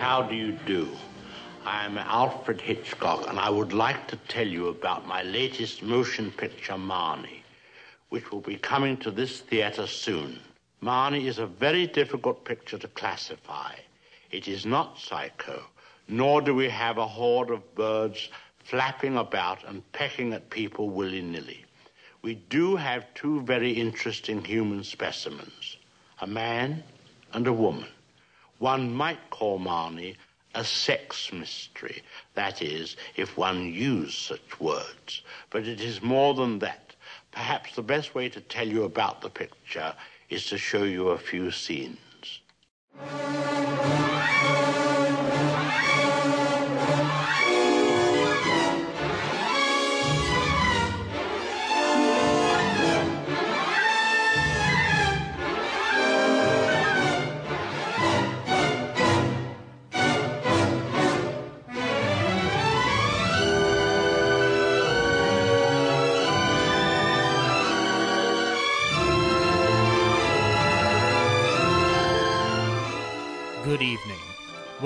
how do you do? I am Alfred Hitchcock, and I would like to tell you about my latest motion picture, Marnie, which will be coming to this theater soon. Marnie is a very difficult picture to classify. It is not psycho, nor do we have a horde of birds flapping about and pecking at people willy nilly. We do have two very interesting human specimens a man and a woman. One might call Marnie a sex mystery. That is, if one used such words. But it is more than that. Perhaps the best way to tell you about the picture is to show you a few scenes.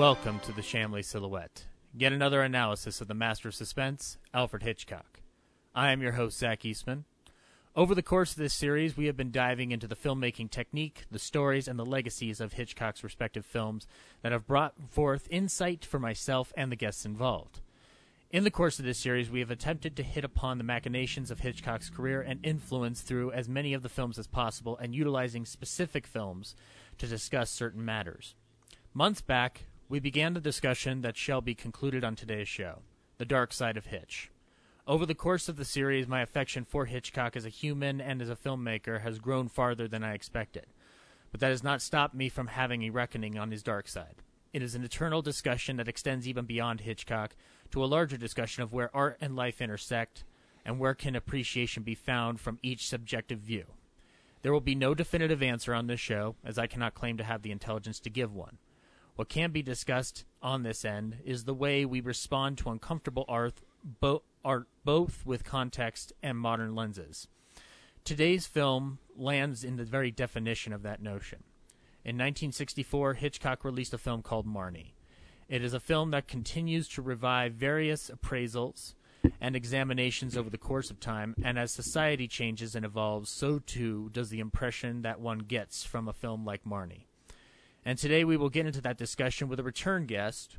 Welcome to the Shamley Silhouette. Yet another analysis of the master of suspense, Alfred Hitchcock. I am your host, Zach Eastman. Over the course of this series, we have been diving into the filmmaking technique, the stories, and the legacies of Hitchcock's respective films that have brought forth insight for myself and the guests involved. In the course of this series, we have attempted to hit upon the machinations of Hitchcock's career and influence through as many of the films as possible and utilizing specific films to discuss certain matters. Months back, we began the discussion that shall be concluded on today's show The Dark Side of Hitch. Over the course of the series, my affection for Hitchcock as a human and as a filmmaker has grown farther than I expected. But that has not stopped me from having a reckoning on his dark side. It is an eternal discussion that extends even beyond Hitchcock to a larger discussion of where art and life intersect and where can appreciation be found from each subjective view. There will be no definitive answer on this show, as I cannot claim to have the intelligence to give one. What can be discussed on this end is the way we respond to uncomfortable art, bo- art both with context and modern lenses. Today's film lands in the very definition of that notion. In 1964, Hitchcock released a film called Marnie. It is a film that continues to revive various appraisals and examinations over the course of time, and as society changes and evolves, so too does the impression that one gets from a film like Marnie. And today we will get into that discussion with a return guest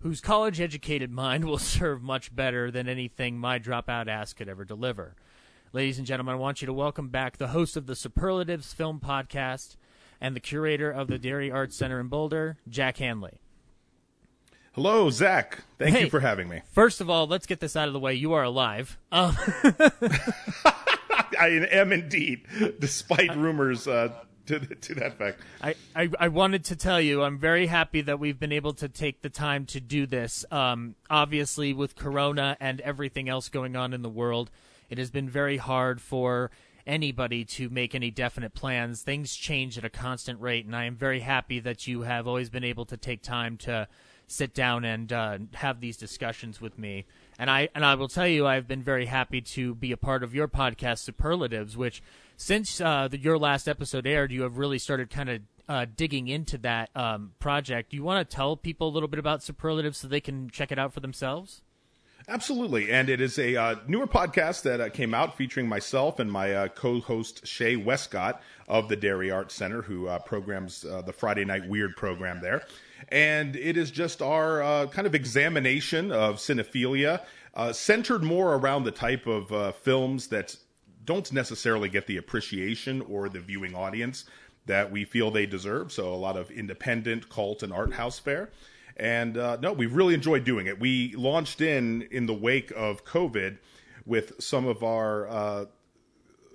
whose college educated mind will serve much better than anything my dropout ass could ever deliver. Ladies and gentlemen, I want you to welcome back the host of the Superlatives Film Podcast and the curator of the Dairy Arts Center in Boulder, Jack Hanley. Hello, Zach. Thank Hey. you for having me. First of all, let's get this out of the way. You are alive. Um, I am indeed, despite rumors uh, to to that fact. I, I, I wanted to tell you I'm very happy that we've been able to take the time to do this. Um, obviously, with Corona and everything else going on in the world, it has been very hard for anybody to make any definite plans. Things change at a constant rate, and I am very happy that you have always been able to take time to sit down and uh, have these discussions with me. And I and I will tell you, I've been very happy to be a part of your podcast, Superlatives, which since uh, the, your last episode aired, you have really started kind of uh, digging into that um, project. Do you want to tell people a little bit about Superlatives so they can check it out for themselves? Absolutely, and it is a uh, newer podcast that uh, came out featuring myself and my uh, co-host Shay Westcott of the Dairy Arts Center, who uh, programs uh, the Friday Night Weird program there. And it is just our uh, kind of examination of cinephilia, centered more around the type of films that don't necessarily get the appreciation or the viewing audience that we feel they deserve. So a lot of independent, cult, and art house fare. And uh, no, we really enjoyed doing it. We launched in in the wake of COVID with some of our uh,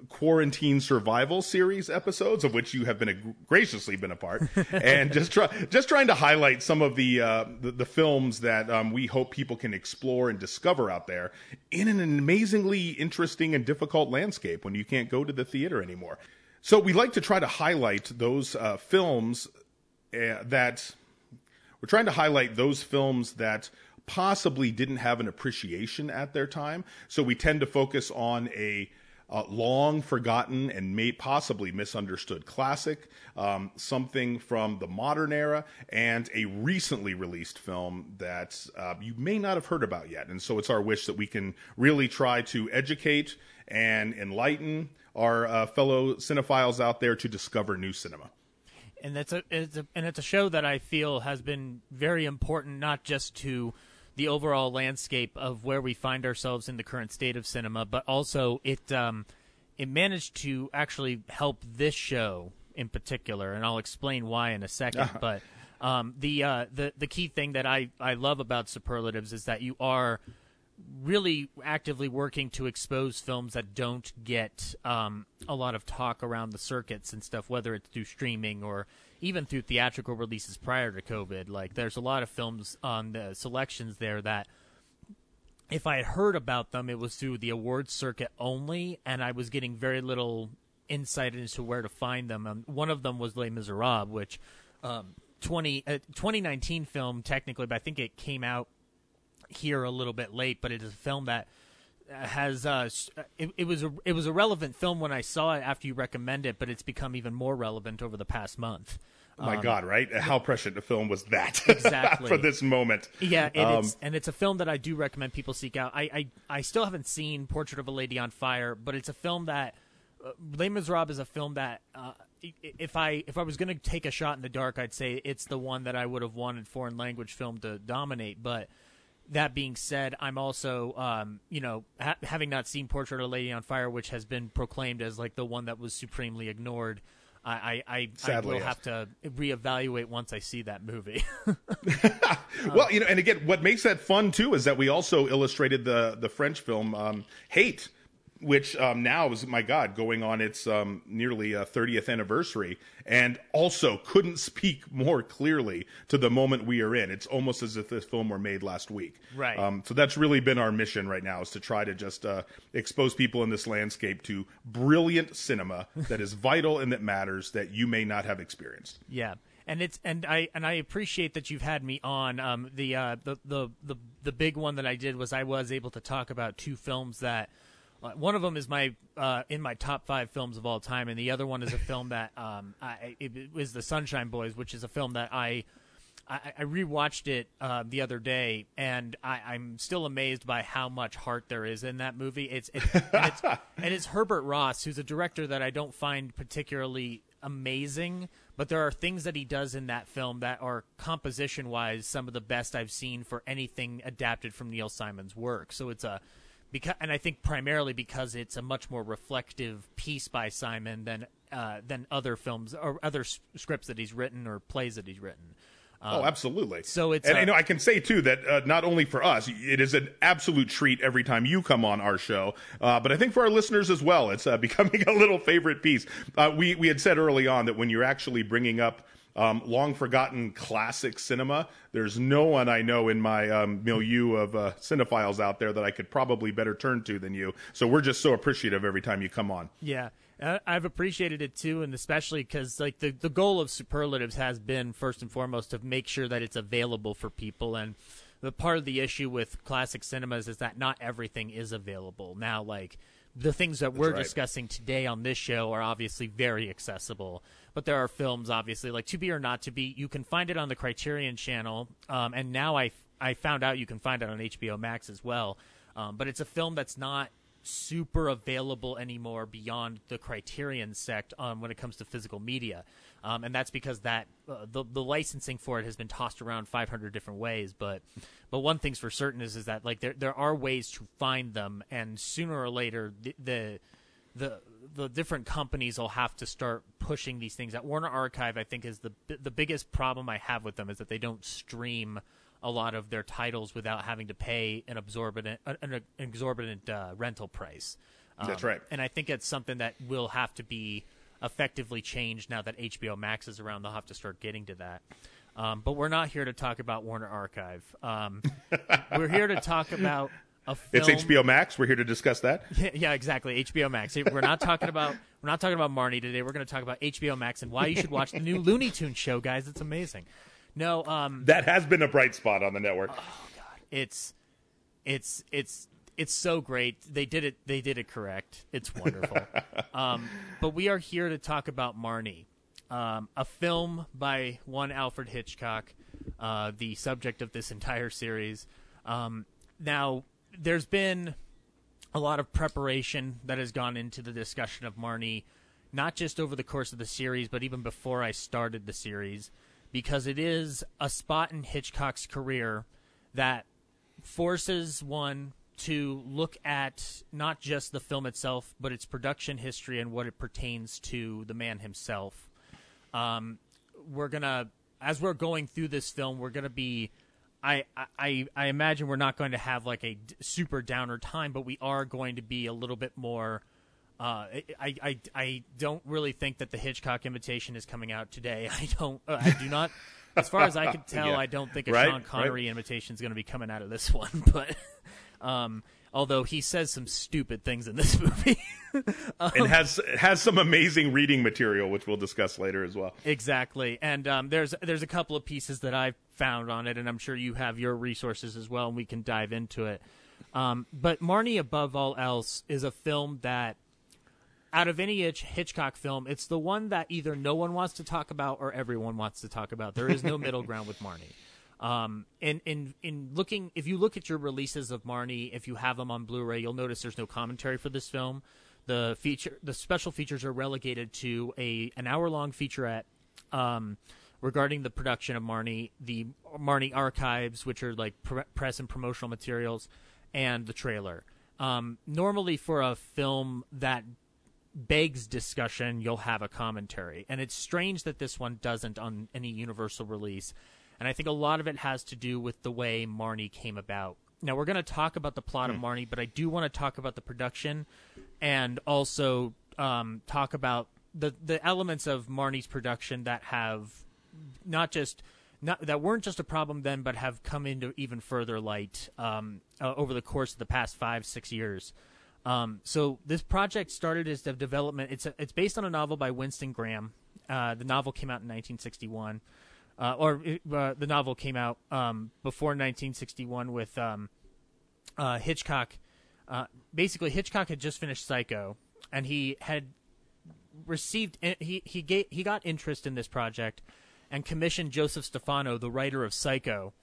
quarantine survival series episodes, of which you have been a, graciously been a part, and just try just trying to highlight some of the uh, the, the films that um, we hope people can explore and discover out there in an amazingly interesting and difficult landscape when you can't go to the theater anymore. So we like to try to highlight those uh, films uh, that we're trying to highlight those films that possibly didn't have an appreciation at their time. So we tend to focus on a uh, long forgotten and may possibly misunderstood classic, um, something from the modern era, and a recently released film that uh, you may not have heard about yet. And so it's our wish that we can really try to educate and enlighten our uh, fellow cinephiles out there to discover new cinema. And that's a, it's a and it's a show that I feel has been very important, not just to the overall landscape of where we find ourselves in the current state of cinema, but also it um, it managed to actually help this show in particular, and I'll explain why in a 2nd uh-huh. But um, the uh, the the key thing that I I love about superlatives is that you are really actively working to expose films that don't get um, a lot of talk around the circuits and stuff, whether it's through streaming or even through theatrical releases prior to COVID. Like, there's a lot of films on the selections there that if I had heard about them, it was through the awards circuit only, and I was getting very little insight into where to find them. Um, one of them was Les Miserables, which um, 20, uh, 2019 film technically, but I think it came out here a little bit late. But it is a film that has uh, it, it, was a it was a relevant film when I saw it after you recommended it, but it's become even more relevant over the past month. Oh my um, God, right? How prescient a film was that exactly for this moment? Yeah, and, um, it's, and it's a film that I do recommend people seek out. I, I I still haven't seen Portrait of a Lady on Fire, but it's a film that uh, Les Miserables is a film that uh, if I if I was going to take a shot in the dark, I'd say it's the one that I would have wanted foreign language film to dominate, but that being said, I'm also, um, you know, ha- having not seen Portrait of a Lady on Fire, which has been proclaimed as like the one that was supremely ignored. I, I, Sadly, I will yes. have to reevaluate once I see that movie. well, you know, and again, what makes that fun too is that we also illustrated the the French film um, Hate, which um, now is my God going on its um, nearly uh, 30th anniversary, and also couldn't speak more clearly to the moment we are in. It's almost as if this film were made last week. Right. Um, so that's really been our mission right now is to try to just uh, expose people in this landscape to brilliant cinema that is vital and that matters that you may not have experienced. Yeah and it's and I and I appreciate that you've had me on. Um, the, uh, the the the the big one that I did was I was able to talk about two films that one of them is my uh, in my top five films of all time, and the other one is a film that um, I, it, it was the Sunshine Boys, which is a film that I I, I rewatched it uh, the other day, and I, am still amazed by how much heart there is in that movie. It's, it's, and it's and it's Herbert Ross, who's a director that I don't find particularly amazing, but there are things that he does in that film that are composition wise some of the best I've seen for anything adapted from Neil Simon's work. So it's a because and I think primarily because it's a much more reflective piece by Simon than uh, than other films or other s- scripts that he's written or plays that he's written. Um, oh, absolutely. So it's and uh, know I can say too that uh, not only for us, it is an absolute treat every time you come on our show, uh, but I think for our listeners as well, it's uh, becoming a little favorite piece. Uh, we we had said early on that when you're actually bringing up um, long forgotten classic cinema. There's no one I know in my um, milieu of uh, cinephiles out there that I could probably better turn to than you. So we're just so appreciative every time you come on. Yeah. I've appreciated it too, and especially because like the the goal of superlatives has been first and foremost to make sure that it's available for people. And the part of the issue with classic cinemas is that not everything is available now. Like the things that we're right. discussing today on this show are obviously very accessible but there are films obviously like To Be or Not to Be. You can find it on the Criterion Channel, um, and now I I found out you can find it on HBO Max as well. Um, but it's a film that's not super available anymore beyond the Criterion sect um, when it comes to physical media, um, and that's because that uh, the the licensing for it has been tossed around 500 different ways. But but one thing's for certain is is that like there there are ways to find them, and sooner or later the, the the the different companies will have to start pushing these things. At Warner Archive, I think is the the biggest problem I have with them is that they don't stream a lot of their titles without having to pay an exorbitant an, exorbitant uh, rental price. Um, That's right, and I think it's something that will have to be effectively changed now that HBO Max is around. They'll have to start getting to that. Um, but we're not here to talk about Warner Archive. Um, we're here to talk about a it's HBO Max. We're here to discuss that. Yeah, yeah, exactly. HBO Max. We're not talking about we're not talking about Marnie today. We're going to talk about HBO Max and why you should watch the new Looney Tunes show, guys. It's amazing. No, um, that has been a bright spot on the network. Oh god, it's it's it's it's so great. They did it. They did it correct. It's wonderful. um, but we are here to talk about Marnie, um, a film by one Alfred Hitchcock, uh, the subject of this entire series. Um, now, there's been a lot of preparation that has gone into the discussion of Marnie, not just over the course of the series, but even before I started the series, because it is a spot in Hitchcock's career that forces one to look at not just the film itself, but its production history and what it pertains to the man himself. Um, we're gonna, as we're going through this film, we're gonna be. I, I I imagine we're not going to have like a super downer time, but we are going to be a little bit more. Uh, I, I, I don't really think that the Hitchcock invitation is coming out today. I don't. Uh, I do not. As far as I can tell, Yeah. I don't think a Right, Sean Connery right. imitation is going to be coming out of this one. But um, although he says some stupid things in this movie. it has it has some amazing reading material, which we'll discuss later as well. Exactly, and um, there's there's a couple of pieces that I've found on it, and I'm sure you have your resources as well, and we can dive into it. Um, but Marnie, above all else, is a film that, out of any Hitch- Hitchcock film, it's the one that either no one wants to talk about or everyone wants to talk about. There is no middle ground with Marnie. Um, in in in looking, if you look at your releases of Marnie, if you have them on Blu-ray, you'll notice there's no commentary for this film. The feature, the special features are relegated to a an hour long featurette um, regarding the production of Marnie, the Marnie archives, which are like pre- press and promotional materials, and the trailer. Um, normally, for a film that begs discussion, you'll have a commentary. And it's strange that this one doesn't on any universal release. And I think a lot of it has to do with the way Marnie came about. Now, we're going to talk about the plot of Marnie, but I do want to talk about the production and also um, talk about the, the elements of Marnie's production that have not just not that weren't just a problem then, but have come into even further light um, uh, over the course of the past five six years. Um, so this project started as the development. It's a, it's based on a novel by Winston Graham. Uh, the novel came out in 1961, uh, or uh, the novel came out um, before 1961 with um, uh, Hitchcock. Uh, basically, Hitchcock had just finished Psycho, and he had received he he ga he got interest in this project and commissioned Joseph Stefano, the writer of Psycho,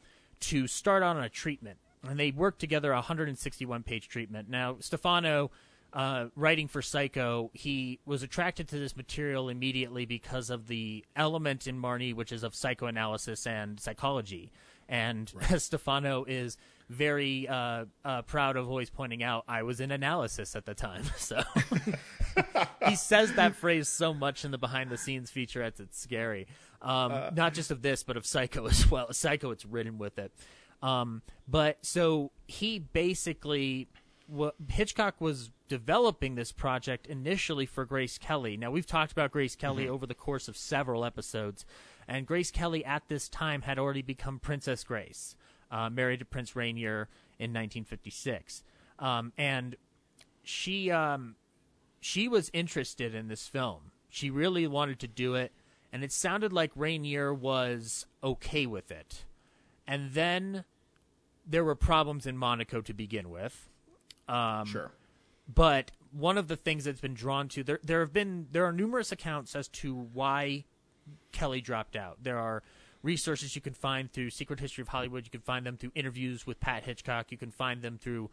to start on a treatment. And they worked together a 161 page treatment. Now, Stefano, uh, writing for Psycho, he was attracted to this material immediately because of the element in Marnie, which is of psychoanalysis and psychology. And Stefano is very uh, uh, proud of always pointing out, I was in analysis at the time. So he says that phrase so much in the behind the scenes featurettes, it's scary. Um, not just of this, but of Psycho as well. Psycho, it's ridden with it. Um, but so he basically, what Hitchcock was developing this project initially for Grace Kelly. Now we've talked about Grace Kelly over the course of several episodes, and Grace Kelly at this time had already become Princess Grace, uh, married to Prince Rainier in 1956, um, and she um, she was interested in this film. She really wanted to do it, and it sounded like Rainier was okay with it. And then there were problems in Monaco to begin with. Um, Sure. But one of the things that's been drawn to there, there have been there are numerous accounts as to why Kelly dropped out. There are resources you can find through Secret History of Hollywood. You can find them through interviews with Pat Hitchcock. You can find them through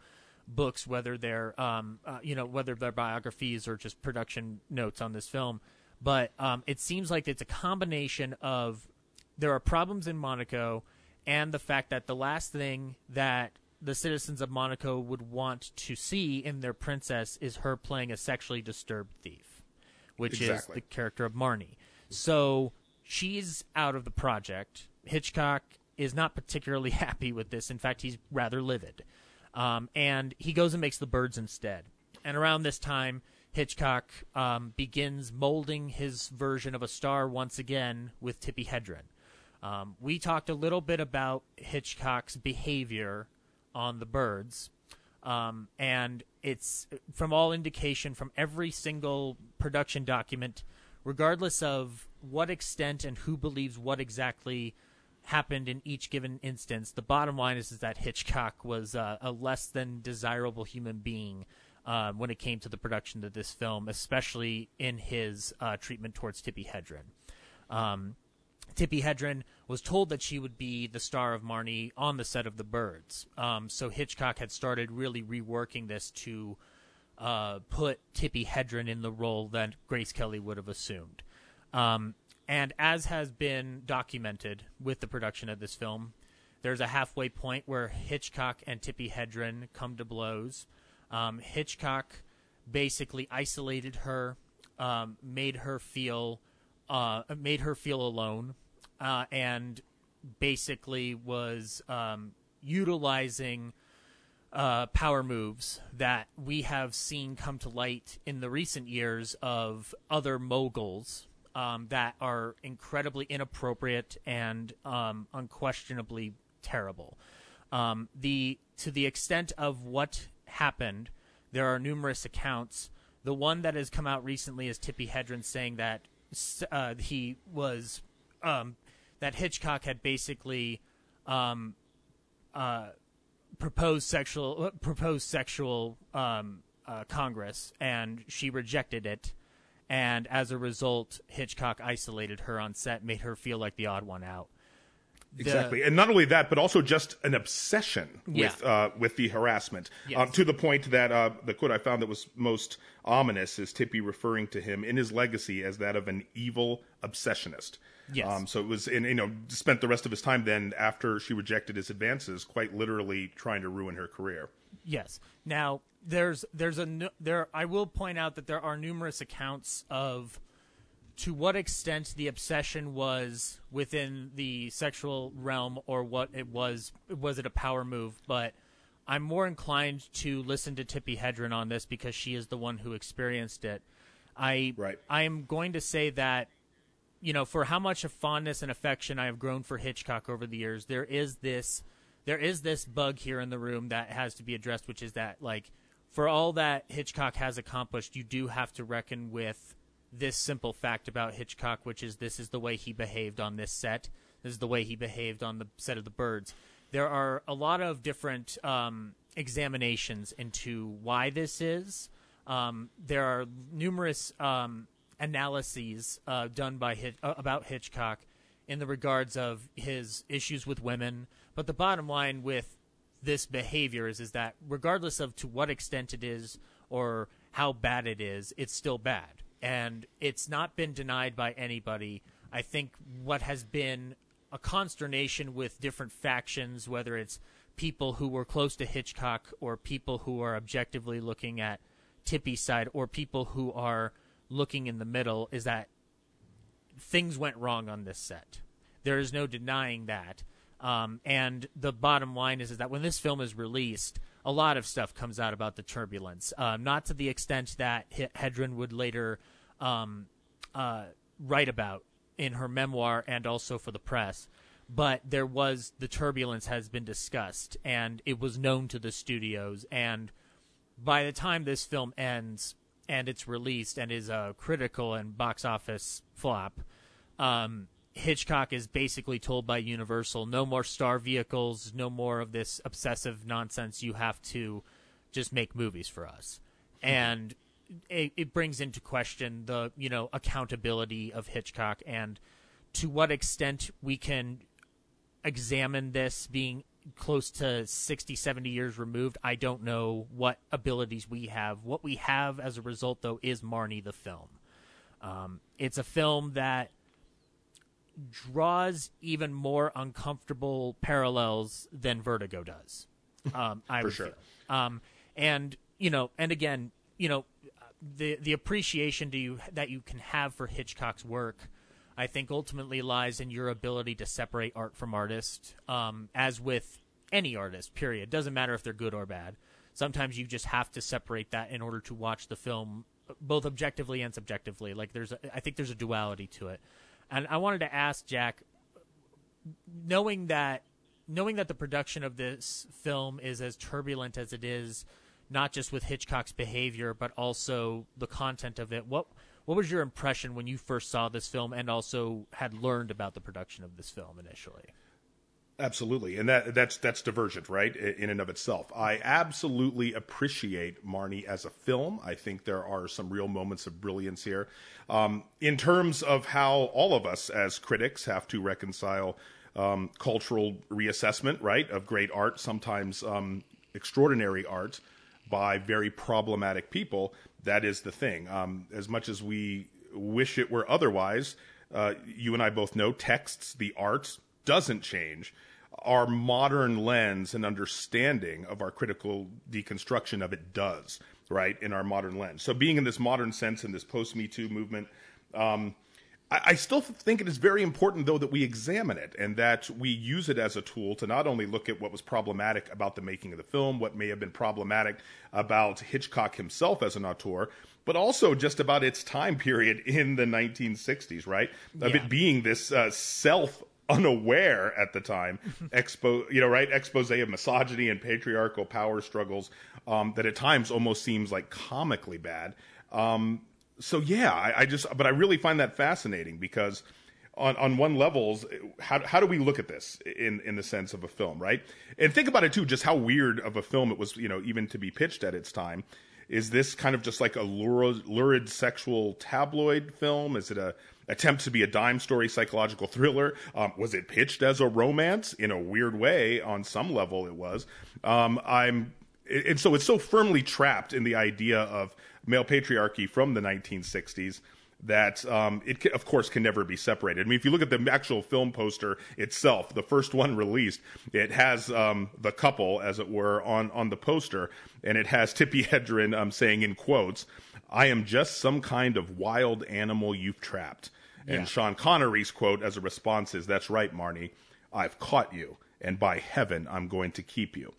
books, whether they're um, uh, you know whether they're biographies or just production notes on this film. But um, it seems like it's a combination of there are problems in Monaco and the fact that the last thing that the citizens of Monaco would want to see in their princess is her playing a sexually disturbed thief, which is the character of Marnie. So she's out of the project. Hitchcock is not particularly happy with this. In fact, he's rather livid. Um, and he goes and makes the birds instead. And around this time, Hitchcock um, begins molding his version of a star once again with Tippi Hedren. Um, we talked a little bit about Hitchcock's behavior on the birds, um, and it's from all indication from every single production document, regardless of what extent and who believes what exactly happened in each given instance. The bottom line is, is that Hitchcock was uh, a less than desirable human being uh, when it came to the production of this film, especially in his uh, treatment towards Tippi Hedren. Um, Tippi Hedren was told that she would be the star of Marnie on the set of The Birds. Um, so Hitchcock had started really reworking this to uh, put Tippi Hedren in the role that Grace Kelly would have assumed. Um, and as has been documented with the production of this film, there's a halfway point where Hitchcock and Tippi Hedren come to blows. Um, Hitchcock basically isolated her, um, made her feel uh, made her feel alone, uh, and basically was um, utilizing uh, power moves that we have seen come to light in the recent years of other moguls um, that are incredibly inappropriate and um, unquestionably terrible. Um, the to the extent of what happened, there are numerous accounts. The one that has come out recently is Tippi Hedren saying that uh, he was um, that Hitchcock had basically um, uh, proposed sexual uh, proposed sexual um, uh, Congress, and she rejected it. And as a result, Hitchcock isolated her on set, made her feel like the odd one out. The, exactly, and not only that, but also just an obsession Yeah. with uh, with the harassment, Yes. um, to the point that uh, the quote I found that was most ominous is Tippi referring to him in his legacy as that of an evil obsessionist. Yes. Um, so it was, in, you know, spent the rest of his time then after she rejected his advances, quite literally trying to ruin her career. Yes. Now there's there's a there. I will point out that there are numerous accounts of to what extent the obsession was within the sexual realm or what it was was it a power move but i'm more inclined to listen to tippi hedren on this because she is the one who experienced it i Right. i am going to say that you know for how much of fondness and affection i have grown for hitchcock over the years there is this there is this bug here in the room that has to be addressed which is that like for all that hitchcock has accomplished you do have to reckon with this simple fact about Hitchcock, which is this is the way he behaved on this set. This is the way he behaved on the set of The Birds. There are a lot of different um, examinations into why this is. Um, there are numerous um, analyses uh, done by Hit- uh, about Hitchcock in the regards of his issues with women. But the bottom line with this behavior is, is that regardless of to what extent it is or how bad it is, it's still bad. And it's not been denied by anybody. I think what has been a consternation with different factions, whether it's people who were close to Hitchcock or people who are objectively looking at Tippi's side or people who are looking in the middle, is that things went wrong on this set. There is no denying that. Um, and the bottom line is, is that when this film is released, a lot of stuff comes out about the turbulence. Uh, not to the extent that Hedren would later um, uh, write about in her memoir and also for the press. But there was the turbulence has been discussed, and it was known to the studios. And by the time this film ends and it's released and is a critical and box office flop, um, Hitchcock is basically told by Universal, no more star vehicles, no more of this obsessive nonsense. You have to just make movies for us, and it, it brings into question the you know accountability of Hitchcock and to what extent we can examine this being close to 60 70 years removed i don't know what abilities we have. What we have as a result though is marnie the film. Um, it's a film that draws even more uncomfortable parallels than vertigo does um, i For sure. um, and you know and again you know the the appreciation do you that you can have for hitchcock's work I think ultimately lies in your ability to separate art from artist. Um, as with any artist, period. Doesn't matter if they're good or bad. Sometimes you just have to separate that in order to watch the film, both objectively and subjectively. Like there's, a, I think there's a duality to it. And I wanted to ask Jack, knowing that, knowing that the production of this film is as turbulent as it is, not just with Hitchcock's behavior, but also the content of it. What what was your impression when you first saw this film and also had learned about the production of this film initially? Absolutely, and that that's that's divergent, right? In and of itself, I absolutely appreciate Marnie as a film. I think there are some real moments of brilliance here. Um, in terms of how all of us as critics have to reconcile um, cultural reassessment, right, of great art, sometimes um, extraordinary art, by very problematic people. That is the thing. Um, as much as we wish it were otherwise, uh, you and I both know texts, the art doesn't change our modern lens and understanding of our critical deconstruction of it does, right, in our modern lens. So, being in this modern sense in this post Me Too movement, um, I, still think it is very important, though, that we examine it and that we use it as a tool to not only look at what was problematic about the making of the film, what may have been problematic about Hitchcock himself as an auteur, but also just about its time period in the 1960s, right? Of it being this uh, self unaware at the time expo you know right? Expose of misogyny and patriarchal power struggles um, that at times almost seems like comically bad. Um, so yeah I, I, just but i really find that fascinating because on on one levels how, how do we look at this in in the sense of a film right and think about it too just how weird of a film it was you know even to be pitched at its time is this kind of just like a lurid, lurid sexual tabloid film is it a attempt to be a dime story psychological thriller. Um, was it pitched as a romance in a weird way? On some level, it was. Um, I'm, and so it's so firmly trapped in the idea of male patriarchy from the 1960s that um, it, of course, can never be separated. I mean, if you look at the actual film poster itself, the first one released, it has um, the couple, as it were, on on the poster, and it has Tippi Hedren um, saying in quotes, "I am just some kind of wild animal you've trapped." And. Sean Connery's quote as a response is, That's right, Marnie. I've caught you, and by heaven, I'm going to keep you.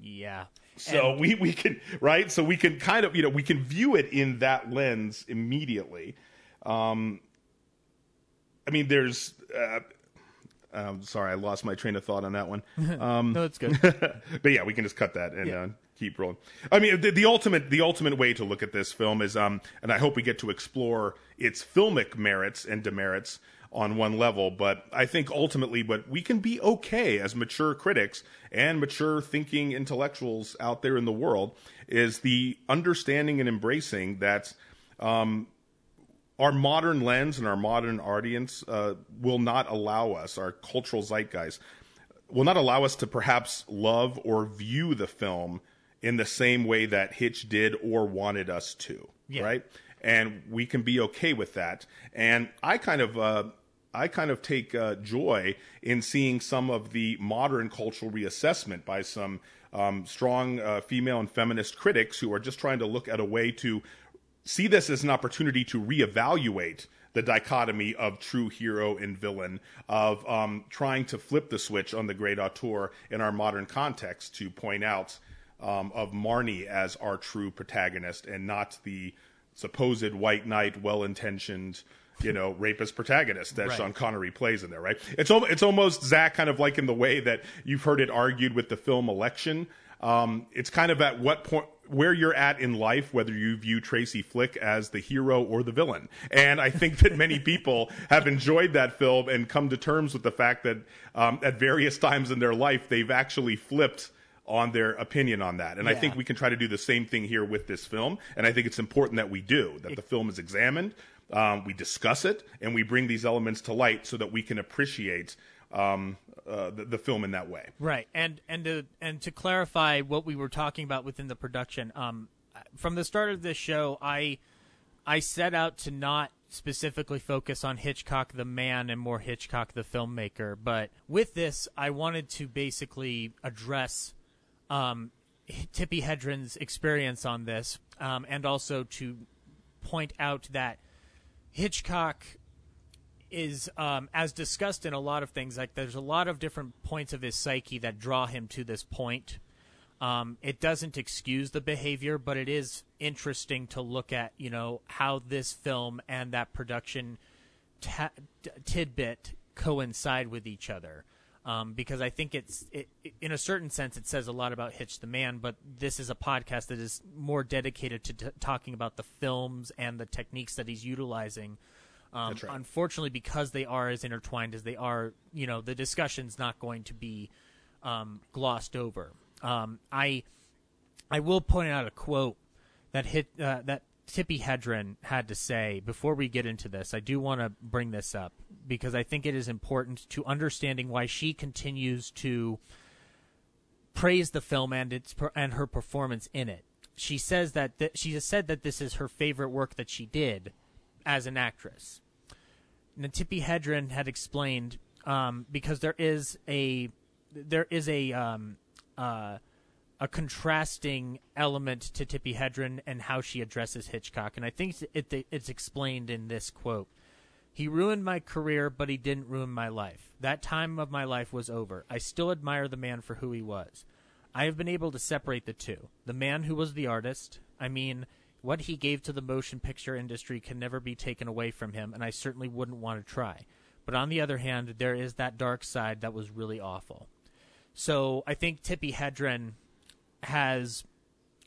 Yeah. So and- we, we can, right? So we can kind of, you know, we can view it in that lens immediately. Um, I mean, there's, uh, I'm sorry, I lost my train of thought on that one. Um, no, it's good. but yeah, we can just cut that and yeah. uh, keep rolling. I mean, the, the, ultimate the ultimate way to look at this film is, um, and I hope we get to explore its filmic merits and demerits on one level. But I think ultimately, but we can be okay as mature critics and mature thinking intellectuals out there in the world is the understanding and embracing that. Um, our modern lens and our modern audience uh, will not allow us, our cultural zeitgeist, will not allow us to perhaps love or view the film in the same way that Hitch did or wanted us to, yeah. right? And we can be okay with that. And I kind of, uh, I kind of take uh, joy in seeing some of the modern cultural reassessment by some um, strong uh, female and feminist critics who are just trying to look at a way to see this as an opportunity to reevaluate the dichotomy of true hero and villain, of um, trying to flip the switch on the great auteur in our modern context to point out um, of Marnie as our true protagonist and not the supposed white knight, well intentioned, you know, rapist protagonist that right. Sean Connery plays in there, right? It's it's almost Zach kind of like in the way that you've heard it argued with the film Election. Um, it's kind of at what point where you're at in life, whether you view Tracy Flick as the hero or the villain. And I think that many people have enjoyed that film and come to terms with the fact that um, at various times in their life they've actually flipped on their opinion on that. And yeah. I think we can try to do the same thing here with this film. And I think it's important that we do, that the film is examined, um, we discuss it, and we bring these elements to light so that we can appreciate um, uh, the, the, film in that way. Right. And and to and to clarify what we were talking about within the production, um, from the start of this show, I I set out to not specifically focus on Hitchcock the man and more Hitchcock the filmmaker. But with this, I wanted to basically address um, Tippi Hedren's experience on this, um, and also to point out that Hitchcock is, um, as discussed in a lot of things, like there's a lot of different points of his psyche that draw him to this point. Um, it doesn't excuse the behavior, but it is interesting to look at, you know, how this film and that production t- tidbit coincide with each other um, because I think it's it, in a certain sense it says a lot about Hitch the man, but this is a podcast that is more dedicated to t- talking about the films and the techniques that he's utilizing Um, right. Unfortunately, because they are as intertwined as they are, you know, the discussion's not going to be um, glossed over. Um, I I will point out a quote that hit uh, that Tippi Hedren had to say before we get into this. I do want to bring this up because I think it is important to understanding why she continues to praise the film and its and her performance in it. She says that th- she has said that this is her favorite work that she did as an actress. And Tippi Hedren had explained um, because there is a there is a um, uh, a contrasting element to Tippi Hedren and how she addresses Hitchcock, and I think it, it's explained in this quote. He ruined my career, but he didn't ruin my life. That time of my life was over. I still admire the man for who he was. I have been able to separate the two. The man who was the artist, I mean, what he gave to the motion picture industry can never be taken away from him, and I certainly wouldn't want to try. But on the other hand, there is that dark side that was really awful. So I think Tippi Hedren has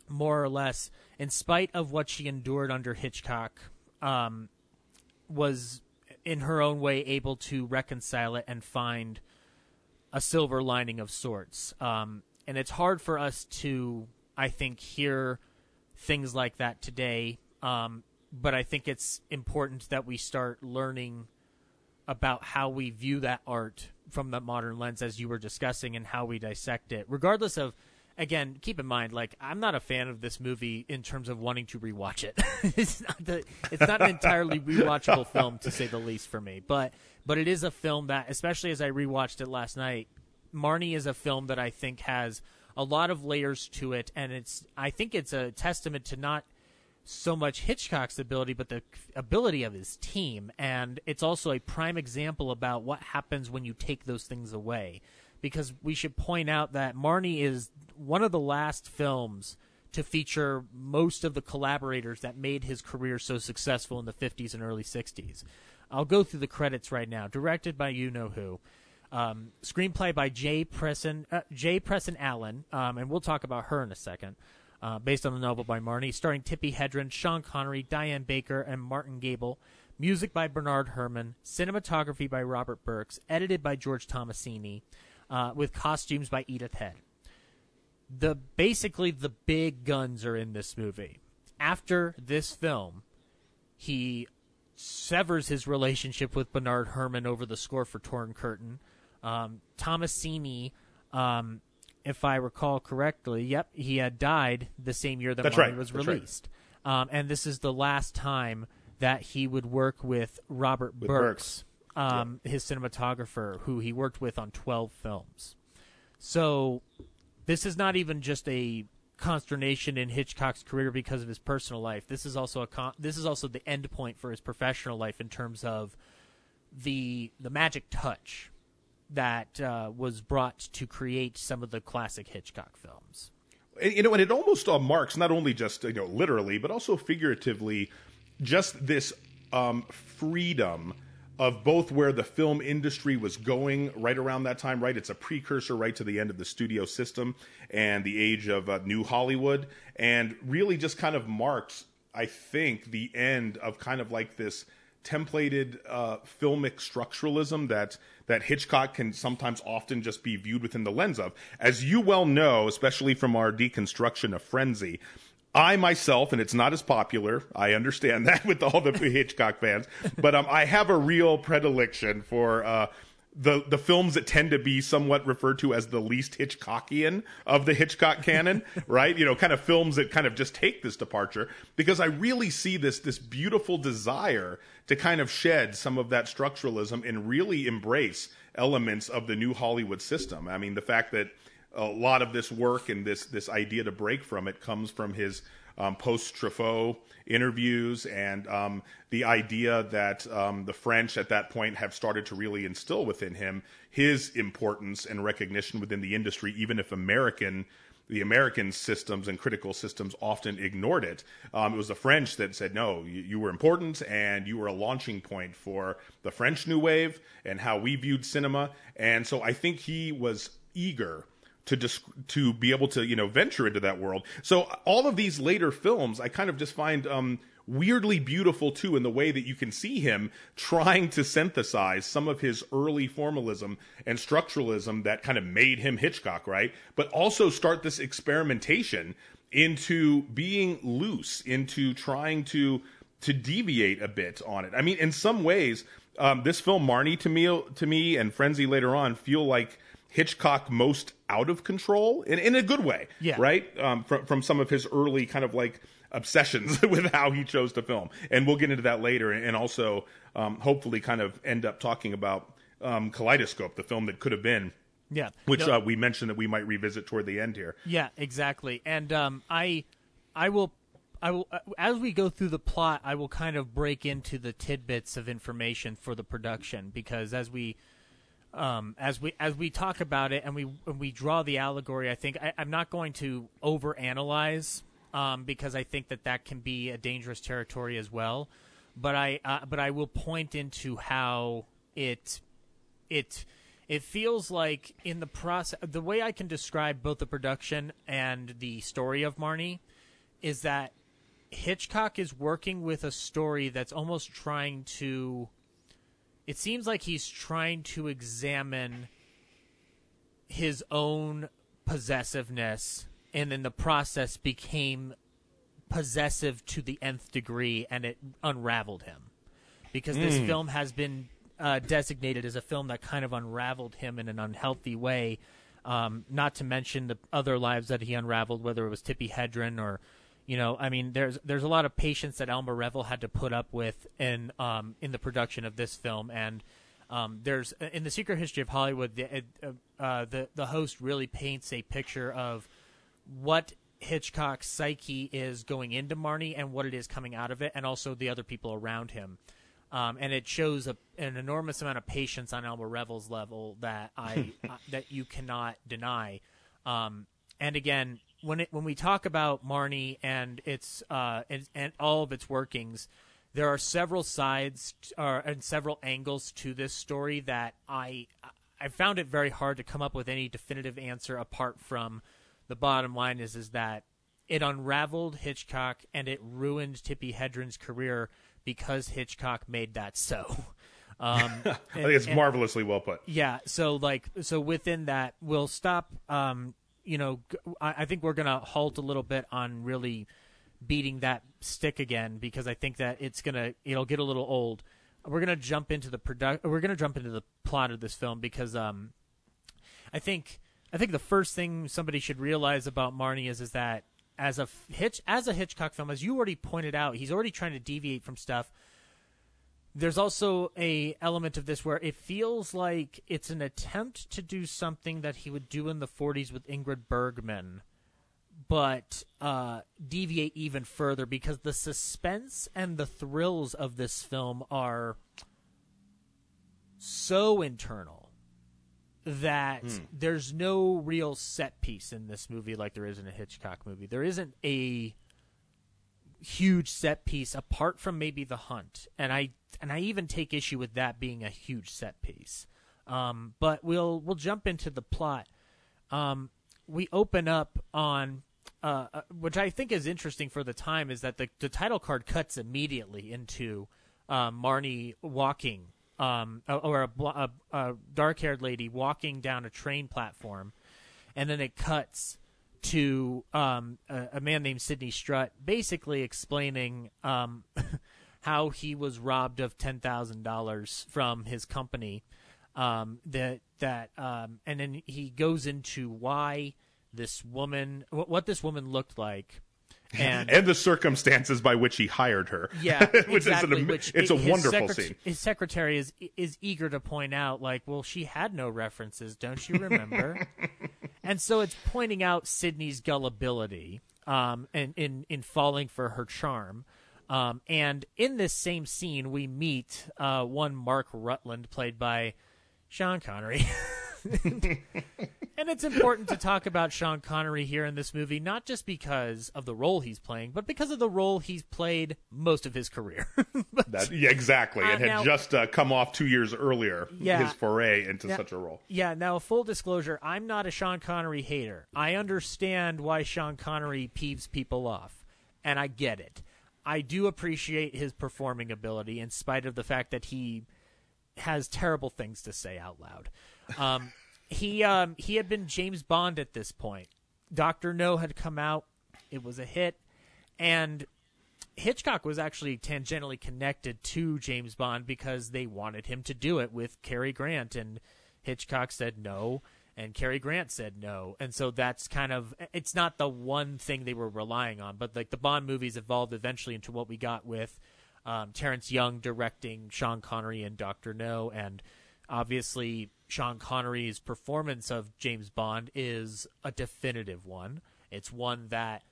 more or less, in spite of what she endured under Hitchcock, um, was in her own way able to reconcile it and find a silver lining of sorts. Um, and it's hard for us to, I think, hear things like that today. Um, but I think it's important that we start learning about how we view that art from the modern lens, as you were discussing, and how we dissect it, regardless of. Again, keep in mind, like I'm not a fan of this movie in terms of wanting to rewatch it. it's not the, it's not an entirely rewatchable film to say the least for me. But but it is a film that, especially as I rewatched it last night, Marnie is a film that I think has a lot of layers to it, and it's I think it's a testament to not so much Hitchcock's ability, but the ability of his team, and it's also a prime example about what happens when you take those things away. Because we should point out that Marnie is one of the last films to feature most of the collaborators that made his career so successful in the 50s and early 60s. I'll go through the credits right now. Directed by you know who. Um, screenplay by Jay Presson, uh, Jay Presson Allen, um, and we'll talk about her in a second. Uh, based on the novel by Marnie, starring Tippi Hedren, Sean Connery, Diane Baker, and Martin Gabel. Music by Bernard Herrmann. Cinematography by Robert Burks. Edited by George Tomasini. Uh, with costumes by Edith Head. The basically the big guns are in this movie. After this film, he severs his relationship with Bernard Herrmann over the score for Torn Curtain. Um, Tomasini, um, if I recall correctly, yep, he had died the same year that That's right. was That's right. released. Um, and this is the last time that he would work with Robert With Burks, um, his cinematographer, who he worked with on 12 films. So this is not even just a consternation in Hitchcock's career because of his personal life. This is also a con- this is also the end point for his professional life in terms of the the magic touch that uh, was brought to create some of the classic Hitchcock films. You know, and it almost uh, marks not only just you know literally, but also figuratively, just this um, freedom of both where the film industry was going right around that time. Right, it's a precursor right to the end of the studio system and the age of uh, new Hollywood, and really just kind of marks, I think, the end of kind of like this templated uh, filmic structuralism that that Hitchcock can sometimes often just be viewed within the lens of. As you well know, especially from our deconstruction of Frenzy, I myself, and it's not as popular, I understand that with all the Hitchcock fans, but um, I have a real predilection for uh, the the films that tend to be somewhat referred to as the least Hitchcockian of the Hitchcock canon, right? You know, kind of films that kind of just take this departure because I really see this this beautiful desire to kind of shed some of that structuralism and really embrace elements of the new Hollywood system. I mean, the fact that a lot of this work and this this idea to break from it comes from his um, post Truffaut interviews and um, the idea that um, the French at that point have started to really instill within him his importance and recognition within the industry, even if American the American systems and critical systems often ignored it. Um, it was the French that said, no, you, you, were important and you were a launching point for the French New Wave and how we viewed cinema. And so I think he was eager to dis- to be able to you know venture into that world. So all of these later films, I kind of just find um, weirdly beautiful too in the way that you can see him trying to synthesize some of his early formalism and structuralism that kind of made him Hitchcock, right? But also start this experimentation into being loose, into trying to to deviate a bit on it. I mean, in some ways, um, this film Marnie to me to me and Frenzy later on feel like Hitchcock most out of control in, in a good way, Yeah. right? Um, from from some of his early kind of like obsessions with how he chose to film, and we'll get into that later, and also um, hopefully kind of end up talking about um, Kaleidoscope, the film that could have been, Yeah. which No- uh, we mentioned that we might revisit toward the end here. Yeah, exactly. And um, I, I will, I will, uh, as we go through the plot, I will kind of break into the tidbits of information for the production because as we, um, as we as we talk about it and we and we draw the allegory, I think I, I'm not going to overanalyze um, because I think that that can be a dangerous territory as well. But I uh, but I will point into how it it it feels like in the process the way I can describe both the production and the story of Marnie is that Hitchcock is working with a story that's almost trying to it seems like he's trying to examine his own possessiveness and in the process became possessive to the nth degree and it unraveled him because this film has been uh, designated as a film that kind of unraveled him in an unhealthy way. Um, not to mention the other lives that he unraveled, whether it was Tippi Hedren or, you know, I mean, there's there's a lot of patience that Alma Reville had to put up with in um, in the production of this film, and um, there's in the Secret History of Hollywood, the uh, uh, the the host really paints a picture of what Hitchcock's psyche is going into Marnie and what it is coming out of it, and also the other people around him. Um, and it shows a, an enormous amount of patience on Alma Reville's level that I uh, that you cannot deny. Um, and again, when it when we talk about Marnie and its uh, and, and all of its workings, there are several sides uh, and several angles to this story that I I found it very hard to come up with any definitive answer apart from the bottom line is is that it unraveled Hitchcock and it ruined Tippi Hedren's career because Hitchcock made that so. Um, I think it's marvelously well put. yeah. So like, so within that, we'll stop. Um, you know, I think we're gonna halt a little bit on really beating that stick again because I think that it's gonna it'll get a little old. We're gonna jump into the product. We're gonna jump into the plot of this film because um, I think I think the first thing somebody should realize about Marnie is is that as a Hitch as a Hitchcock film, as you already pointed out, he's already trying to deviate from stuff. There's also a element of this where it feels like it's an attempt to do something that he would do in the 40s with Ingrid Bergman, but uh, deviate even further because the suspense and the thrills of this film are so internal that there's no real set piece in this movie like there is in a Hitchcock movie. There isn't a huge set piece apart from maybe the hunt and i and i even take issue with that being a huge set piece. Um, but we'll we'll jump into the plot. Um, we open up on uh, uh, which i think is interesting for the time is that the, the title card cuts immediately into um, marnie walking um, or a, a, a dark-haired lady walking down a train platform. And then it cuts to um, a, a man named Sidney Strutt, basically explaining um, how he was robbed of ten thousand dollars from his company. Um, that that um, and then he goes into why this woman, what, what this woman looked like, and And the circumstances by which he hired her. yeah, which exactly. is an, which it's a his wonderful secret- scene. His secretary is is eager to point out, like, well, she had no references, don't you remember? and so it's pointing out Sidney's gullibility, um, and in in falling for her charm. Um, and in this same scene, we meet uh, one Mark Rutland, played by Sean Connery. and it's important to talk about Sean Connery here in this movie, not just because of the role he's playing, but because of the role he's played most of his career. But- That, yeah, exactly. Uh, it had now- just uh, come off two years earlier, Yeah. his foray into Yeah. such a role. yeah, now full disclosure, I'm not a Sean Connery hater. I understand why Sean Connery peeves people off, and I get it. I do appreciate his performing ability, in spite of the fact that he has terrible things to say out loud. Um, he um, he had been James Bond at this point. Doctor No had come out; it was a hit, and Hitchcock was actually tangentially connected to James Bond because they wanted him to do it with Cary Grant, and Hitchcock said no, and Cary Grant said no, and so that's kind of it's not the one thing they were relying on, but like the Bond movies evolved eventually into what we got with um, Terrence Young directing Sean Connery and Doctor No, and obviously Sean Connery's performance of James Bond is a definitive one. It's one that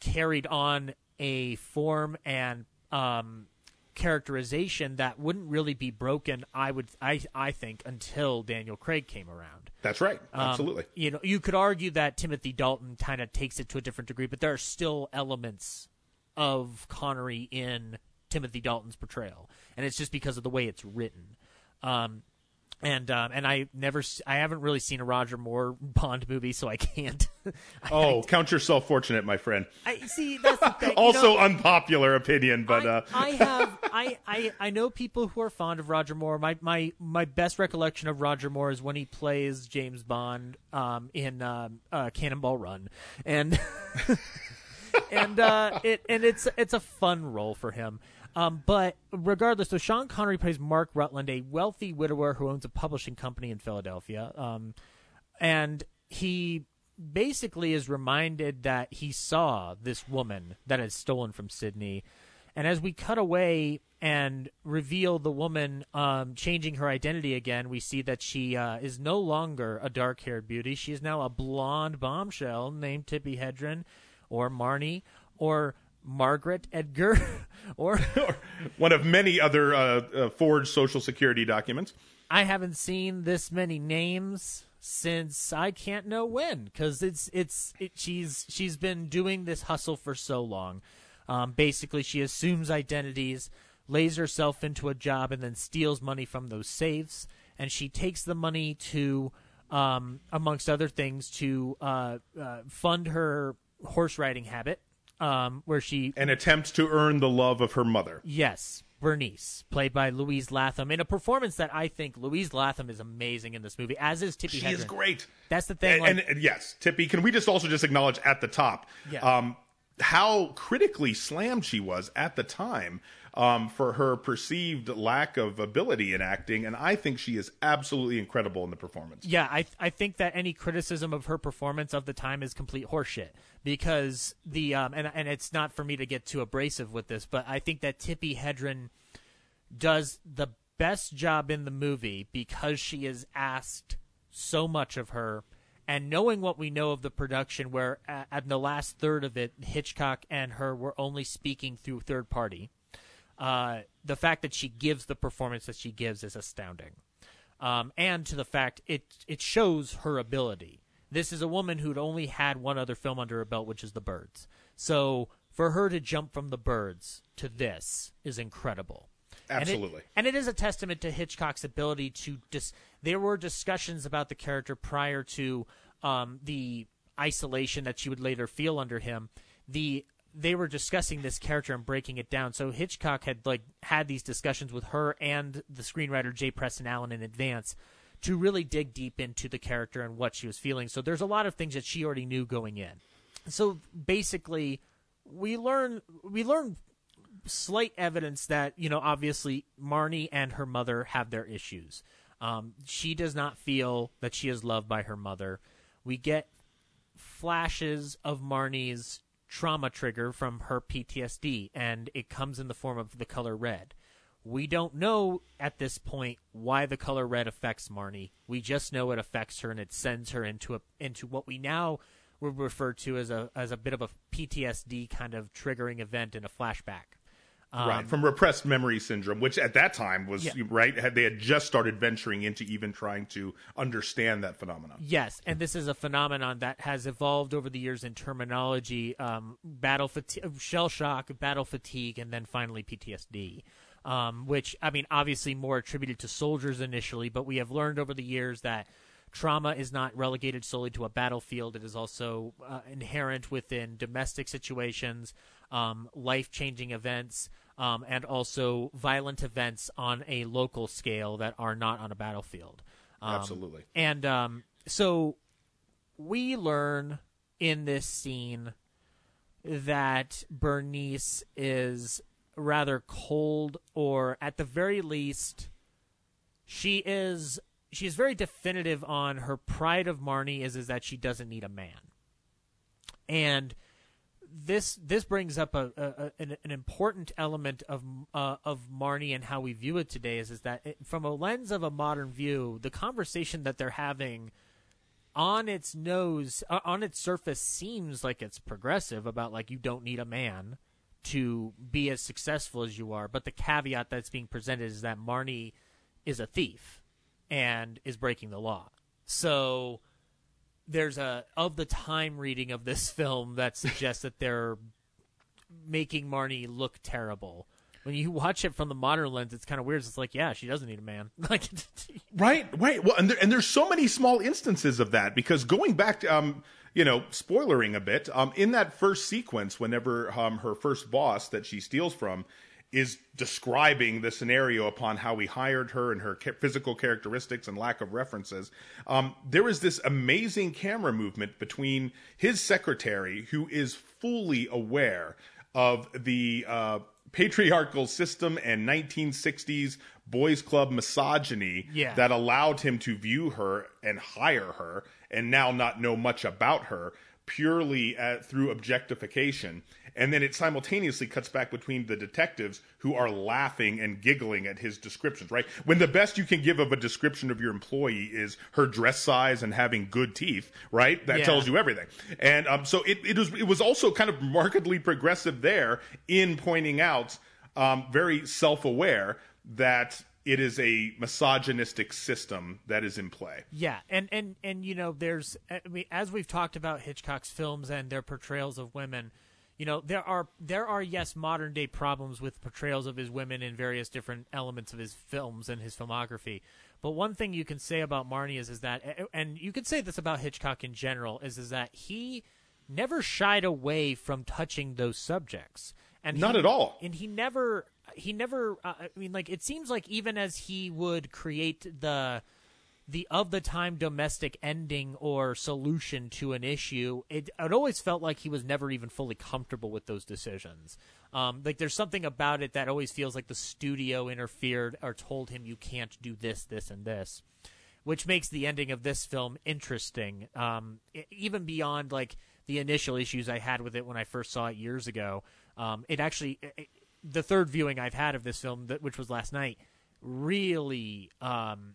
carried on a form and um, characterization that wouldn't really be broken. I would, I, I think, until Daniel Craig came around. That's right. Um, Absolutely. you know, you could argue that Timothy Dalton kind of takes it to a different degree, but there are still elements of Connery in Timothy Dalton's portrayal, and it's just because of the way it's written. Um, and um, and I never, I haven't really seen a Roger Moore Bond movie, so I can't. I- oh, count yourself fortunate, my friend. I, see that's the thing. you Also know- unpopular opinion, but I, uh, I have I, I I know people who are fond of Roger Moore. My my my best recollection of Roger Moore is when he plays James Bond um, in um, uh, Cannonball Run, and and uh, it and it's it's a fun role for him. Um, but regardless, so Sean Connery plays Mark Rutland, a wealthy widower who owns a publishing company in Philadelphia. Um, and he basically is reminded that he saw this woman that had stolen from Sidney. And as we cut away and reveal the woman um, changing her identity again, we see that she uh, is no longer a dark haired beauty. She is now a blonde bombshell named Tippi Hedren or Marnie or Margaret Edgar or one of many other uh, uh, forged social security documents. I haven't seen this many names since I can't know when because it's it's it, she's she's been doing this hustle for so long. Um, basically, she assumes identities, lays herself into a job, and then steals money from those safes. And she takes the money to, um, amongst other things, to uh, uh, fund her horse riding habit, um, where she An attempt to earn the love of her mother. Yes, Bernice, played by Louise Latham, in a performance that I think Louise Latham is amazing in this movie, as is Tippi She Hedren. is great. That's the thing. And, like- and, and yes, Tippi, can we just also just acknowledge at the top Yeah. um, how critically slammed she was at the time um, for her perceived lack of ability in acting, and I think she is absolutely incredible in the performance. yeah, I I think that any criticism of her performance of the time is complete horseshit because the um and and it's not for me to get too abrasive with this, but I think that Tippi Hedren does the best job in the movie because she is asked so much of her and knowing what we know of the production where uh, at the last third of it hitchcock and her were only speaking through third party uh, the fact that she gives the performance that she gives is astounding um, and to the fact it it shows her ability this is a woman who'd only had one other film under her belt which is the birds so for her to jump from the birds to this is incredible and it- Absolutely. and it is a testament to Hitchcock's ability to dis. There were discussions about the character prior to um, the isolation that she would later feel under him. The they were discussing this character and breaking it down. So Hitchcock had like had these discussions with her and the screenwriter Jay Presson Allen in advance to really dig deep into the character and what she was feeling. So there's a lot of things that she already knew going in. So basically, we learn we learn slight evidence that you know obviously Marnie and her mother have their issues. Um, she does not feel that she is loved by her mother. We get flashes of Marnie's trauma trigger from her PTSD, and it comes in the form of the color red. We don't know at this point why the color red affects Marnie. We just know it affects her, and it sends her into a into what we now would refer to as a as a bit of a PTSD kind of triggering event in a flashback. Um, right from repressed memory syndrome, which at that time was Yeah. right. Had they had just started venturing into even trying to understand that phenomenon. Yes, and this is a phenomenon that has evolved over the years in terminology: um, battle fatigue, shell shock, battle fatigue, and then finally PTSD. Um, which I mean, obviously more attributed to soldiers initially, but we have learned over the years that trauma is not relegated solely to a battlefield. It is also uh, inherent within domestic situations, um, life changing events, um, and also violent events on a local scale that are not on a battlefield. Um, Absolutely. And um, so we learn in this scene that Bernice is rather cold, or at the very least, she is she is very definitive on her pride of Marnie is is that she doesn't need a man, and this this brings up a, a an, an, important element of uh, of Marnie and how we view it today is is that it, from a lens of a modern view, the conversation that they're having on its nose uh, on its surface seems like it's progressive about like you don't need a man to be as successful as you are, but the caveat that's being presented is that Marnie is a thief and is breaking the law. So there's a of the time reading of this film that suggests that they're making Marnie look terrible. When you watch it from the modern lens, it's kind of weird. It's like, yeah, she doesn't need a man. like, right, right. Well, and there, and there's so many small instances of that because going back to, um, you know, spoilering a bit, um, in that first sequence, whenever um, her first boss that she steals from is describing the scenario upon how he hired her and her physical characteristics and lack of references. Um, there is this amazing camera movement between his secretary, who is fully aware of the uh, patriarchal system and 1960s boys club misogyny yeah. that allowed him to view her and hire her and now not know much about her purely at, through objectification and then it simultaneously cuts back between the detectives who are laughing and giggling at his descriptions, right? When the best you can give of a description of your employee is her dress size and having good teeth, right? That yeah. tells you everything. And um, so it, it was it was also kind of markedly progressive there in pointing out, um, very self aware that it is a misogynistic system that is in play. Yeah, and and and you know, there's I mean, as we've talked about Hitchcock's films and their portrayals of women, you know there are there are yes modern day problems with portrayals of his women in various different elements of his films and his filmography. But one thing you can say about Marnie is is that and you could say this about Hitchcock in general is is that he never shied away from touching those subjects. And not he, at all. and he never he never uh, i mean like it seems like even as he would create the the of the time domestic ending or solution to an issue, it, it always felt like he was never even fully comfortable with those decisions. Um, like there's something about it that always feels like the studio interfered or told him you can't do this, this, and this, which makes the ending of this film interesting. Um, even beyond like the initial issues I had with it when I first saw it years ago. Um, it actually, it, the third viewing I've had of this film, that, which was last night, really um,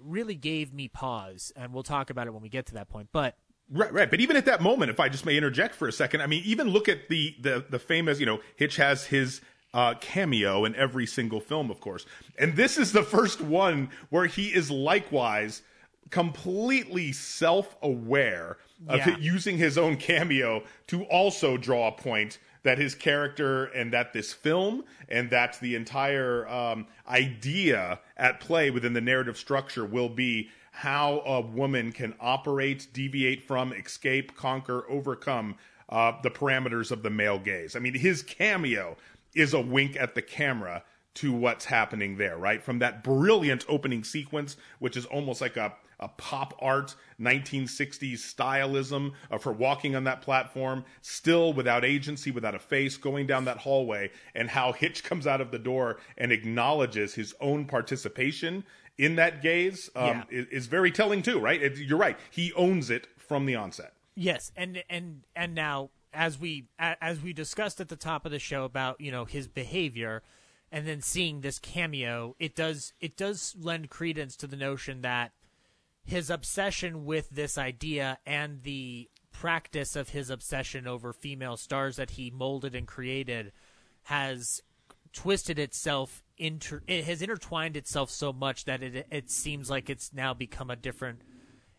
really gave me pause, and we'll talk about it when we get to that point. But Right, right. But even at that moment, if I just may interject for a second, I mean, even look at the the the famous, you know, Hitch has his uh, cameo in every single film, of course, and this is the first one where he is likewise completely self aware of Yeah. using his own cameo to also draw a point that his character and that this film and that the entire um, idea at play within the narrative structure will be how a woman can operate, deviate from, escape, conquer, overcome uh, the parameters of the male gaze. I mean, his cameo is a wink at the camera to what's happening there, right? From that brilliant opening sequence, which is almost like a, a pop art 1960s stylism of her walking on that platform, still without agency, without a face, going down that hallway, and how Hitch comes out of the door and acknowledges his own participation in that gaze um, Yeah. is, is very telling too, right? It, you're right. He owns it from the onset. Yes, and and and now as we as we discussed at the top of the show about you know his behavior, and then seeing this cameo, it does it does lend credence to the notion that his obsession with this idea and the practice of his obsession over female stars that he molded and created has twisted itself inter it has intertwined itself so much that it it seems like it's now become a different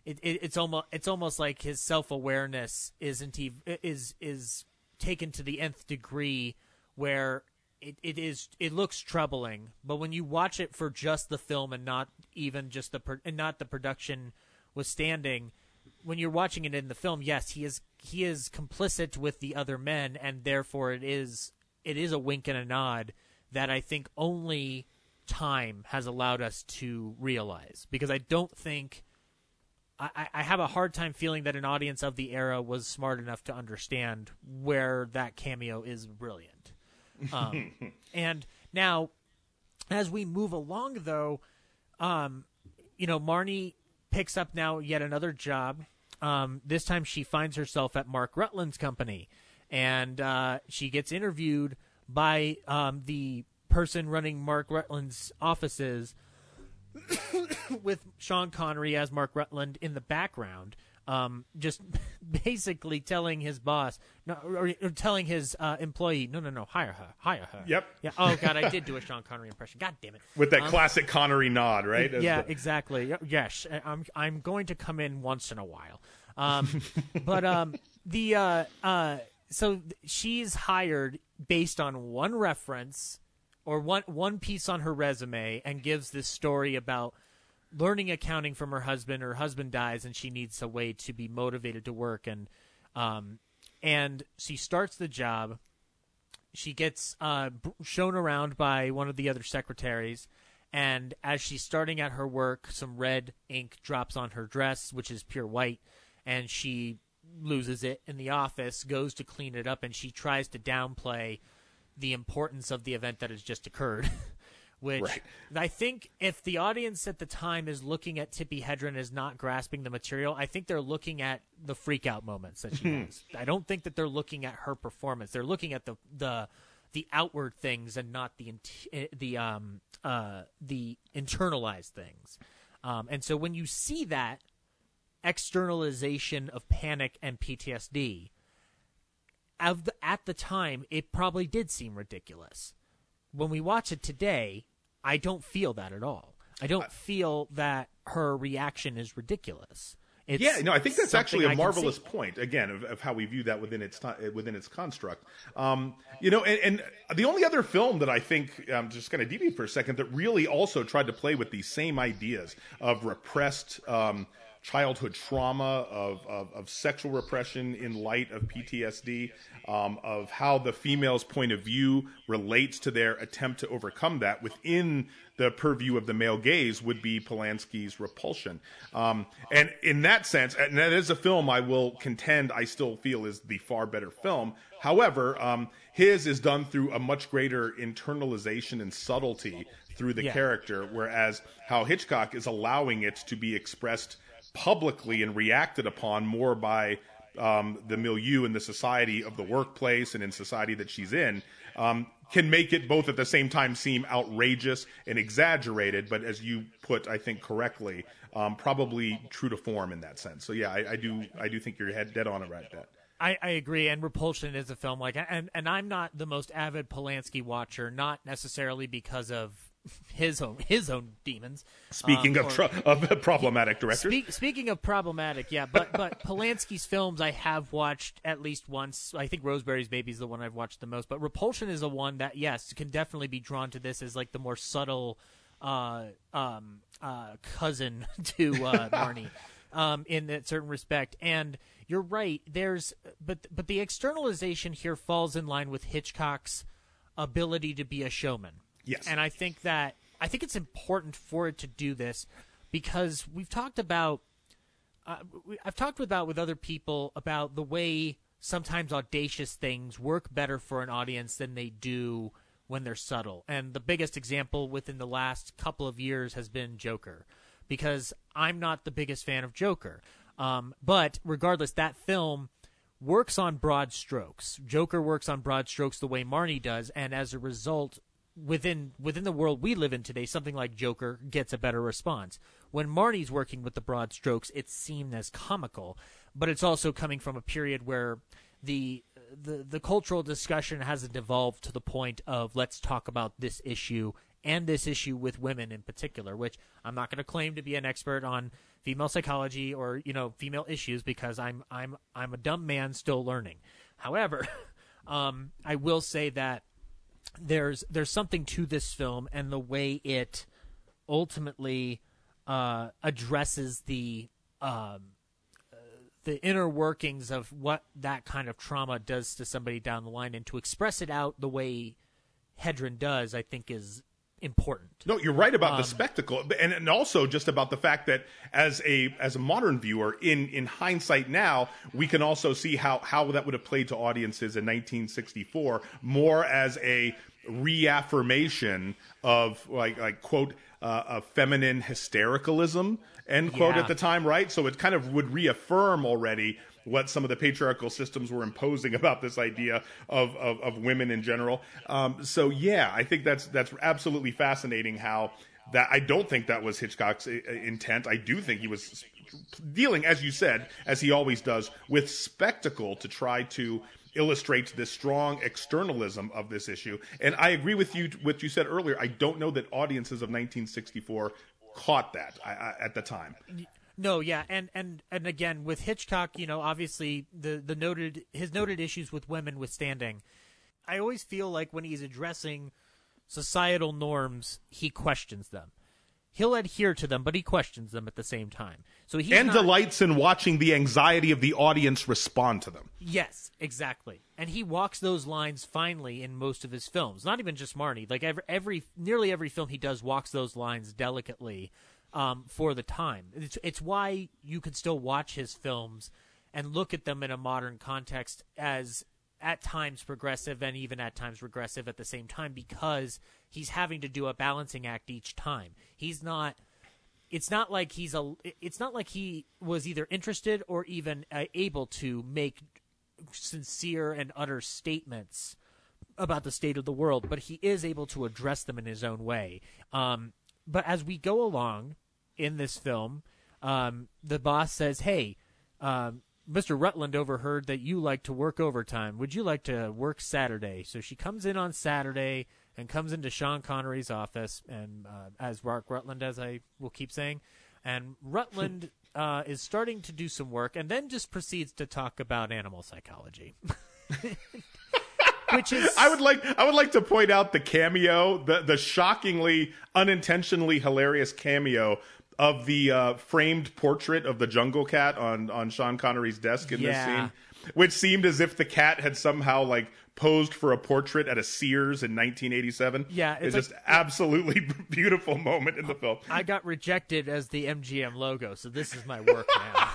it, it it's almost it's almost like his self awareness isn't even is is taken to the nth degree where it, it is it looks troubling but when you watch it for just the film and not even just the pro- and not the production was standing. When you're watching it in the film, yes, he is he is complicit with the other men, and therefore it is it is a wink and a nod that I think only time has allowed us to realize. Because I don't think I, I have a hard time feeling that an audience of the era was smart enough to understand where that cameo is brilliant. Um, and now, as we move along, though, um, you know, Marnie picks up now yet another job. Um, this time she finds herself at Mark Rutland's company, and uh, she gets interviewed by um, the person running Mark Rutland's offices with Sean Connery as Mark Rutland in the background, um, just basically telling his boss, no, or, or telling his uh, employee, no, no, no, hire her, hire her. Yep. Yeah. Oh God, I did do a Sean Connery impression. God damn it. With that Um, classic Connery nod, right? As yeah, the- exactly. Yes, I- I'm I'm going to come in once in a while. Um, but um, the uh, uh, so she's hired based on one reference or one one piece on her resume and gives this story about learning accounting from her husband. Her husband dies, and she needs a way to be motivated to work. And um, and she starts the job. She gets uh, shown around by one of the other secretaries, and as she's starting at her work, some red ink drops on her dress, which is pure white, and she loses it in the office. Goes to clean it up, and she tries to downplay the importance of the event that has just occurred. Which Right. I think if the audience at the time is looking at Tippi Hedren as not grasping the material, I think they're looking at the freak out moments that she has. I don't think that they're looking at her performance. They're looking at the the the outward things and not the eh, the um uh the internalized things. Um, and so when you see that externalization of panic and PTSD, of the, at the time, it probably did seem ridiculous. When we watch it today, I don't feel that at all. I don't feel that her reaction is ridiculous. It's yeah, no, I think that's actually a marvelous point again of, of how we view that within its ti- within its construct. Um, you know, and, and the only other film that I think I'm just going to deviate for a second that really also tried to play with these same ideas of repressed um, childhood trauma, of, of of sexual repression in light of PTSD, um, of how the female's point of view relates to their attempt to overcome that within the purview of the male gaze would be Polanski's Repulsion. Um, and in that sense, and that is a film I will contend I still feel is the far better film. However, um, his is done through a much greater internalization and subtlety through the Yeah. character, whereas how Hitchcock is allowing it to be expressed publicly and reacted upon more by um, the milieu and the society of the workplace and in society that she's in um, can make it both at the same time seem outrageous and exaggerated, but as you put, I think correctly, um, probably true to form in that sense. So yeah, I, I do I do think you're head dead on right that. I, I agree, and Repulsion is a film like, and and I'm not the most avid Polanski watcher, not necessarily because of his own his own demons. Speaking um, of, or- tr- of problematic directors, Speak, speaking of problematic, yeah, but but Polanski's films I have watched at least once. I think Rosemary's Baby is the one I've watched the most, but Repulsion is the one that yes can definitely be drawn to this as like the more subtle uh, um, uh, cousin to uh, Marnie um, in that certain respect. And you're right. There's but but the externalization here falls in line with Hitchcock's ability to be a showman. Yes. And I think that I think it's important for it to do this because we've talked about uh, I've talked about with other people about the way sometimes audacious things work better for an audience than they do when they're subtle. And the biggest example within the last couple of years has been Joker, because I'm not the biggest fan of Joker. Um, but regardless, that film works on broad strokes. Joker works on broad strokes the way Marnie does, and as a result, within within the world we live in today, something like Joker gets a better response. When Marnie's working with the broad strokes, it's seen as comical, but it's also coming from a period where the the the cultural discussion hasn't evolved to the point of let's talk about this issue and this issue with women in particular, which I'm not going to claim to be an expert on female psychology or you know female issues because I'm I'm I'm a dumb man still learning. However, um, I will say that there's there's something to this film and the way it ultimately uh, addresses the um, the inner workings of what that kind of trauma does to somebody down the line, and to express it out the way Hedren does, I think is important. No, you're right about Um, the spectacle, and, and also just about the fact that as a as a modern viewer, in in hindsight now, we can also see how how that would have played to audiences in 1964 more as a reaffirmation of like like quote uh, a feminine hystericalism end quote Yeah. at the time, right? So it kind of would reaffirm already what some of the patriarchal systems were imposing about this idea of of, of women in general. Um, so yeah, I think that's that's absolutely fascinating. How that I don't think that was Hitchcock's uh, intent. I do think he was dealing, as you said, as he always does, with spectacle to try to illustrate this strong externalism of this issue. And I agree with you what you said earlier. I don't know that audiences of 1964 caught that at the time. No, yeah, and and and again with Hitchcock, you know, obviously the the noted his noted issues with women withstanding, I always feel like when he's addressing societal norms, he questions them. He'll adhere to them, but he questions them at the same time. So he and not, delights in watching the anxiety of the audience respond to them. Yes, exactly. And he walks those lines finely in most of his films. Not even just Marnie. Like every, every nearly every film he does walks those lines delicately um, for the time. It's, it's why you can still watch his films and look at them in a modern context as at times progressive and even at times regressive at the same time because he's having to do a balancing act each time. He's not it's not like he's a it's not like he was either interested or even uh, able to make sincere and utter statements about the state of the world but he is able to address them in his own way um, but as we go along in this film um, the boss says hey um, Mr. Rutland overheard that you like to work overtime. Would you like to work Saturday? So she comes in on Saturday and comes into Sean Connery's office, and uh, as Mark Rutland, as I will keep saying, and Rutland uh, is starting to do some work, and then just proceeds to talk about animal psychology, which is I would like I would like to point out the cameo, the the shockingly unintentionally hilarious cameo of the uh, framed portrait of the jungle cat on on Sean Connery's desk in Yeah. this scene, which seemed as if the cat had somehow like posed for a portrait at a Sears in 1987. Yeah, it's, it's just absolutely beautiful moment in the film. I got rejected as the MGM logo, so this is my work now.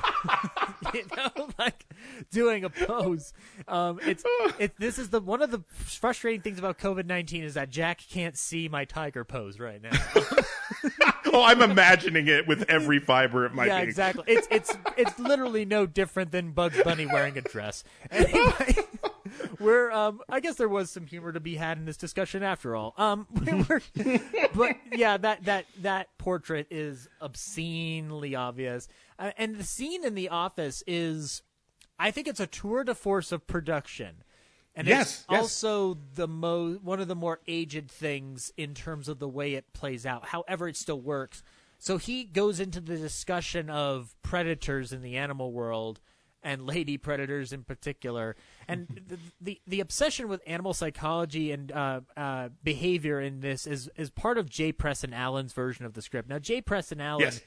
you know, like doing a pose. Um, it's it. This is the one of the frustrating things about COVID nineteen is that Jack can't see my tiger pose right now. oh, I'm imagining it with every fiber of my yeah, being. exactly. It's it's it's literally no different than Bugs Bunny wearing a dress. Anyway, we're um, I guess there was some humor to be had in this discussion after all. Um, but yeah, that that that portrait is obscenely obvious, uh, and the scene in the office is, I think it's a tour de force of production. And Yes, it's yes. also the mo one of the more aged things in terms of the way it plays out. However, it still works. So he goes into the discussion of predators in the animal world and lady predators in particular, and the the, the obsession with animal psychology and uh, uh, behavior in this is is part of Jay Presson Allen's version of the script. Now, Jay Presson Allen Yes.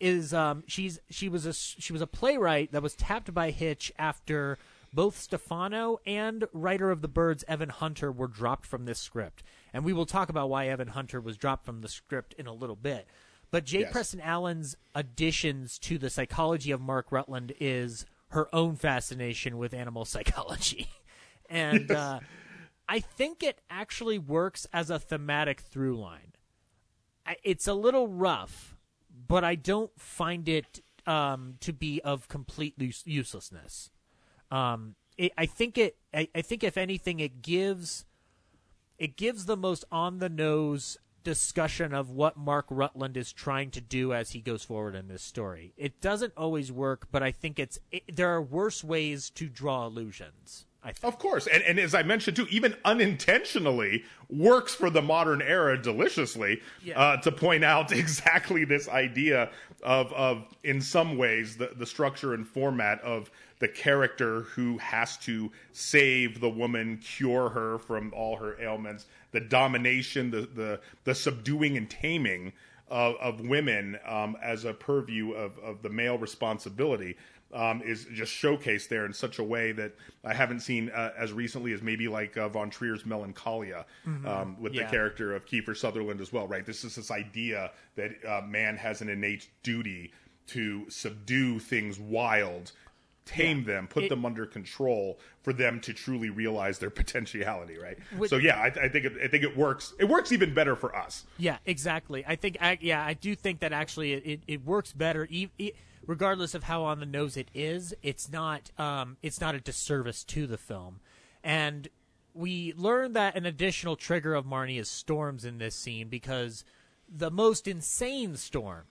is um she's she was a she was a playwright that was tapped by Hitch after both Stefano and writer of the birds Evan Hunter were dropped from this script. And we will talk about why Evan Hunter was dropped from the script in a little bit. But Jay Yes. Presson Allen's additions to the psychology of Mark Rutland is her own fascination with animal psychology. and uh, I think it actually works as a thematic through line. It's a little rough, but I don't find it um, to be of complete use- uselessness. Um, it, I think it. I, I think if anything, it gives it gives the most on the nose discussion of what Mark Rutland is trying to do as he goes forward in this story. It doesn't always work, but I think it's it, there are worse ways to draw illusions. I think. Of course, and, and as I mentioned too, even unintentionally works for the modern era deliciously Yeah. uh, to point out exactly this idea of of in some ways the the structure and format of the character who has to save the woman, cure her from all her ailments, the domination, the the the subduing and taming of, of women um, as a purview of, of the male responsibility um, is just showcased there in such a way that I haven't seen uh, as recently as maybe like uh, Von Trier's Melancholia Mm-hmm. um, with Yeah. the character of Kiefer Sutherland as well, right? This is this idea that uh, man has an innate duty to subdue things wild, tame them, put It- them under control for them to truly realize their potentiality, right? Which- so yeah, I, I think it, I think it works. It works even better for us. Yeah, exactly. I think, I, yeah, I do think that actually it, it, works better, e- regardless of how on the nose it is. It's not, um, it's not a disservice to the film, and we learn that an additional trigger of Marnie is storms in this scene because the most insane storm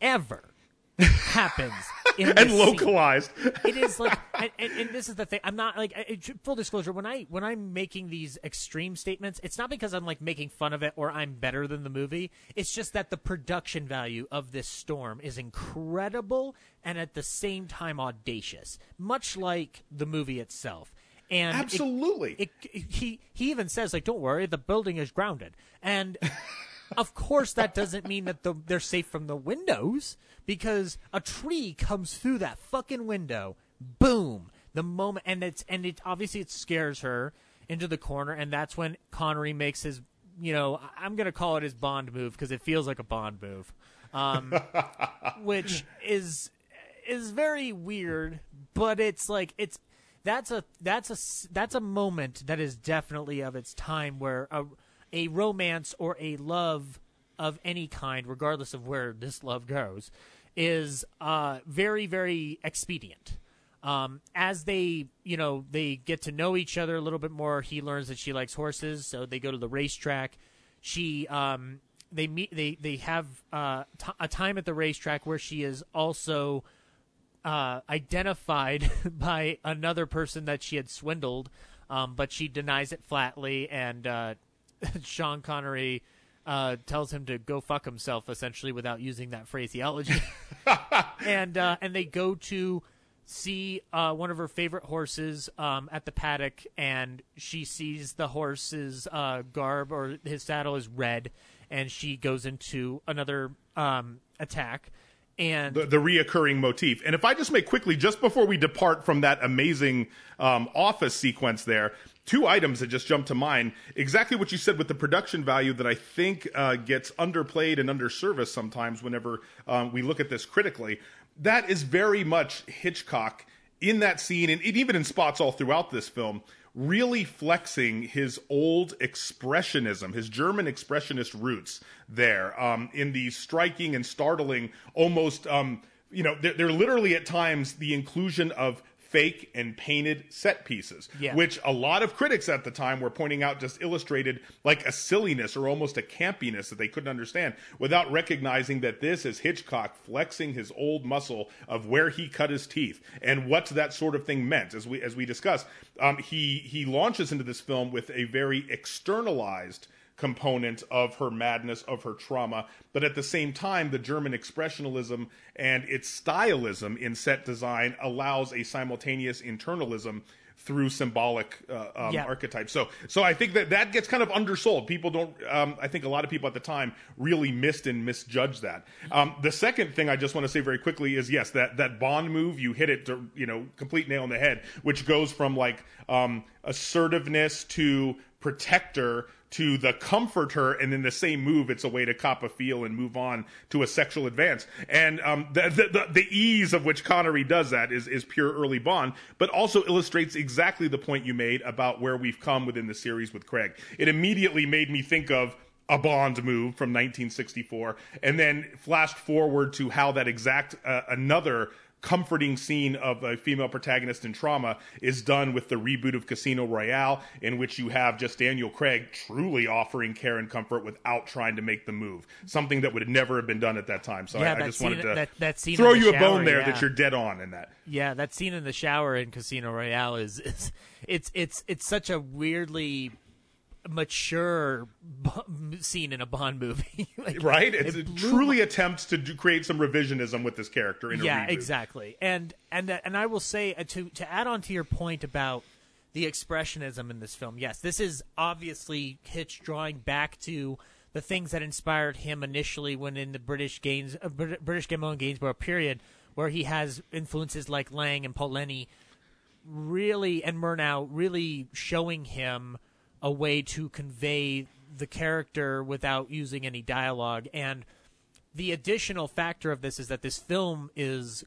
ever happens And localized. it is like and, and, and this is the thing. I'm not like I- full disclosure when i when i'm making these extreme statements it's not because i'm like making fun of it or i'm better than the movie. It's just that the production value of this storm is incredible and at the same time audacious much like the movie itself. And Absolutely. it, it- he he even says like don't worry the building is grounded. And of course that doesn't mean that the, they're safe from the windows because a tree comes through that fucking window boom the moment and it's and it obviously it scares her into the corner and that's when connery makes his you know i'm gonna call it his bond move because it feels like a bond move. Um, which is is very weird but it's like it's that's a that's a that's a moment that is definitely of its time where a a romance or a love of any kind regardless of where this love goes is uh very very expedient. Um, as they you know they get to know each other a little bit more he learns that she likes horses so they go to the racetrack. She um, they meet they they have uh, t- a time at the racetrack where she is also uh, identified by another person that she had swindled, um, but she denies it flatly, and uh, Sean Connery uh, tells him to go fuck himself, essentially, without using that phraseology. and uh, and they go to see uh, one of her favorite horses um, at the paddock, and she sees the horse's uh, garb or his saddle is red, and she goes into another um, attack. And the, the reoccurring motif. And if I just make quickly, just before we depart from that amazing um, office sequence there, two items that just jumped to mind. Exactly what you said with the production value that I think uh, gets underplayed and underserviced sometimes whenever um, we look at this critically. That is very much Hitchcock in that scene, and even in spots all throughout this film, really flexing his old expressionism, his German expressionist roots there um, in the striking and startling, almost, um, you know, they're, they're literally at times the inclusion of fake and painted set pieces, Yeah. which a lot of critics at the time were pointing out just illustrated like a silliness or almost a campiness that they couldn't understand without recognizing that this is Hitchcock flexing his old muscle of where he cut his teeth and what that sort of thing meant. As we as we discussed, um, he he launches into this film with a very externalized component of her madness, of her trauma, but at the same time, the German expressionism and its stylism in set design allows a simultaneous internalism through symbolic uh, um, Yeah. archetypes. So, so I think that that gets kind of undersold. People don't. Um, I think a lot of people at the time really missed and misjudged that. Um, the second thing I just want to say very quickly is yes, that that Bond move you hit it, to, you know, complete nail on the head, which goes from like um, assertiveness to protector to the comforter, and in the same move, it's a way to cop a feel and move on to a sexual advance. And um, the, the, the, ease of which Connery does that is, is pure early Bond, but also illustrates exactly the point you made about where we've come within the series with Craig. It immediately made me think of a Bond move from 1964, and then flashed forward to how that exact uh, another comforting scene of a female protagonist in trauma is done with the reboot of Casino Royale, in which you have just Daniel Craig truly offering care and comfort without trying to make the move, something that would never have been done at that time. So Yeah, I, I just scene- wanted to that- that scene throw you a bone there yeah. that you're dead on in that. Yeah, that scene in the shower in Casino Royale is, is it's it's it's such a weirdly mature b- scene in a Bond movie. Like, Right? It's it truly attempts to do, create some revisionism with this character in a yeah, exactly. And and and I will say uh, to to add on to your point about the expressionism in this film. Yes, this is obviously Hitch drawing back to the things that inspired him initially when in the British Gaines, uh, British Gainsborough period, where he has influences like Lang and Paul Leni, really and Murnau really showing him a way to convey the character without using any dialogue. And the additional factor of this is that this film is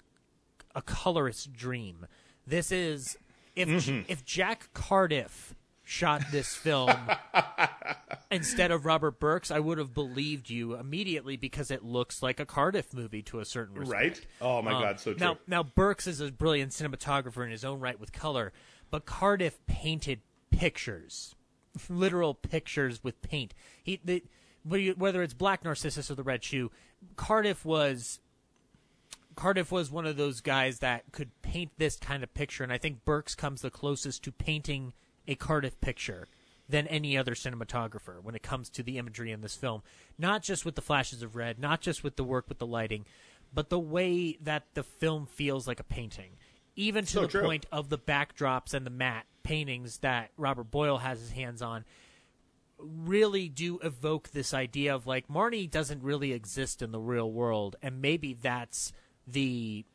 a colorist dream. This is if mm-hmm. if Jack Cardiff shot this film instead of Robert Burks, I would have believed you immediately because it looks like a Cardiff movie to a certain respect. Right? Oh my um, god, so true. Now, now Burks is a brilliant cinematographer in his own right with color, but Cardiff painted pictures, literal pictures with paint. He the, whether it's Black Narcissus or The Red Shoe, Cardiff was Cardiff was one of those guys that could paint this kind of picture, and I think Burks comes the closest to painting a Cardiff picture than any other cinematographer when it comes to the imagery in this film. Not just with the flashes of red, not just with the work with the lighting, but the way that the film feels like a painting. Even to so the true. point of the backdrops and the matte paintings that Robert Boyle has his hands on really do evoke this idea of like Marnie doesn't really exist in the real world and maybe that's the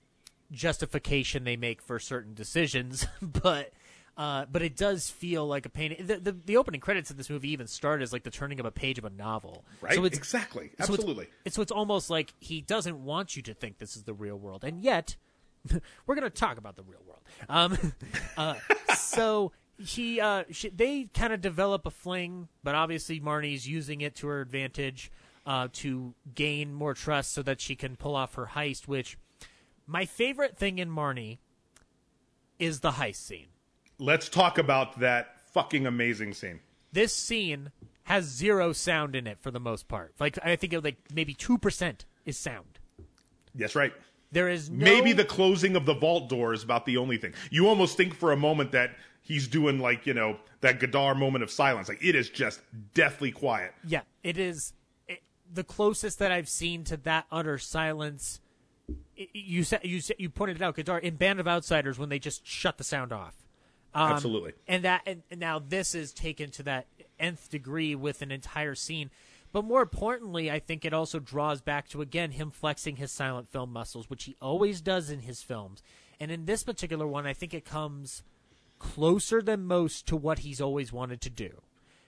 justification they make for certain decisions but uh, but it does feel like a painting. The, the, the, opening credits of this movie even start as like the turning of a page of a novel. Right. So it's, exactly. Absolutely. So it's, it's, almost like he doesn't want you to think this is the real world, and yet we're going to talk about the real world. Um, uh, so he, uh, she, they kind of develop a fling, but obviously Marnie's using it to her advantage uh, to gain more trust so that she can pull off her heist. Which my favorite thing in Marnie is the heist scene let's talk about that fucking amazing scene. This scene has zero sound in it for the most part. Like I think it, like maybe two percent is sound. Yes, right. There is no... maybe the closing of the vault door is about the only thing. You almost think for a moment that he's doing like you know that Godard moment of silence. Like it is just deathly quiet. Yeah, it is it, the closest that I've seen to that utter silence. It, you said you said, you pointed it out, Godard in Band of Outsiders when they just shut the sound off. Um, Absolutely. And that and now this is taken to that nth degree with an entire scene. But more importantly, I think it also draws back to again him flexing his silent film muscles, which he always does in his films. And in this particular one, I think it comes closer than most to what he's always wanted to do.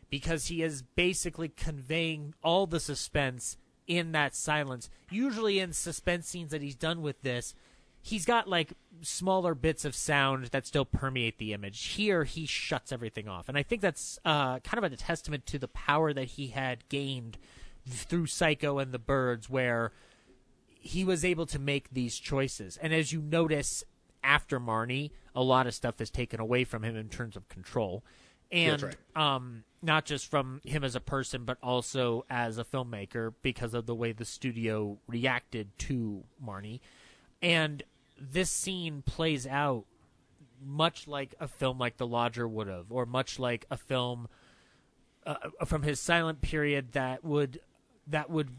Because he is basically conveying all the suspense in that silence. Usually in suspense scenes that he's done with this, he's got like smaller bits of sound that still permeate the image. Here, he shuts everything off, and I think that's uh, kind of a testament to the power that he had gained through Psycho and the Birds, where he was able to make these choices. And as you notice after Marnie, a lot of stuff is taken away from him in terms of control. And right. um, not just from him as a person, but also as a filmmaker because of the way the studio reacted to Marnie. And this scene plays out much like a film like The Lodger would have, or much like a film uh, from his silent period that would that would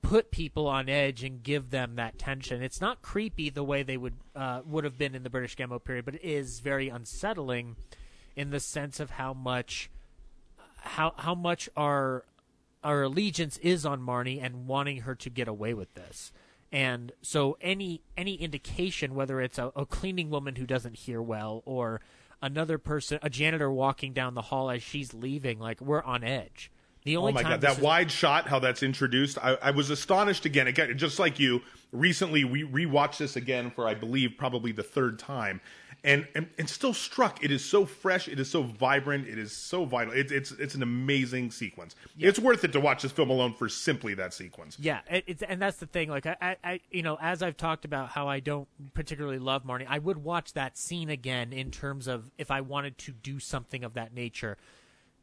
put people on edge and give them that tension. It's not creepy the way they would uh, would have been in the British Gaumont period, but it is very unsettling in the sense of how much how how much our our allegiance is on Marnie and wanting her to get away with this. And so any any indication, whether it's a, a cleaning woman who doesn't hear well or another person, a janitor walking down the hall as she's leaving, like we're on edge. The only oh my god, that is- wide shot, how that's introduced, I, I, was astonished again. Again, just like you, recently we rewatched this again for I believe probably the third time, and, and and still struck. It is so fresh. It is so vibrant. It is so vital. It's it's it's an amazing sequence. Yeah. It's worth it to watch this film alone for simply that sequence. Yeah, it's and that's the thing. Like I, I, you know, as I've talked about how I don't particularly love Marnie, I would watch that scene again in terms of if I wanted to do something of that nature.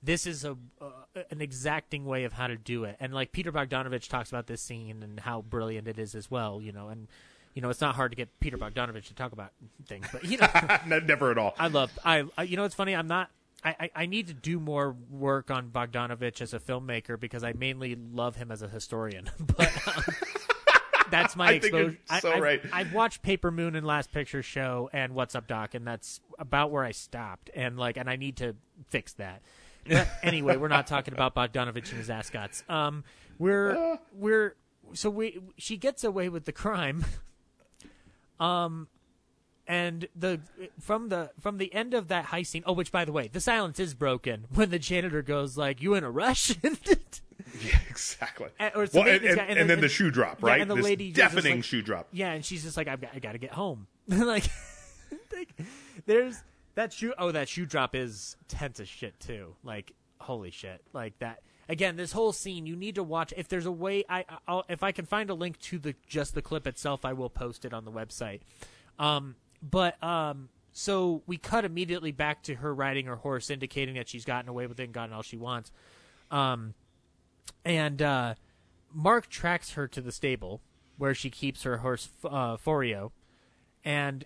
This is a uh, an exacting way of how to do it, and like Peter Bogdanovich talks about this scene and how brilliant it is as well. You know, and you know, it's not hard to get Peter Bogdanovich to talk about things, but you know, never at all. I love, I, I, you know, it's funny. I'm not. I, I, I need to do more work on Bogdanovich as a filmmaker because I mainly love him as a historian. but um, that's my exposure. so I, right. I've, I've watched Paper Moon and Last Picture Show and What's Up Doc, and that's about where I stopped. And like, and I need to fix that But anyway, we're not talking about Bogdanovich and his ascots. Um, we're we're so we she gets away with the crime. Um, and the from the from the end of that heist scene. Oh, which by the way, the silence is broken when the janitor goes like, "You in a rush?" Yeah, exactly. And- or well, and, and, guy, and then- then the shoe drop, yeah, right? and the this lady deafening like- shoe drop. Yeah, and she's just like, I've got, I got to get home. like, like, there's that shoe. Oh, that shoe drop is tense as shit too. Like, holy shit. Like that. Again, this whole scene, you need to watch. If there's a way, I, I'll, if I can find a link to the just the clip itself, I will post it on the website. Um, but um, so we cut immediately back to her riding her horse, indicating that she's gotten away with it and gotten all she wants. Um, and uh, Mark tracks her to the stable where she keeps her horse uh, Forio, and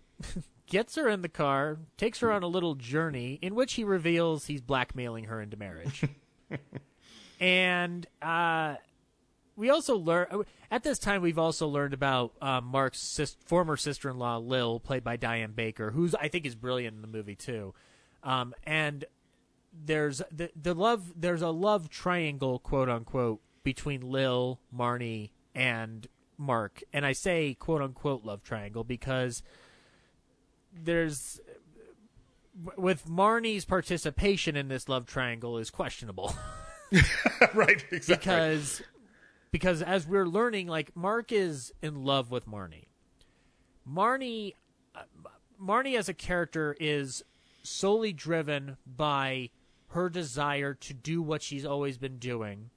gets her in the car, takes her on a little journey in which he reveals he's blackmailing her into marriage. and uh, we also learn at this time we've also learned about uh, Mark's sis- former sister-in-law Lil, played by Diane Baker, who's I think is brilliant in the movie too. Um, and there's the the love there's a love triangle quote unquote between Lil, Marnie, and Mark. And I say quote unquote love triangle because there's with Marnie's participation in this love triangle is questionable. right, exactly. because because as we're learning like mark is in love with marnie marnie uh, marnie as a character is solely driven by her desire to do what she's always been doing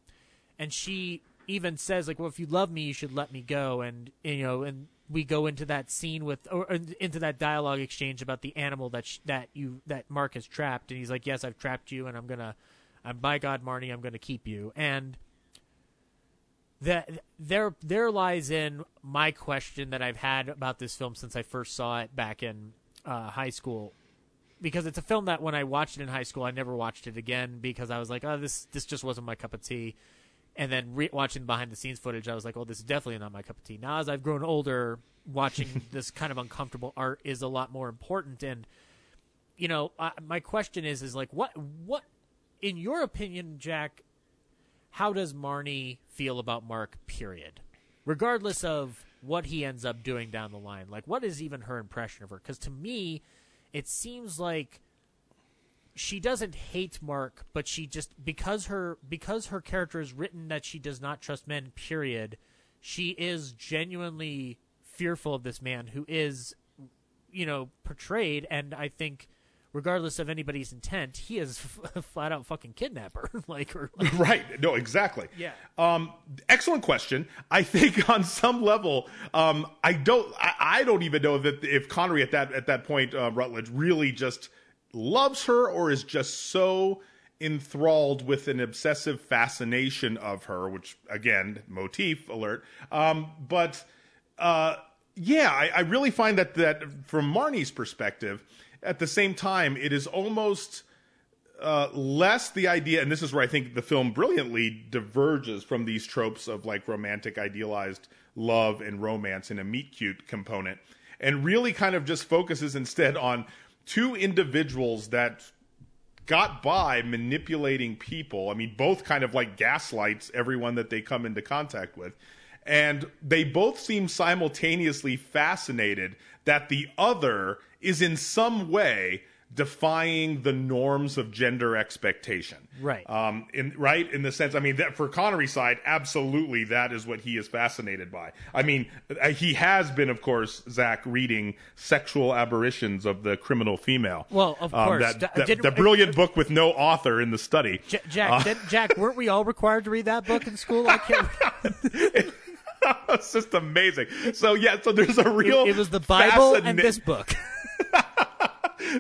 and she even says like well if you love me you should let me go and you know and we go into that scene with or into that dialogue exchange about the animal that sh- that you that Mark has trapped and he's like yes I've trapped you and I'm going to I'm by God Marnie I'm going to keep you. And that there there lies in my question that I've had about this film since I first saw it back in uh, high school. Because it's a film that when I watched it in high school I never watched it again because I was like oh this this just wasn't my cup of tea and then re- watching behind the scenes footage I was like oh this is definitely not my cup of tea now as I've grown older watching this kind of uncomfortable art is a lot more important and you know uh, my question is is like what what in your opinion Jack how does Marnie feel about Mark, period? Regardless of what he ends up doing down the line. Like, what is even her impression of her? Because to me, it seems like she doesn't hate Mark, but she just because her because her character is written that she does not trust men, period, she is genuinely fearful of this man who is you know, portrayed and I think regardless of anybody's intent, he is f- flat out fucking kidnapper. like or like, right. No, exactly. Yeah. Um, excellent question. I think on some level, um, I don't, I, I don't even know that if Connery at that at that point, uh, Rutledge really just loves her or is just so enthralled with an obsessive fascination of her, which again, motif alert. Um, but uh, yeah, I, I really find that that from Marnie's perspective, at the same time, it is almost uh, less the idea, and this is where I think the film brilliantly diverges from these tropes of like romantic idealized love and romance in a meet cute component, and really kind of just focuses instead on two individuals that got by manipulating people. I mean, both kind of like gaslights everyone that they come into contact with. And they both seem simultaneously fascinated that the other is in some way defying the norms of gender expectation. Right. Um, in right in the sense, I mean, that for Connery's side, absolutely, that is what he is fascinated by. I mean, uh, he has been, of course, Zach reading "Sexual Aberrations of the Criminal Female." Well, of Um, course. that, that- the brilliant book with no author in the study. J- Jack, did, Jack, weren't we all required to read that book in school? I can't. it's just amazing. So yeah, so there's a real. It, it was the Bible and this book.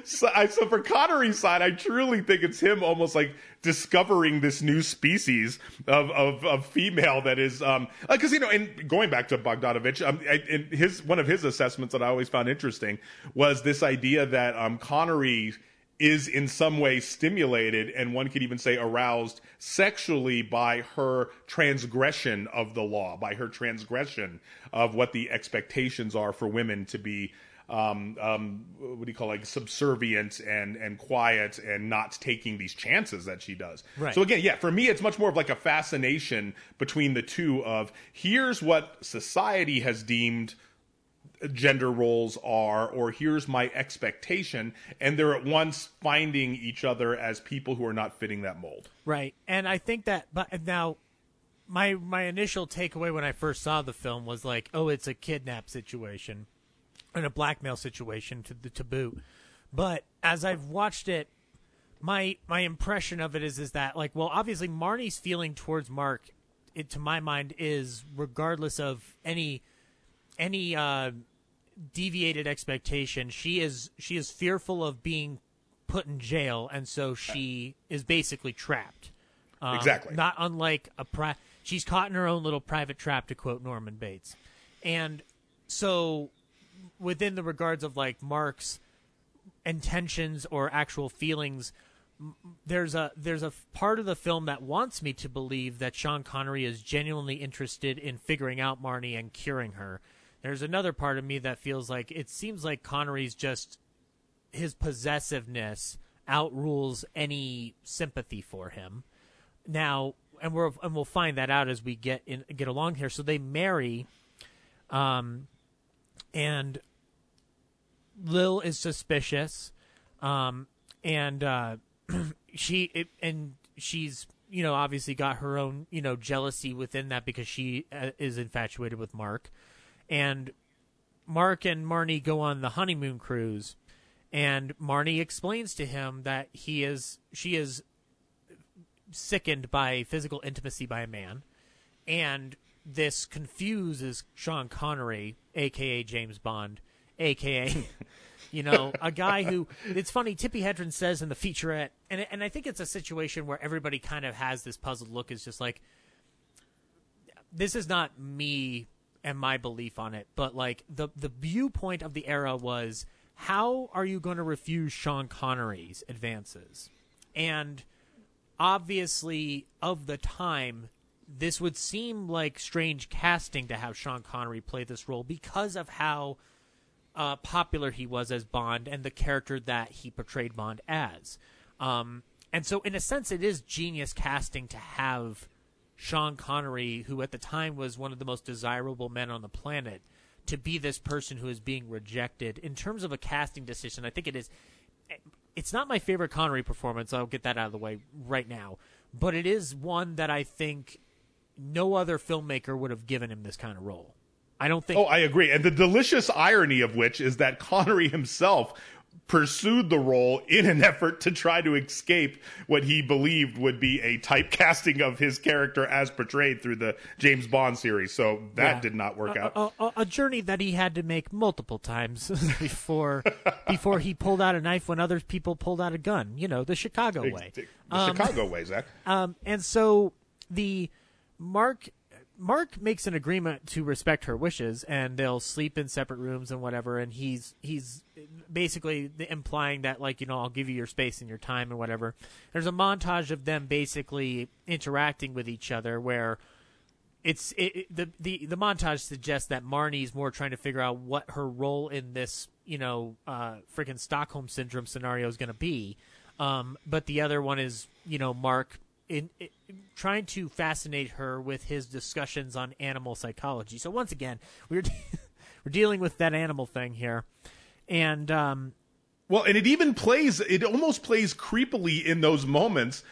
So, I, so for Connery's side, I truly think it's him almost like discovering this new species of of, of female that is um because you know and going back to Bogdanovich, um, I, in his one of his assessments that I always found interesting was this idea that um Connery is in some way stimulated and one could even say aroused sexually by her transgression of the law, by her transgression of what the expectations are for women to be um, um, what do you call it, like subservient and and quiet and not taking these chances that she does. Right. So again, yeah, for me, it's much more of like a fascination between the two. Of here's what society has deemed gender roles are or here's my expectation and they're at once finding each other as people who are not fitting that mold Right. And I think that but now my my initial takeaway when I first saw the film was like, oh, it's a kidnap situation and a blackmail situation to the to boot. But as I've watched it, my my impression of it is is that like, well, obviously Marnie's feeling towards Mark, it, to my mind, is regardless of any any uh, deviated expectation, she is she is fearful of being put in jail, and so she is basically trapped. Um, Exactly. Not unlike a pri- she's caught in her own little private trap, to quote Norman Bates, and so within the regards of like Mark's intentions or actual feelings there's a there's a part of the film that wants me to believe that Sean Connery is genuinely interested in figuring out Marnie and curing her. There's another part of me that feels like it seems like Connery's just his possessiveness outrules any sympathy for him. Now, and we're and we'll find that out as we get in get along here. So they marry, um, and Lil is suspicious, um, and uh, she it, and she's you know obviously got her own you know jealousy within that because she uh, is infatuated with Mark, and Mark and Marnie go on the honeymoon cruise, and Marnie explains to him that he is she is sickened by physical intimacy by a man, and this confuses Sean Connery, aka James Bond, aka you know a guy who it's funny. Tippi Hedren says in the featurette, and and I think it's a situation where everybody kind of has this puzzled look. Is just like this is not me and my belief on it, but like the the viewpoint of the era was how are you going to refuse Sean Connery's advances? And obviously of the time this would seem like strange casting to have Sean Connery play this role because of how uh, popular he was as Bond and the character that he portrayed Bond as. Um, and so, in a sense, it is genius casting to have Sean Connery, who at the time was one of the most desirable men on the planet, to be this person who is being rejected. In terms of a casting decision, I think it is. It's not my favorite Connery performance. I'll get that out of the way right now. But it is one that I think no other filmmaker would have given him this kind of role. I don't think. Oh, I agree. And the delicious irony of which is that Connery himself pursued the role in an effort to try to escape what he believed would be a typecasting of his character as portrayed through the James Bond series. So that Yeah. did not work a, out. A, a, a journey that he had to make multiple times before before he pulled out a knife when other people pulled out a gun. You know, the Chicago way. the Um, Chicago way, Zach. Um, and so the Mark Mark makes an agreement to respect her wishes, and they'll sleep in separate rooms and whatever. And he's he's basically implying that like you know I'll give you your space and your time and whatever. There's a montage of them basically interacting with each other where it's it, the the the montage suggests that Marnie's more trying to figure out what her role in this you know uh freaking Stockholm syndrome scenario is going to be, um, but the other one is you know Mark in, in trying to fascinate her with his discussions on animal psychology. So once again, we're we're dealing with that animal thing here, and um, Well, and it even plays, it almost plays creepily in those moments,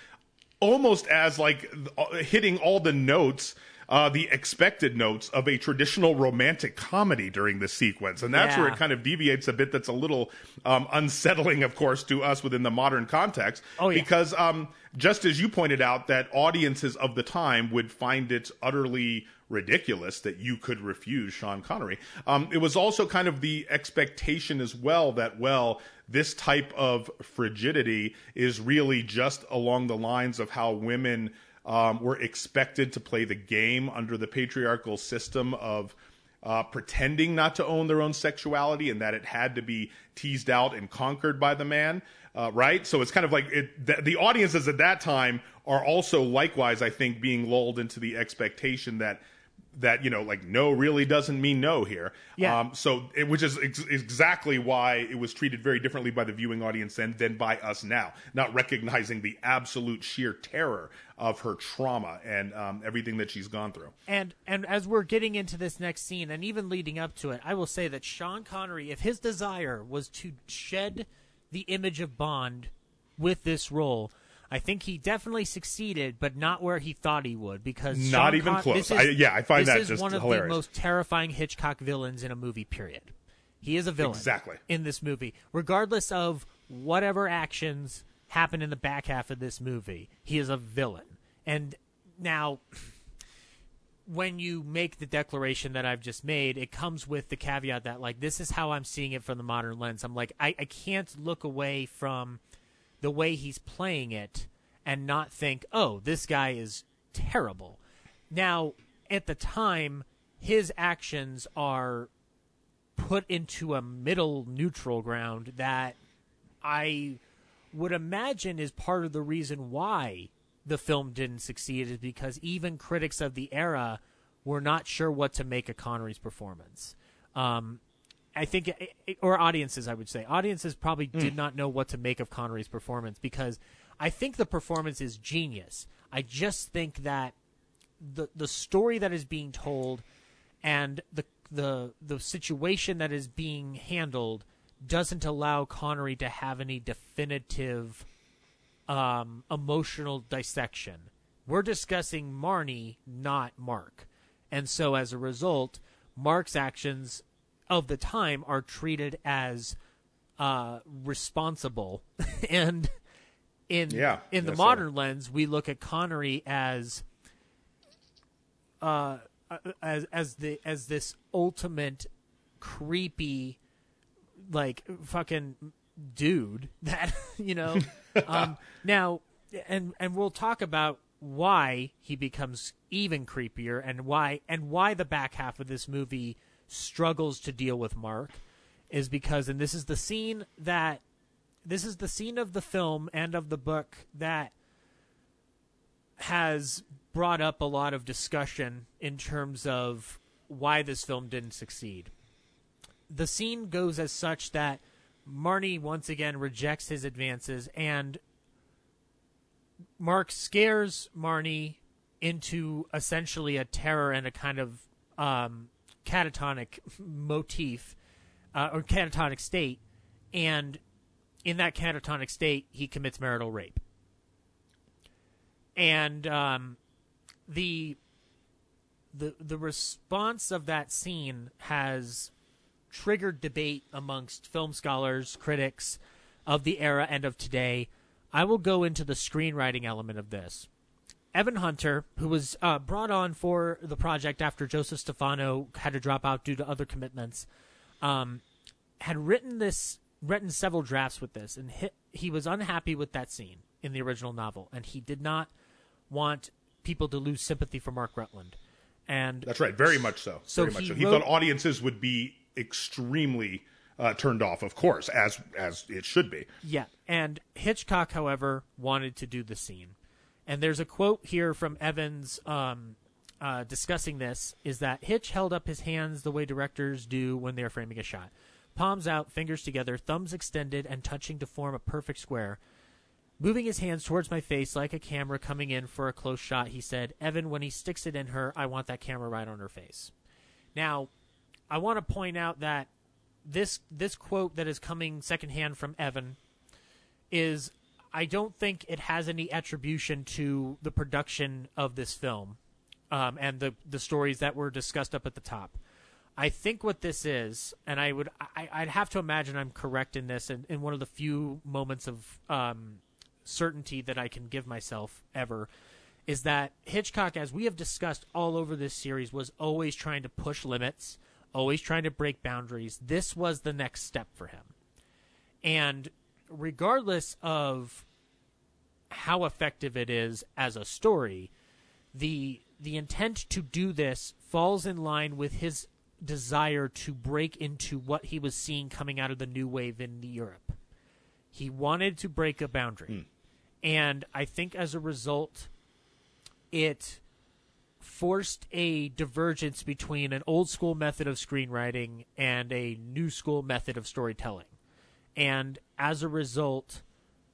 almost as like uh, hitting all the notes, uh, the expected notes of a traditional romantic comedy during this sequence. And that's where it kind of deviates a bit. That's a little um, unsettling, of course, to us within the modern context. Oh, yeah. Because um, just as you pointed out, that audiences of the time would find it utterly ridiculous that you could refuse Sean Connery. Um, it was also kind of the expectation as well that, well, this type of frigidity is really just along the lines of how women um, were expected to play the game under the patriarchal system of uh, pretending not to own their own sexuality and that it had to be teased out and conquered by the man, uh, right? So it's kind of like it, the, the audiences at that time are also likewise, I think, being lulled into the expectation that that you know like no really doesn't mean no here Yeah. um, so it, which is ex- exactly why it was treated very differently by the viewing audience than, than by us now not recognizing the absolute sheer terror of her trauma and um, everything that she's gone through And and as we're getting into this next scene, and even leading up to it, I will say that Sean Connery, if his desire was to shed the image of Bond with this role, I think he definitely succeeded, but not where he thought he would. Because Not Sean even Con- close. is- I- yeah, I find this that is just one of hilarious. the most terrifying Hitchcock villains in a movie. Period. He is a villain Exactly. in this movie, regardless of whatever actions happen in the back half of this movie. He is a villain, and now when you make the declaration that I've just made, it comes with the caveat that like this is how I'm seeing it from the modern lens. I'm like I, I can't look away from the way he's playing it and not think, oh, this guy is terrible. Now, at the time, his actions are put into a middle neutral ground that I would imagine is part of the reason why the film didn't succeed is because even critics of the era were not sure what to make of Connery's performance. Um, I think, or audiences, I would say, audiences probably did not know what to make of Connery's performance because I think the performance is genius. I just think that the the story that is being told and the the the situation that is being handled doesn't allow Connery to have any definitive um, emotional dissection. We're discussing Marnie, not Mark. And so as a result, Mark's actions of the time are treated as uh, responsible. and in Yeah, in the modern lens, we look at Connery as uh, as as the as this ultimate creepy like fucking dude that you know um now and and we'll talk about why he becomes even creepier and why and why the back half of this movie struggles to deal with Mark is because and this is the scene that this is the scene of the film and of the book that has brought up a lot of discussion in terms of why this film didn't succeed. The scene goes as such that Marnie once again rejects his advances, and Mark scares Marnie into essentially a terror and a kind of um, catatonic motif uh, or catatonic state, and in that catatonic state, he commits marital rape. And um, the the the response of that scene has triggered debate amongst film scholars, critics of the era and of today. I will go into the screenwriting element of this. Evan Hunter, who was uh, brought on for the project after Joseph Stefano had to drop out due to other commitments, um, had written this, written several drafts with this, and he, he was unhappy with that scene in the original novel, and he did not want people to lose sympathy for Mark Rutland. And That's right, very much so. So very much he so. He wrote- thought audiences would be extremely uh, turned off, of course, as as it should be. Yeah, and Hitchcock, however, wanted to do the scene. And there's a quote here from Evans um, uh, discussing this: is that Hitch held up his hands the way directors do when they are framing a shot, palms out, fingers together, thumbs extended and touching to form a perfect square. Moving his hands towards my face like a camera coming in for a close shot, he said, "Evan, when he sticks it in her, I want that camera right on her face." Now, I want to point out that this this quote that is coming secondhand from Evan is I don't think it has any attribution to the production of this film um, and the the stories that were discussed up at the top. I think what this is, and I would I, I'd have to imagine I'm correct in this, in, in one of the few moments of um, certainty that I can give myself ever, is that Hitchcock, as we have discussed all over this series, was always trying to push limits, always trying to break boundaries. This was the next step for him. And regardless of how effective it is as a story, the the intent to do this falls in line with his desire to break into what he was seeing coming out of the new wave in Europe. He wanted to break a boundary. Hmm. And I think as a result, it forced a divergence between an old school method of screenwriting and a new school method of storytelling. And as a result,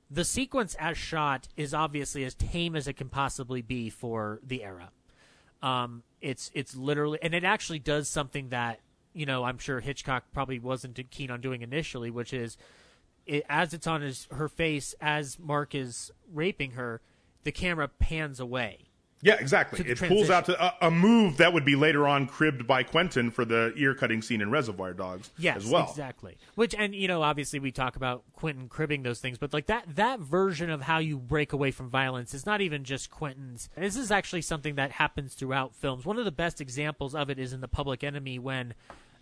the sequence as shot is obviously as tame as it can possibly be for the era. Um, it's it's literally, and it actually does something that you know I'm sure Hitchcock probably wasn't keen on doing initially, which is it, as it's on his her face as Mark is raping her, the camera pans away. Yeah, exactly. It pulls out to a, a, move that would be later on cribbed by Quentin for the ear cutting scene in Reservoir Dogs. Yes, as well. exactly. Which and you know obviously we talk about Quentin cribbing those things, but like that that version of how you break away from violence is not even just Quentin's. This is actually something that happens throughout films. One of the best examples of it is in The Public Enemy when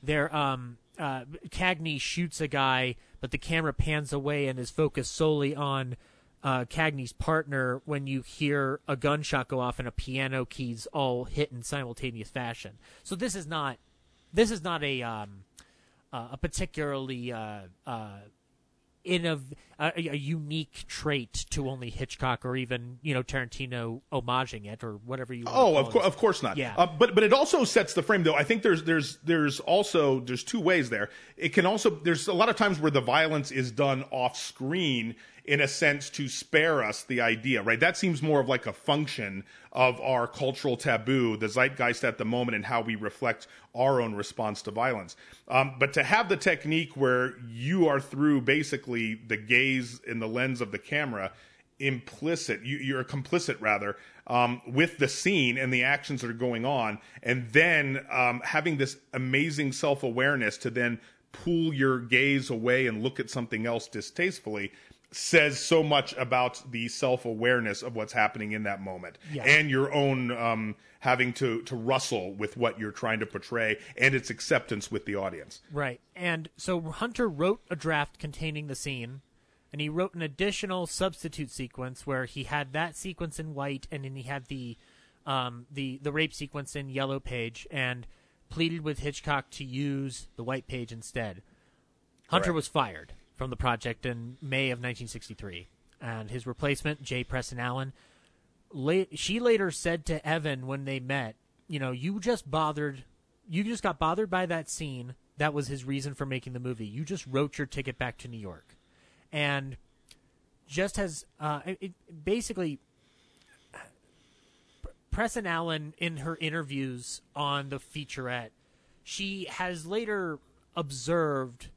they're um uh, Cagney shoots a guy, but the camera pans away and is focused solely on uh, Cagney's partner when you hear a gunshot go off and a piano keys all hit in simultaneous fashion. So this is not this is not a um, uh, a particularly uh, uh in a, a, unique trait to only Hitchcock or even you know Tarantino homaging it or whatever you. Want. Oh, of course, of course not. Yeah, uh, but but it also sets the frame though. I think there's there's there's also there's two ways there. It can also there's a lot of times where the violence is done off screen in a sense to spare us the idea, right? That seems more of like a function of our cultural taboo, the zeitgeist at the moment, and how we reflect our own response to violence. Um, but to have the technique where you are through basically the gaze in the lens of the camera, implicit, you, are complicit rather, um, with the scene and the actions that are going on, and then um, having this amazing self awareness to then pull your gaze away and look at something else distastefully says so much about the self awareness of what's happening in that moment yes. and your own um, having to to wrestle with what you're trying to portray and its acceptance with the audience. Right. And so Hunter wrote a draft containing the scene and he wrote an additional substitute sequence where he had that sequence in white and then he had the um, the the rape sequence in yellow page and pleaded with Hitchcock to use the white page instead. Hunter Correct. was fired from the project in May of 1963, and his replacement, Jay Presson Allen, la- she later said to Evan when they met, "You know, you just bothered, you just got bothered by that scene. That was his reason for making the movie. You just wrote your ticket back to New York, and just as uh, it, basically." Preston Allen, in her interviews on the featurette, she has later observed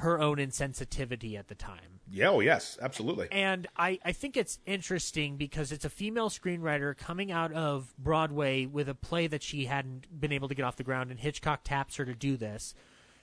her own insensitivity at the time. Yeah, oh yes, absolutely. And I, I think it's interesting because it's a female screenwriter coming out of Broadway with a play that she hadn't been able to get off the ground, and Hitchcock taps her to do this.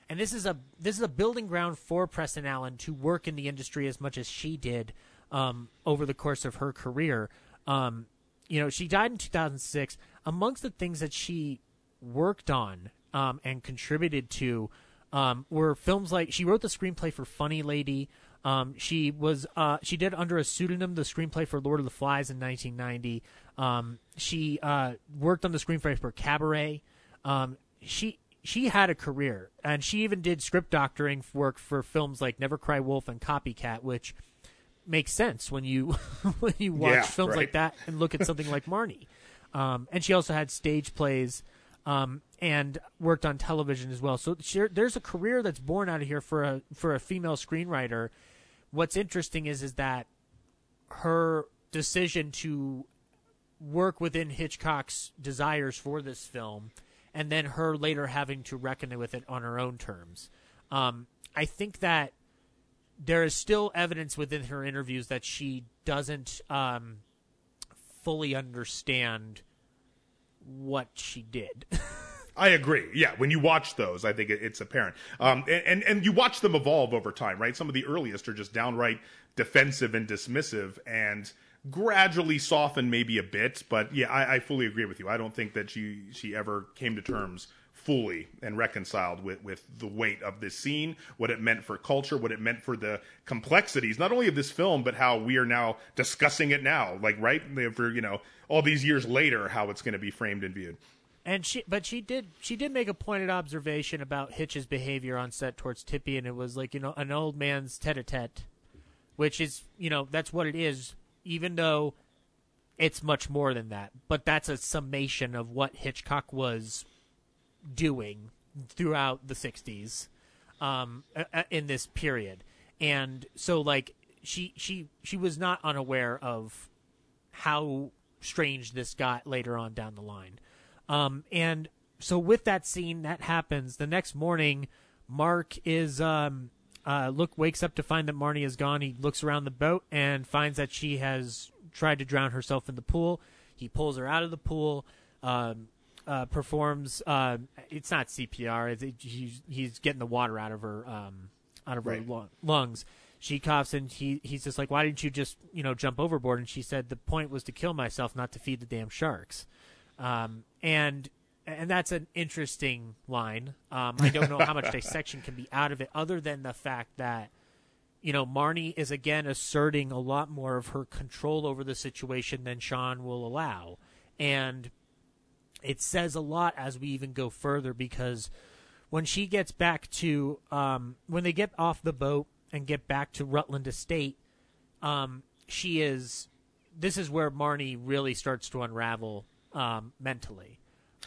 And this is a this is a building ground for Presson Allen to work in the industry as much as she did um, over the course of her career. Um, you know, she died in 2006. Amongst the things that she worked on um, and contributed to um, were films like she wrote the screenplay for Funny Lady. Um, she was uh, she did under a pseudonym the screenplay for Lord of the Flies in 1990. Um, she uh, worked on the screenplay for Cabaret. Um, she she had a career, and she even did script doctoring work for films like Never Cry Wolf and Copycat, which makes sense when you when you watch yeah, films right. like that and look at something like Marnie. Um, and she also had stage plays um, and worked on television as well. So there's a career that's born out of here for a for a female screenwriter. What's interesting is is that her decision to work within Hitchcock's desires for this film, and then her later having to reckon with it on her own terms. Um, I think that there is still evidence within her interviews that she doesn't um, fully understand what she did. I agree. Yeah, when you watch those, I think it's apparent. Um, and, and, and you watch them evolve over time, right? Some of the earliest are just downright defensive and dismissive, and gradually soften maybe a bit. But yeah, I, I fully agree with you. I don't think that she she ever came to terms fully and reconciled with, with the weight of this scene, what it meant for culture, what it meant for the complexities, not only of this film, but how we are now discussing it now, like right for you know all these years later, how it's going to be framed and viewed. And she, but she did, she did make a pointed observation about Hitch's behavior on set towards Tippi, and it was like you know an old man's tete-a-tete, which is you know that's what it is. Even though it's much more than that. But that's a summation of what Hitchcock was doing throughout the '60s um, in this period, and so like she she she was not unaware of how strange this got later on down the line, um, and so with that scene that happens the next morning, Mark is um, uh, look wakes up to find that Marnie is gone. He looks around the boat and finds that she has tried to drown herself in the pool. He pulls her out of the pool. Um, uh, performs. Uh, it's not CPR. It's, it, he's, he's getting the water out of her um, out of right. her lungs. She coughs and he he's just like, "Why didn't you just you know jump overboard?" And she said, "The point was to kill myself, not to feed the damn sharks." Um, and and that's an interesting line. Um, I don't know how much dissection can be out of it, other than the fact that you know Marnie is again asserting a lot more of her control over the situation than Sean will allow, and it says a lot as we even go further because when she gets back to um, when they get off the boat and get back to Rutland Estate, um, she is. This is where Marnie really starts to unravel um, mentally.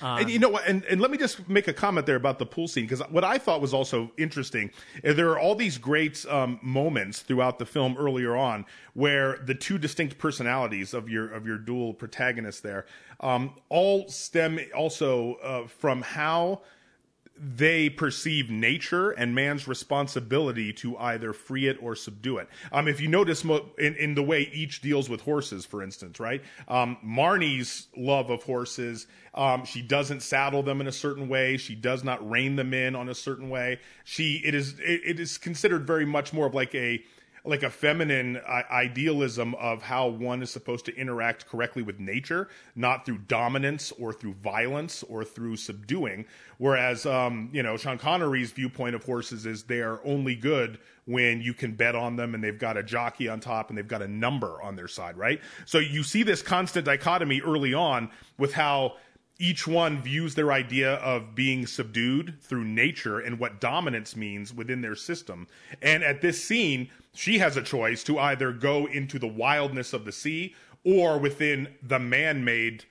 Um, and you know what? And, and let me just make a comment there about the pool scene because what I thought was also interesting, eh, there are all these great um, moments throughout the film earlier on where the two distinct personalities of your of your dual protagonists there um, all stem also uh, from how they perceive nature and man's responsibility to either free it or subdue it. Um, if you notice in, in the way each deals with horses, for instance, right? Um, Marnie's love of horses, um, she doesn't saddle them in a certain way. She does not rein them in on a certain way. She, it is, it, it is considered very much more of like a, like a feminine uh, idealism of how one is supposed to interact correctly with nature, not through dominance or through violence or through subduing. Whereas, um, you know, Sean Connery's viewpoint of horses is they are only good when you can bet on them and they've got a jockey on top and they've got a number on their side, right? So you see this constant dichotomy early on with how each one views their idea of being subdued through nature and what dominance means within their system. And at this scene, she has a choice to either go into the wildness of the sea or within the man made,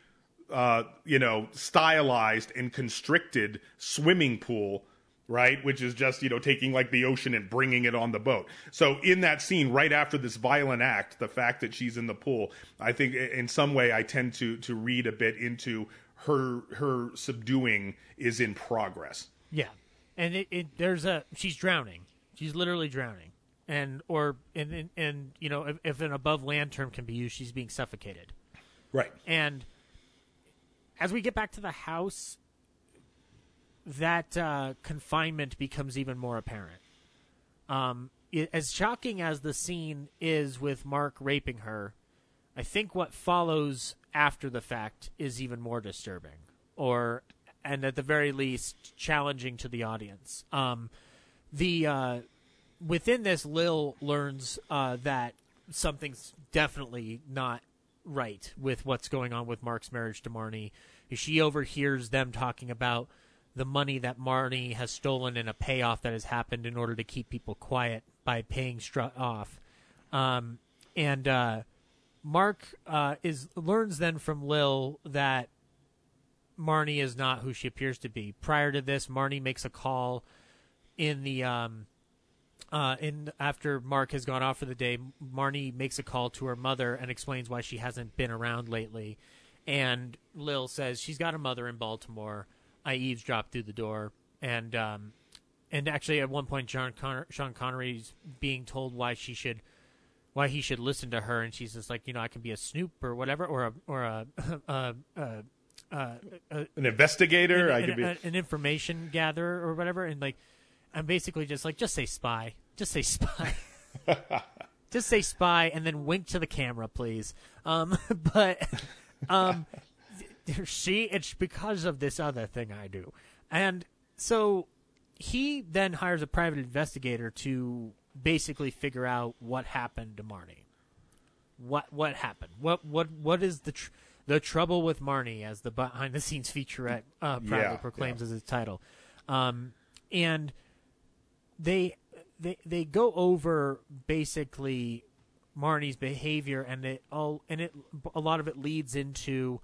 uh, you know, stylized and constricted swimming pool right? Which is just, you know, taking like the ocean and bringing it on the boat. So in that scene, right after this violent act, the fact that she's in the pool, I think in some way I tend to to read a bit into her her subduing is in progress. Yeah, and it, it there's a she's drowning. She's literally drowning, and or and and, and you know if, if an above land term can be used, she's being suffocated. Right. And as we get back to the house, that uh, confinement becomes even more apparent. Um, it, as shocking as the scene is with Mark raping her, I think what follows after the fact is even more disturbing, or and at the very least challenging to the audience. Um, the uh, within this, Lil learns uh, that something's definitely not right with what's going on with Mark's marriage to Marnie. She overhears them talking about the money that Marnie has stolen in a payoff that has happened in order to keep people quiet by paying Strutt off. Um, and uh, Mark uh, is learns then from Lil that Marnie is not who she appears to be. Prior to this, Marnie makes a call in the um, uh, in after Mark has gone off for the day. Marnie makes a call to her mother and explains why she hasn't been around lately. And Lil says she's got a mother in Baltimore. I eavesdropped through the door, and um, and actually at one point, John Con- Sean Connery's being told why she should why he should listen to her, and she's just like, you know, I can be a snoop or whatever, or a or a, a, a, a an investigator, an, I could be an information gatherer or whatever, and like, I'm basically just like, just say spy, just say spy. just say spy and then wink to the camera, please. Um, but um, she it's because of this other thing I do, and so he then hires a private investigator to basically figure out what happened to Marnie. What what happened? What what what is the tr- the trouble with Marnie, as the behind the scenes featurette uh, proudly yeah, proclaims yeah. as its title, um, and they they they go over basically Marnie's behavior, and it all and it a lot of it leads into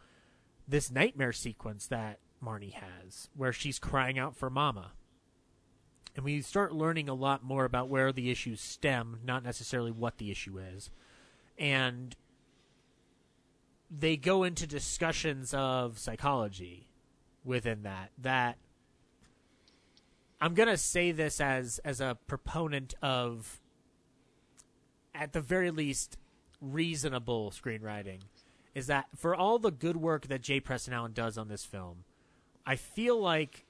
this nightmare sequence that Marnie has, where she's crying out for Mama. And we start learning a lot more about where the issues stem, not necessarily what the issue is. And they go into discussions of psychology within that that I'm to say this as as a proponent of at the very least reasonable screenwriting is that for all the good work that Jay Presson Allen does on this film, I feel like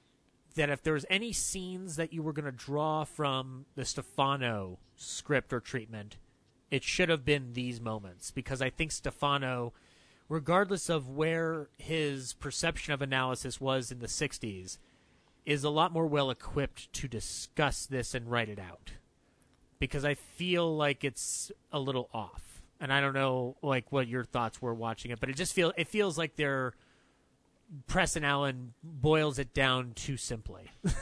that if there's any scenes that you were to draw from the Stefano script or treatment, it should have been these moments. Because I think Stefano regardless of where his perception of analysis was in the 60s, is a lot more well equipped to discuss this and write it out. Because I feel like it's a little off. And I don't know like what your thoughts were watching it, but it just feel it feels like they're Presson Allen boils it down too simply.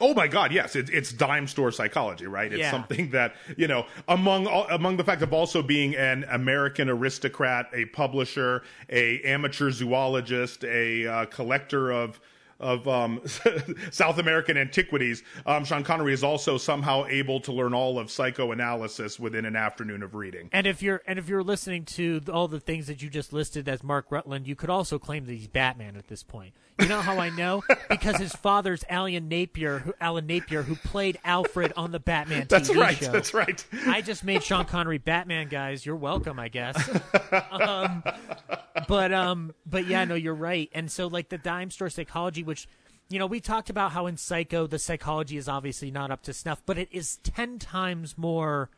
Oh my God! Yes, it's it's dime store psychology, right? It's Yeah. something that you know among all, among the fact of also being an American aristocrat, a publisher, a amateur zoologist, a uh, collector of of um, South American antiquities. Um, Sean Connery is also somehow able to learn all of psychoanalysis within an afternoon of reading. And if you're and if you're listening to all the things that you just listed as Mark Rutland, you could also claim that he's Batman at this point. You know how I know? because his father's Alan Napier, who, Alan Napier, who played Alfred on the Batman TV That's right. show. That's right. I just made Sean Connery Batman, guys. You're welcome, I guess. um, but um, but yeah, no, you're right. And so like the dime store psychology, which you know we talked about how in Psycho the psychology is obviously not up to snuff, but it is ten times more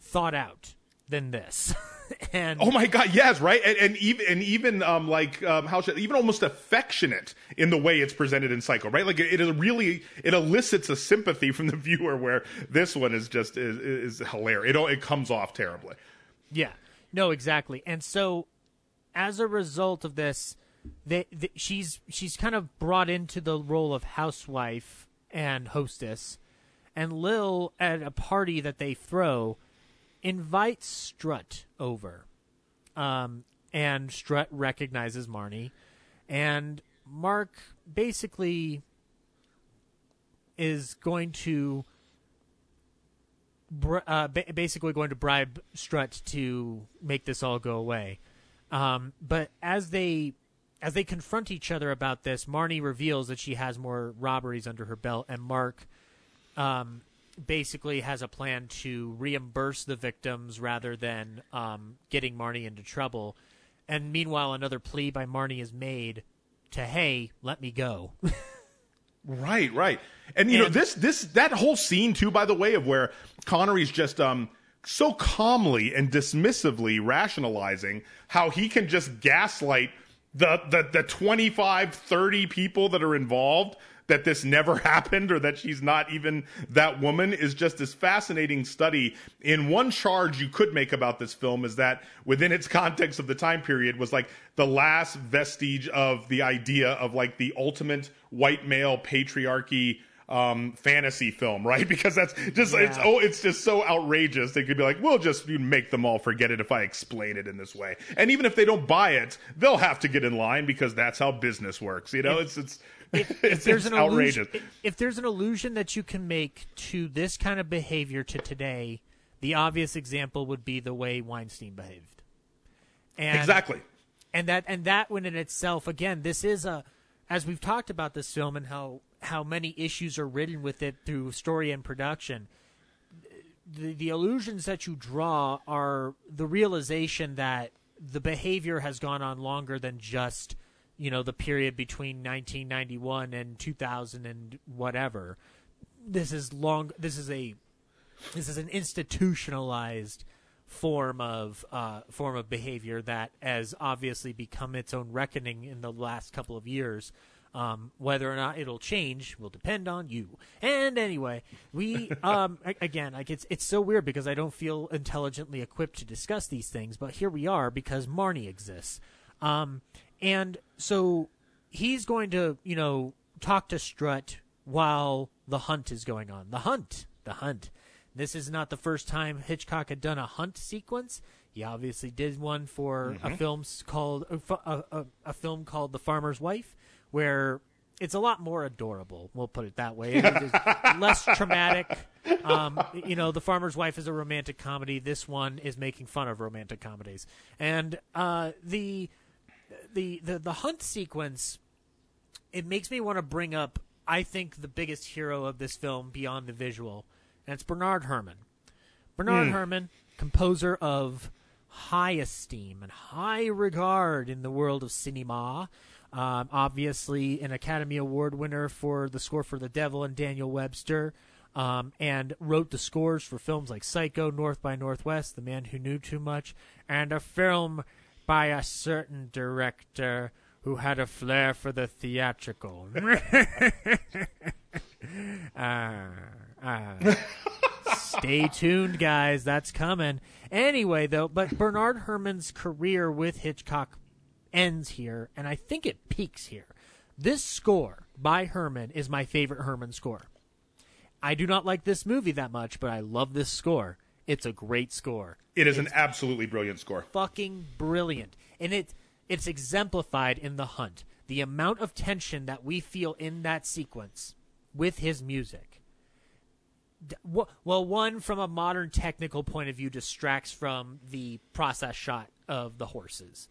thought out than this. and Oh my God! Yes, right, and, and even and even um like um how should even almost affectionate in the way it's presented in Psycho, right? Like it, it really it elicits a sympathy from the viewer, where this one is just is, is hilarious. It all, it comes off terribly. Yeah. No, exactly. And so as a result of this, they, th she's she's kind of brought into the role of housewife and hostess. And Lil at a party that they throw invites Strutt over. Um and Strutt recognizes Marnie and Mark basically is going to uh, basically going to bribe Strutt to make this all go away. Um, but as they as they confront each other about this, Marnie reveals that she has more robberies under her belt, and Mark um, basically has a plan to reimburse the victims rather than um, getting Marnie into trouble. And meanwhile, another plea by Marnie is made to, "Hey, let me go." Right, right. And you know this this that whole scene too, by the way, of where Connery's just um so calmly and dismissively rationalizing how he can just gaslight the the the 25 30 people that are involved that this never happened or that she's not even that woman is just this fascinating study. In one charge you could make about this film is that within its context of the time period was like the last vestige of the idea of like the ultimate white male patriarchy um fantasy film right? Because that's just it's oh it's just so outrageous. They could be like we'll just make them all forget it if i explain it in this way. And even if they don't buy it they'll have to get in line because that's how business works you know? It's it's if there's it's an outrageous. illusion, if there's an illusion that you can make to this kind of behavior to today, the obvious example would be the way Weinstein behaved. And, exactly. And that and that one in itself, again, this is a as we've talked about this film and how how many issues are written with it through story and production. The the illusions that you draw are the realization that the behavior has gone on longer than just you know the period between 1991 and 2000 and whatever. This is long. This is a this is an institutionalized form of uh, form of behavior that has obviously become its own reckoning in the last couple of years. Um, whether or not it'll change will depend on you. And anyway, we um, again, like it's it's so weird because I don't feel intelligently equipped to discuss these things, but here we are because Marnie exists. Um, and so he's going to, you know, talk to Strutt while the hunt is going on. The hunt, the hunt. This is not the first time Hitchcock had done a hunt sequence. He obviously did one for a film called a, a, a film called The Farmer's Wife, where it's a lot more adorable. We'll put it that way. It less traumatic. Um, you know, The Farmer's Wife is a romantic comedy. This one is making fun of romantic comedies, and uh, the, the the the hunt sequence. It makes me want to bring up. I think the biggest hero of this film beyond the visual, and it's Bernard Herrmann. Bernard Herrmann, composer of high esteem and high regard in the world of cinema. Um, obviously, an Academy Award winner for the score for The Devil and Daniel Webster, um, and wrote the scores for films like Psycho, North by Northwest, The Man Who Knew Too Much, and a film by a certain director who had a flair for the theatrical. Ah, ah. Stay tuned, guys. That's coming. Anyway, though, but Bernard Herrmann's career with Hitchcock ends here, and I think it peaks here. This score by Herrmann is my favorite Herrmann score. I do not like this movie that much, but I love this score. It's a great score. It is an absolutely brilliant score. Fucking brilliant. And it it's exemplified in The Hunt. The amount of tension that we feel in that sequence with his music. Well, one from a modern technical point of view distracts from the process shot of the horses.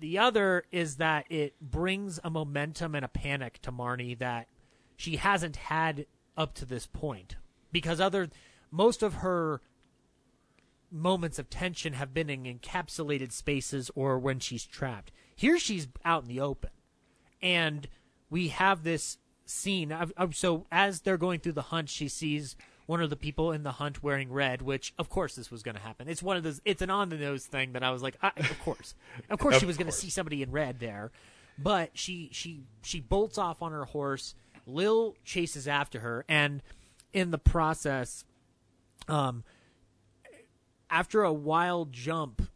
The other is that it brings a momentum and a panic to Marnie that she hasn't had up to this point because other most of her moments of tension have been in encapsulated spaces or when she's trapped. Here she's out in the open. And we have this scene. So as they're going through the hunt, she sees one of the people in the hunt wearing red, which of course this was going to happen. It's one of those. It's an on the nose thing that I was like, I, of course, of course Of she was going to see somebody in red there. But she she she bolts off on her horse. Lil chases after her, and in the process, um, after a wild jump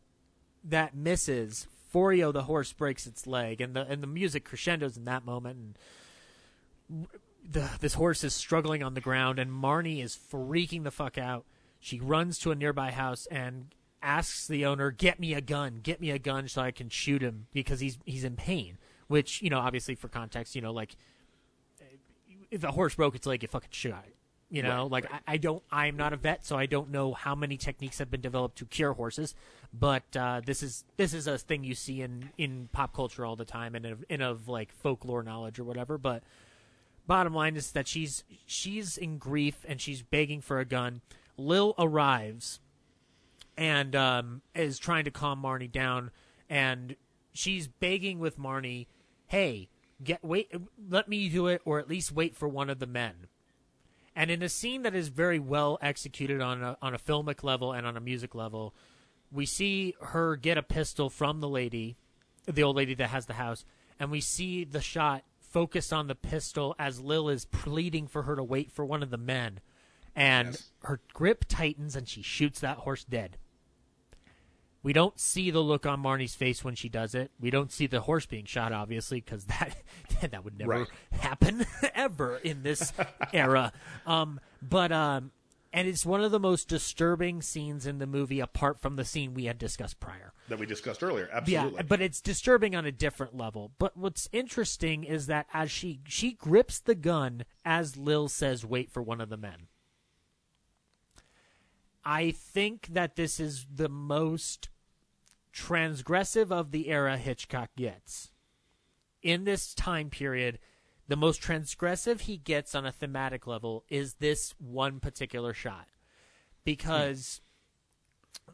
that misses, Forio the horse breaks its leg, and the and the music crescendos in that moment, and the, this horse is struggling on the ground, and Marnie is freaking the fuck out. She runs to a nearby house and asks the owner, "Get me a gun, get me a gun, so I can shoot him because he's he's in pain." Which you know, obviously for context, you know, like if a horse broke its leg, you fucking shot it. You know, Right, like I, I don't, I'm not a vet, so I don't know how many techniques have been developed to cure horses. But uh, this is this is a thing you see in in pop culture all the time, and in, in of like folklore knowledge or whatever. But bottom line is that she's she's in grief and she's begging for a gun. Lil arrives and um, is trying to calm Marnie down, and she's begging with Marnie, "Hey, get wait, let me do it, or at least wait for one of the men." And in a scene that is very well executed on a, on a filmic level and on a music level, we see her get a pistol from the lady, the old lady that has the house, and we see the shot focused on the pistol as Lil is pleading for her to wait for one of the men. And Yes. her grip tightens and she shoots that horse dead. We don't see the look on Marnie's face when she does it. We don't see the horse being shot, obviously, because that that would never Right. happen ever in this era. Um, but um, and it's one of the most disturbing scenes in the movie, apart from the scene we had discussed prior. that we discussed earlier. Absolutely. Yeah, but it's disturbing on a different level. But what's interesting is that as she she grips the gun as Lil says, "Wait for one of the men." I think that this is the most transgressive of the era Hitchcock gets. In this time period, the most transgressive he gets on a thematic level is this one particular shot. Because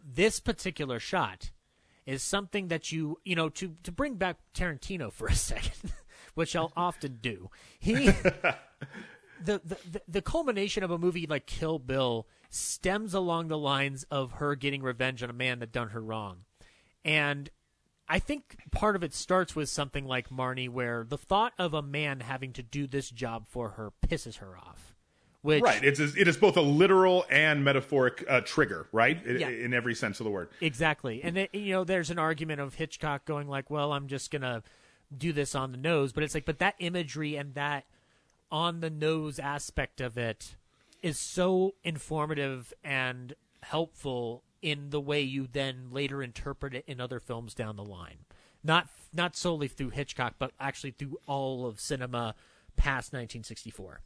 this particular shot is something that you, you know, to, to bring back Tarantino for a second, which I'll often do. He the, the the- the culmination of a movie like Kill Bill stems along the lines of her getting revenge on a man that done her wrong, and I think part of it starts with something like Marnie, where the thought of a man having to do this job for her pisses her off. Which, right. it's it is both a literal and metaphoric uh, trigger, right? I- Yeah. In every sense of the word. Exactly. And it, you know, there's an argument of Hitchcock going like, "Well, I'm just going to do this on the nose," but it's like but that imagery and that on the nose aspect of it is so informative and helpful in the way you then later interpret it in other films down the line. Not not solely through Hitchcock, but actually through all of cinema past 1964.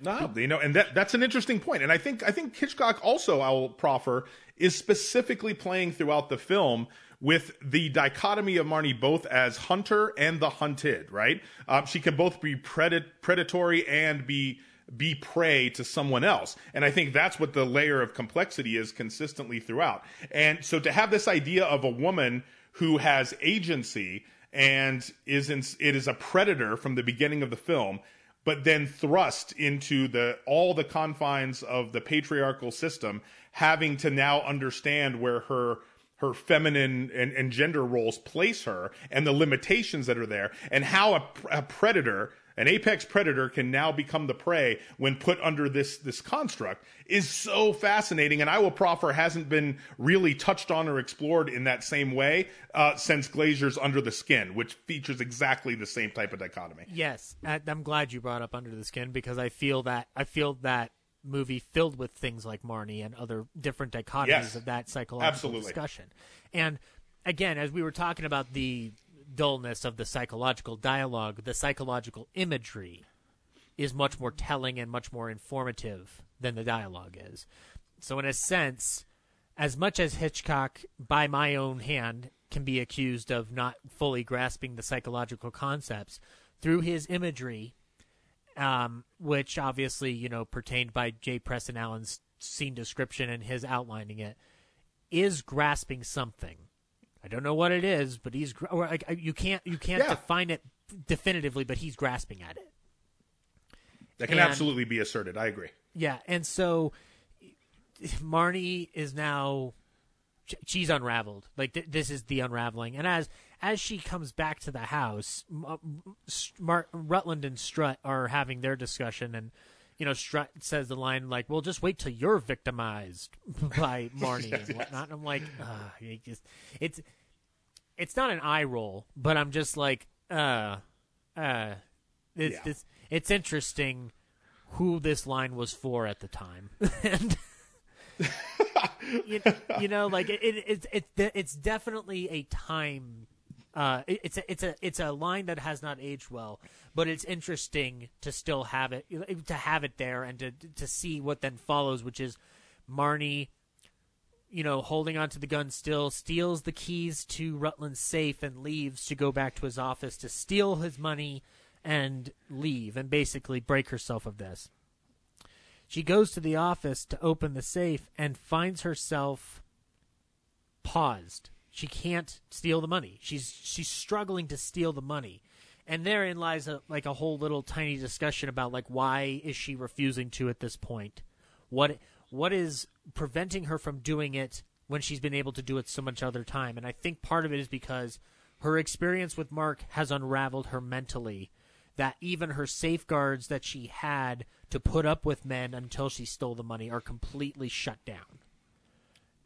No, you know, and that that's an interesting point. And I think I think Hitchcock also, I will proffer, is specifically playing throughout the film with the dichotomy of Marnie both as hunter and the hunted. Right? Um, she can both be pred- predatory and be be prey to someone else. And I think that's what the layer of complexity is consistently throughout. And so to have this idea of a woman who has agency and is in, it is a predator from the beginning of the film but then thrust into the all the confines of the patriarchal system having to now understand where her her feminine and, and gender roles place her and the limitations that are there and how a, a predator an apex predator can now become the prey when put under this this construct is so fascinating and i will proffer hasn't been really touched on or explored in that same way uh, since glazer's under the skin which features exactly the same type of dichotomy yes i'm glad you brought up under the skin because i feel that i feel that movie filled with things like marnie and other different dichotomies yes, of that psychological absolutely. discussion and again as we were talking about the dullness of the psychological dialogue, the psychological imagery is much more telling and much more informative than the dialogue is. So, in a sense, as much as Hitchcock, by my own hand, can be accused of not fully grasping the psychological concepts through his imagery, um, which obviously you know pertained by Jay Presson Allen's scene description and his outlining it, is grasping something. I don't know what it is, but he's or like you can't you can't yeah. define it definitively, but he's grasping at it. That can and, absolutely be asserted. I agree. Yeah, and so Marnie is now she's unraveled. Like th- this is the unraveling, and as as she comes back to the house, Rutland and Strutt are having their discussion, and you know Strutt says the line like, "Well, just wait till you're victimized by Marnie yes, and whatnot." And I'm like, it just it's it's not an eye roll, but I'm just like, uh, uh, it's yeah. it's, it's interesting who this line was for at the time, and you, you, know, like it, it, it's it's it's definitely a time. Uh, it, it's a it's a it's a line that has not aged well, but it's interesting to still have it to have it there and to to see what then follows, which is Marnie you know, holding onto the gun still, steals the keys to Rutland's safe and leaves to go back to his office to steal his money and leave and basically break herself of this. She goes to the office to open the safe and finds herself paused. She can't steal the money. She's she's struggling to steal the money. And therein lies a like a whole little tiny discussion about like why is she refusing to at this point? What what is preventing her from doing it when she's been able to do it so much other time? And I think part of it is because her experience with Mark has unraveled her mentally. That even her safeguards that she had to put up with men until she stole the money are completely shut down.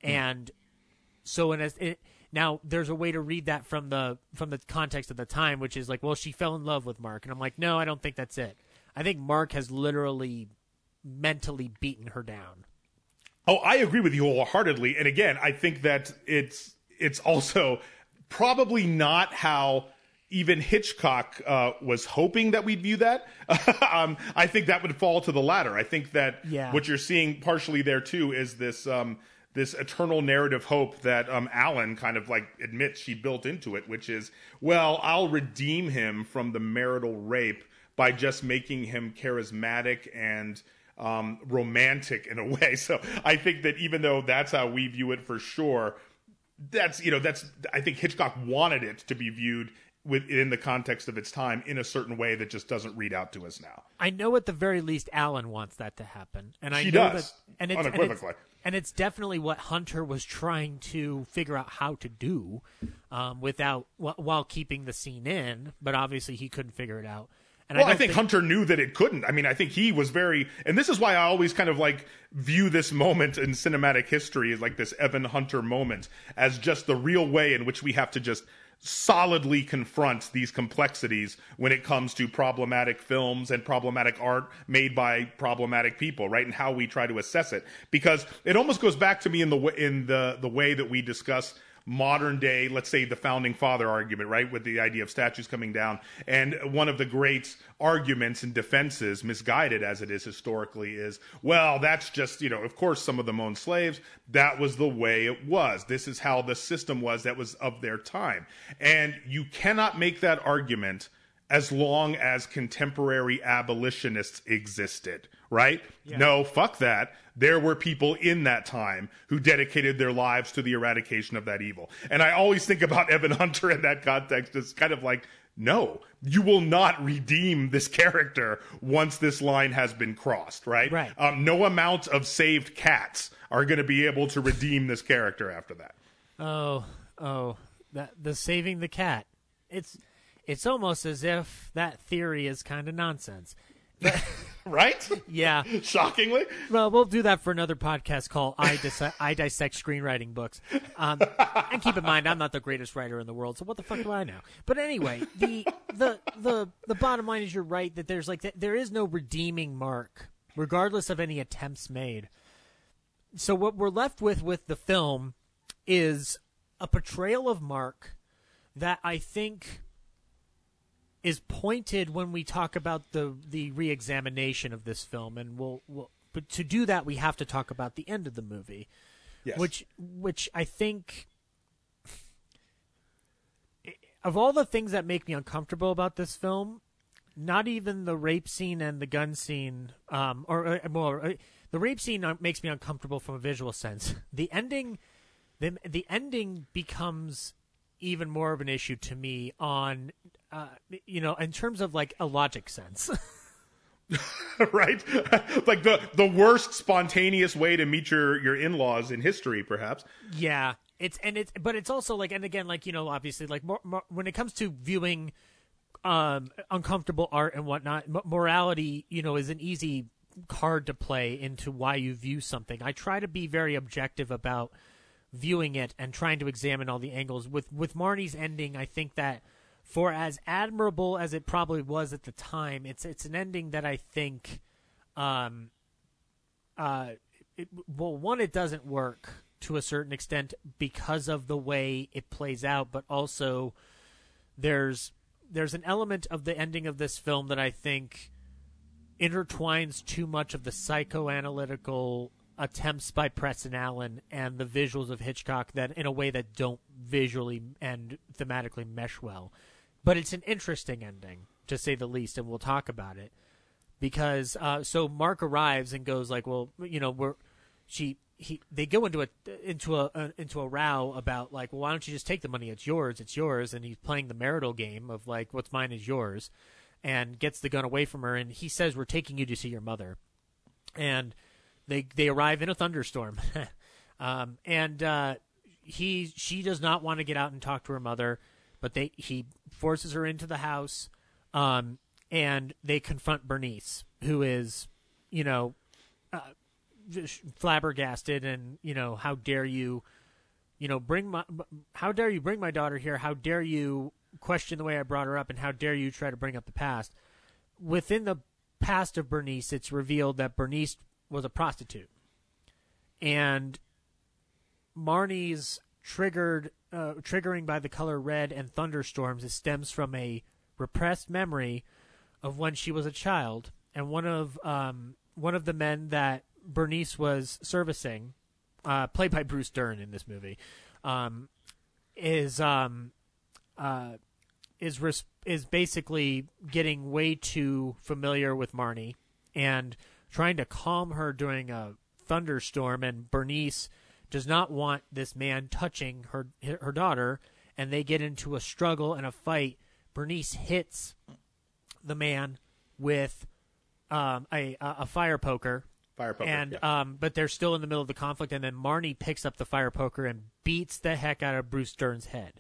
Mm. And so, in it, now there's a way to read that from the from the context of the time, which is like, well, she fell in love with Mark, and I'm like, no, I don't think that's it. I think Mark has literally mentally beaten her down. Oh, I agree with you wholeheartedly. And again, I think that it's it's also probably not how even Hitchcock uh, was hoping that we'd view that. um, I think that would fall to the latter. I think that yeah. what you're seeing partially there too is this um, this eternal narrative hope that um, Allen kind of like admits she built into it, which is, well, I'll redeem him from the marital rape by just making him charismatic and um, romantic in a way. So I think that even though that's how we view it for sure, that's you know that's I think Hitchcock wanted it to be viewed within the context of its time in a certain way that just doesn't read out to us now. I know at the very least Allen wants that to happen, and I she know does, that, and it's, unequivocally. And it's, and it's, definitely what Hunter was trying to figure out how to do, um, without while keeping the scene in. But obviously, he couldn't figure it out. And well, I, don't think, Hunter knew that it couldn't. I mean, I think he was very, and this is why I always kind of like view this moment in cinematic history as like this Evan Hunter moment as just the real way in which we have to just solidly confront these complexities when it comes to problematic films and problematic art made by problematic people, right? And how we try to assess it, because it almost goes back to me in the in the the way that we discuss modern day, let's say the founding father argument, right, with the idea of statues coming down. And one of the great arguments and defenses, misguided as it is historically, is well, that's just, you know, of course, some of them owned slaves. That was the way it was. This is how the system was that was of their time. And you cannot make that argument as long as contemporary abolitionists existed, right? Yeah. No, fuck that. There were people in that time who dedicated their lives to the eradication of that evil. And I always think about Evan Hunter in that context as kind of like, no, you will not redeem this character once this line has been crossed, right? Right. Um, no amount of saved cats are going to be able to redeem this character after that. Oh, oh, that the saving the cat. It's it's almost as if that theory is kind of nonsense. right? Yeah. Shockingly. Well, we'll do that for another podcast called I, Dis- I Dissect Screenwriting Books. Um, and keep in mind, I'm not the greatest writer in the world, so what the fuck do I know? But anyway, the the the the bottom line is you're right that there's like there is no redeeming mark, regardless of any attempts made. So what we're left with with the film is a portrayal of Mark that I think is pointed when we talk about the the reexamination of this film, and we'll, we'll but to do that we have to talk about the end of the movie, yes. which which I think of all the things that make me uncomfortable about this film, not even the rape scene and the gun scene, um, or, or uh, the rape scene makes me uncomfortable from a visual sense. The ending, the the ending becomes even more of an issue to me on uh, you know, in terms of like a logic sense. right? like the the worst spontaneous way to meet your your in-laws in history perhaps. Yeah. It's and it's but it's also like and again like you know obviously like more, more, when it comes to viewing um uncomfortable art and whatnot morality you know is an easy card to play into why you view something. I try to be very objective about viewing it and trying to examine all the angles. With with Marnie's ending, I think that for as admirable as it probably was at the time, it's it's an ending that I think, um, uh, it, well, one, it doesn't work to a certain extent because of the way it plays out, but also there's there's an element of the ending of this film that I think intertwines too much of the psychoanalytical attempts by Presson Allen and the visuals of Hitchcock that in a way that don't visually and thematically mesh well but it's an interesting ending to say the least, and we'll talk about it. Because uh, so Mark arrives and goes like, well, you know, we're she he they go into a into a, a, into a row about like, well, why don't you just take the money? It's yours, it's yours, and he's playing the marital game of like, what's mine is yours, and gets the gun away from her, and he says, we're taking you to see your mother, and they they arrive in a thunderstorm, um, and uh, he she does not want to get out and talk to her mother but they he forces her into the house, um, and they confront Bernice, who is, you know, uh, flabbergasted, and you know, how dare you, you know, bring my, how dare you bring my daughter here? How dare you question the way I brought her up, and how dare you try to bring up the past? Within the past of Bernice, it's revealed that Bernice was a prostitute, and Marnie's triggered uh, triggering by the color red and thunderstorms. It stems from a repressed memory of when she was a child, and one of um, one of the men that Bernice was servicing, uh, played by Bruce Dern in this movie, um, is um, uh, is res- is basically getting way too familiar with Marnie and trying to calm her during a thunderstorm, and Bernice does not want this man touching her her daughter, and they get into a struggle and a fight. Bernice hits the man with um, a a fire poker. Fire poker, and yeah. um, but they're still in the middle of the conflict, and then Marnie picks up the fire poker and beats the heck out of Bruce Dern's head.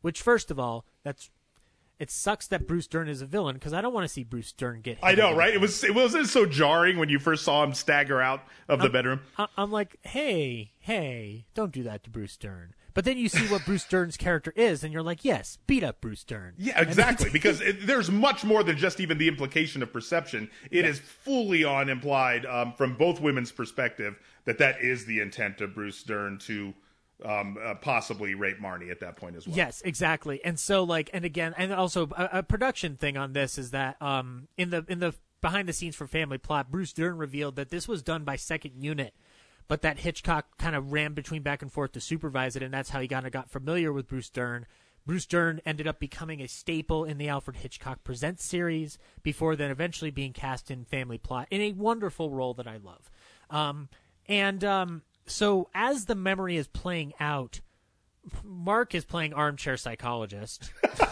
Which, first of all, that's It sucks that Bruce Dern is a villain because I don't want to see Bruce Dern get. Hit. I know, right? It was it wasn't so jarring when you first saw him stagger out of the bedroom. I'm like, hey, hey, don't do that to Bruce Dern. But then you see what Bruce Dern's character is, and you're like, yes, beat up Bruce Dern. Yeah, exactly. because it, there's much more than just even the implication of perception. It is fully on implied um, from both women's perspective that that is the intent of Bruce Dern to um, uh, possibly rape Marnie at that point as well. Yes, exactly. And so like and again and also a, a production thing on this is that um in the in the behind the scenes for Family Plot, Bruce Dern revealed that this was done by second unit, but that Hitchcock kind of ran between back and forth to supervise it and that's how he kind of got familiar with Bruce Dern. Bruce Dern ended up becoming a staple in the Alfred Hitchcock Presents series before then eventually being cast in Family Plot in a wonderful role that I love. Um, and um, so as the memory is playing out, Mark is playing armchair psychologist.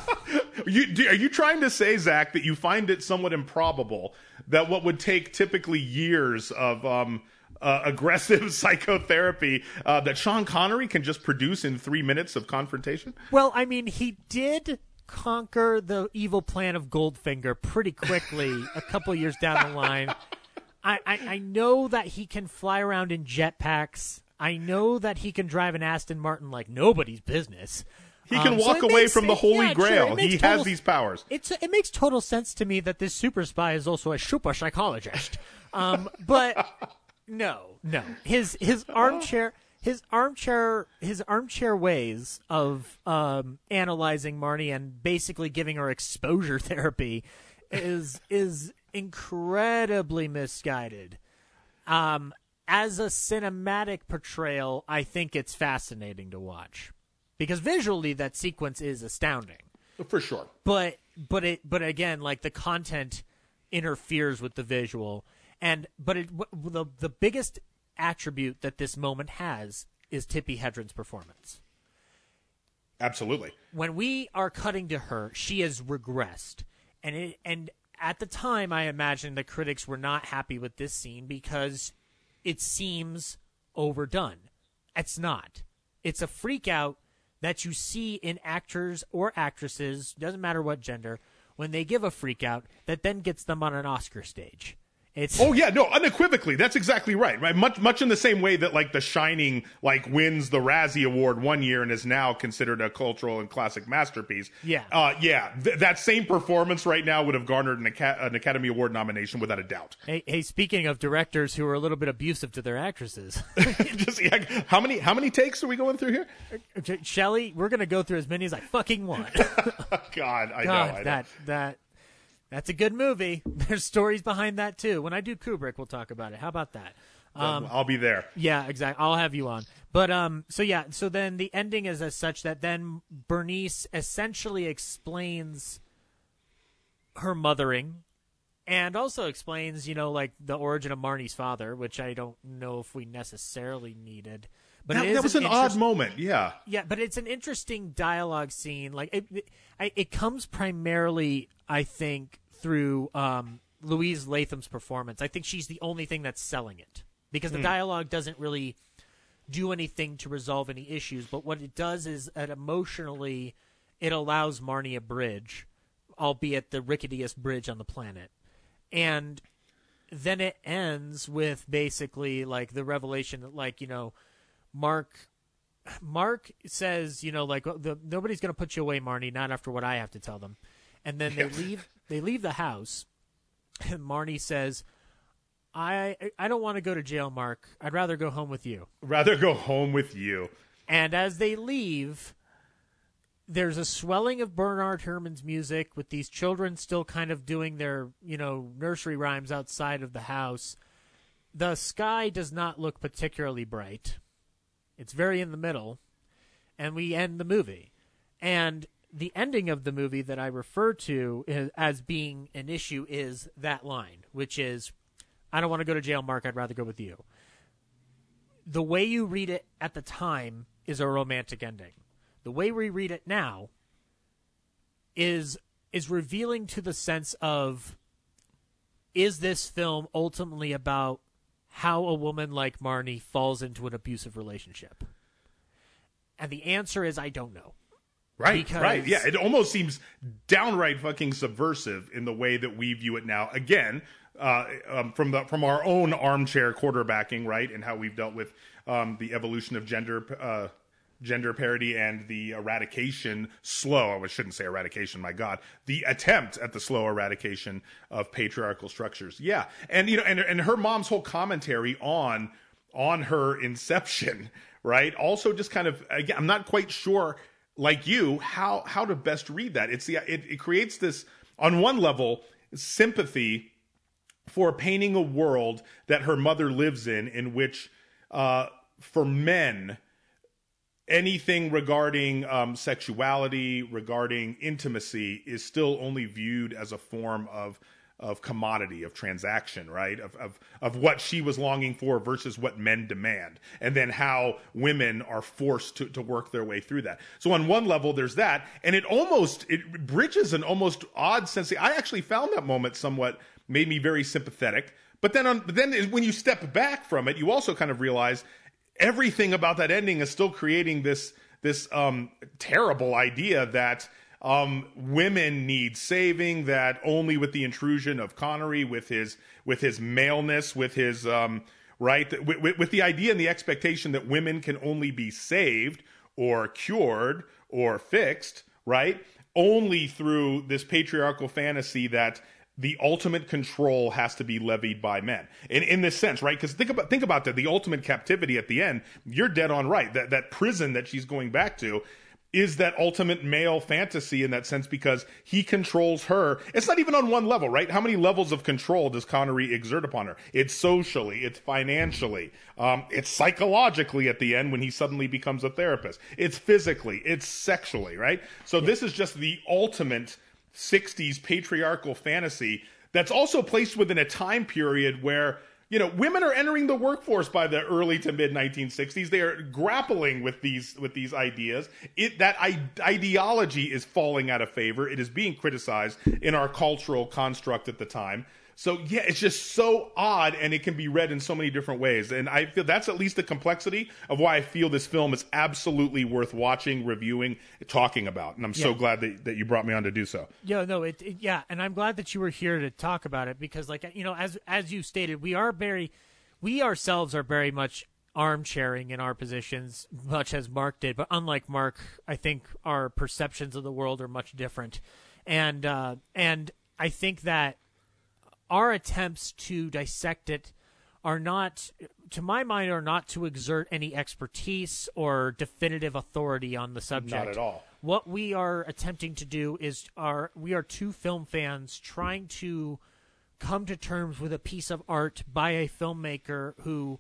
You, do, are you trying to say, Zach, that you find it somewhat improbable that what would take typically years of um, uh, aggressive psychotherapy uh, that Sean Connery can just produce in three minutes of confrontation? well, I mean, he did conquer the evil plan of Goldfinger pretty quickly a couple years down the line. I, I, I know that he can fly around in jetpacks. I know that he can drive an Aston Martin like nobody's business. He can Um, walk it away makes- from the Holy yeah, Grail. he total- has these powers. It's it makes total sense to me that this super spy is also a super psychologist. Um, but no, no, his his armchair his armchair his armchair ways of um, analyzing Marnie and basically giving her exposure therapy is is incredibly misguided. Um, as a cinematic portrayal, I think it's fascinating to watch because visually that sequence is astounding For sure. but but it but again like the content interferes with the visual and but it w- the the biggest attribute that this moment has is Tippi Hedren's performance. Absolutely. When we are cutting to her, she has regressed. And it and at the time I imagine the critics were not happy with this scene because it seems overdone. It's not. It's a freak out that you see in actors or actresses, doesn't matter what gender, when they give a freak out that then gets them on an Oscar stage. It's Oh yeah, no, unequivocally, that's exactly right. Right, much much in the same way that like The Shining like wins the Razzie Award one year and is now considered a cultural and classic masterpiece. Yeah. uh, yeah, th- that same performance right now would have garnered an, Aca- an Academy Award nomination without a doubt. Hey, hey, speaking of directors who are a little bit abusive to their actresses, Just yeah, how many how many takes are we going through here? Shelley, we're gonna go through as many as I fucking want. God, I know, God, I know. that that that's a good movie. There's stories behind that too. When I do Kubrick, we'll talk about it. How about that? Um, I'll be there. yeah, exactly. I'll have you on. But um, so yeah, so then the ending is as such that then Bernice essentially explains her mothering, and also explains, you know, like the origin of Marnie's father, which I don't know if we necessarily needed. But That, that was an, odd interest- moment. Yeah. yeah, but it's an interesting dialogue scene. Like it, it, it comes primarily, I think, through um, Louise Latham's performance. I think she's the only thing that's selling it because the dialogue doesn't really do anything to resolve any issues. But what it does is, that emotionally, it allows Marnie a bridge, albeit the ricketiest bridge on the planet, and then it ends with basically like the revelation that, like you know, Mark Mark says, you know, like the, nobody's going to put you away, Marnie, not after what I have to tell them. And then they leave. They leave the house, and Marnie says, "I I don't want to go to jail, Mark. I'd rather go home with you." Rather go home with you. And as they leave, there's a swelling of Bernard Herrmann's music with these children still kind of doing their, you know, nursery rhymes outside of the house. The sky does not look particularly bright. It's very in the middle. And we end the movie. And the ending of the movie that I refer to as being an issue is that line, which is I don't want to go to jail, Mark. I'd rather go with you the way you read it at the time is a romantic ending. The way we read it now is is revealing to the sense of is this film ultimately about how a woman like Marnie falls into an abusive relationship? And the answer is I don't know. Right, Because- right. Yeah, it almost seems downright fucking subversive in the way that we view it now. Again, uh, um, from the from our own armchair quarterbacking, right, and how we've dealt with um, the evolution of gender uh, gender parity and the eradication slow. I shouldn't say eradication. My God, the attempt at the slow eradication of patriarchal structures. Yeah, and you know, and and her mom's whole commentary on on her inception, right? Also, just kind of again, I'm not quite sure, like you, how how to best read that. It's the it, it creates this on one level sympathy for painting a world that her mother lives in, in which uh, for men anything regarding um, sexuality, regarding intimacy, is still only viewed as a form of of commodity, of transaction, right? Of, of of what she was longing for versus what men demand, and then how women are forced to, to work their way through that. So on one level, there's that, and it almost it bridges an almost odd sense. I actually found that moment somewhat made me very sympathetic. But then on but then when you step back from it, you also kind of realize everything about that ending is still creating this this um, terrible idea that um, women need saving. That only with the intrusion of Connery, with his with his maleness, with his um, right, with, with, with the idea and the expectation that women can only be saved or cured or fixed, right, only through this patriarchal fantasy that the ultimate control has to be levied by men. In in this sense, right? Because think about think about that. The ultimate captivity at the end. You're dead on right. That that prison that she's going back to is that ultimate male fantasy in that sense because he controls her. It's not even on one level, right? How many levels of control does Connery exert upon her? It's socially, it's financially, um, it's psychologically at the end when he suddenly becomes a therapist. It's physically, it's sexually, right? So this is just the ultimate 60s patriarchal fantasy that's also placed within a time period where you know women are entering the workforce by the early to mid 1960s they are grappling with these with these ideas. It that I, ideology is falling out of favor. It is being criticized in our cultural construct at the time so yeah it's just so odd and it can be read in so many different ways. And i feel that's at least the complexity of why i feel this film is absolutely worth watching reviewing talking about. And i'm so glad that, that you brought me on to do so. Yeah, no, it, it yeah, and I'm glad that you were here to talk about it because, like, you know, as as you stated, we are very, we ourselves are very much armchairing in our positions, much as Mark did. But unlike Mark, I think our perceptions of the world are much different, and uh, and I think that our attempts to dissect it are not to my mind are not to exert any expertise or definitive authority on the subject Not at all. what we are attempting to do is are we are two film fans trying to come to terms with a piece of art by a filmmaker who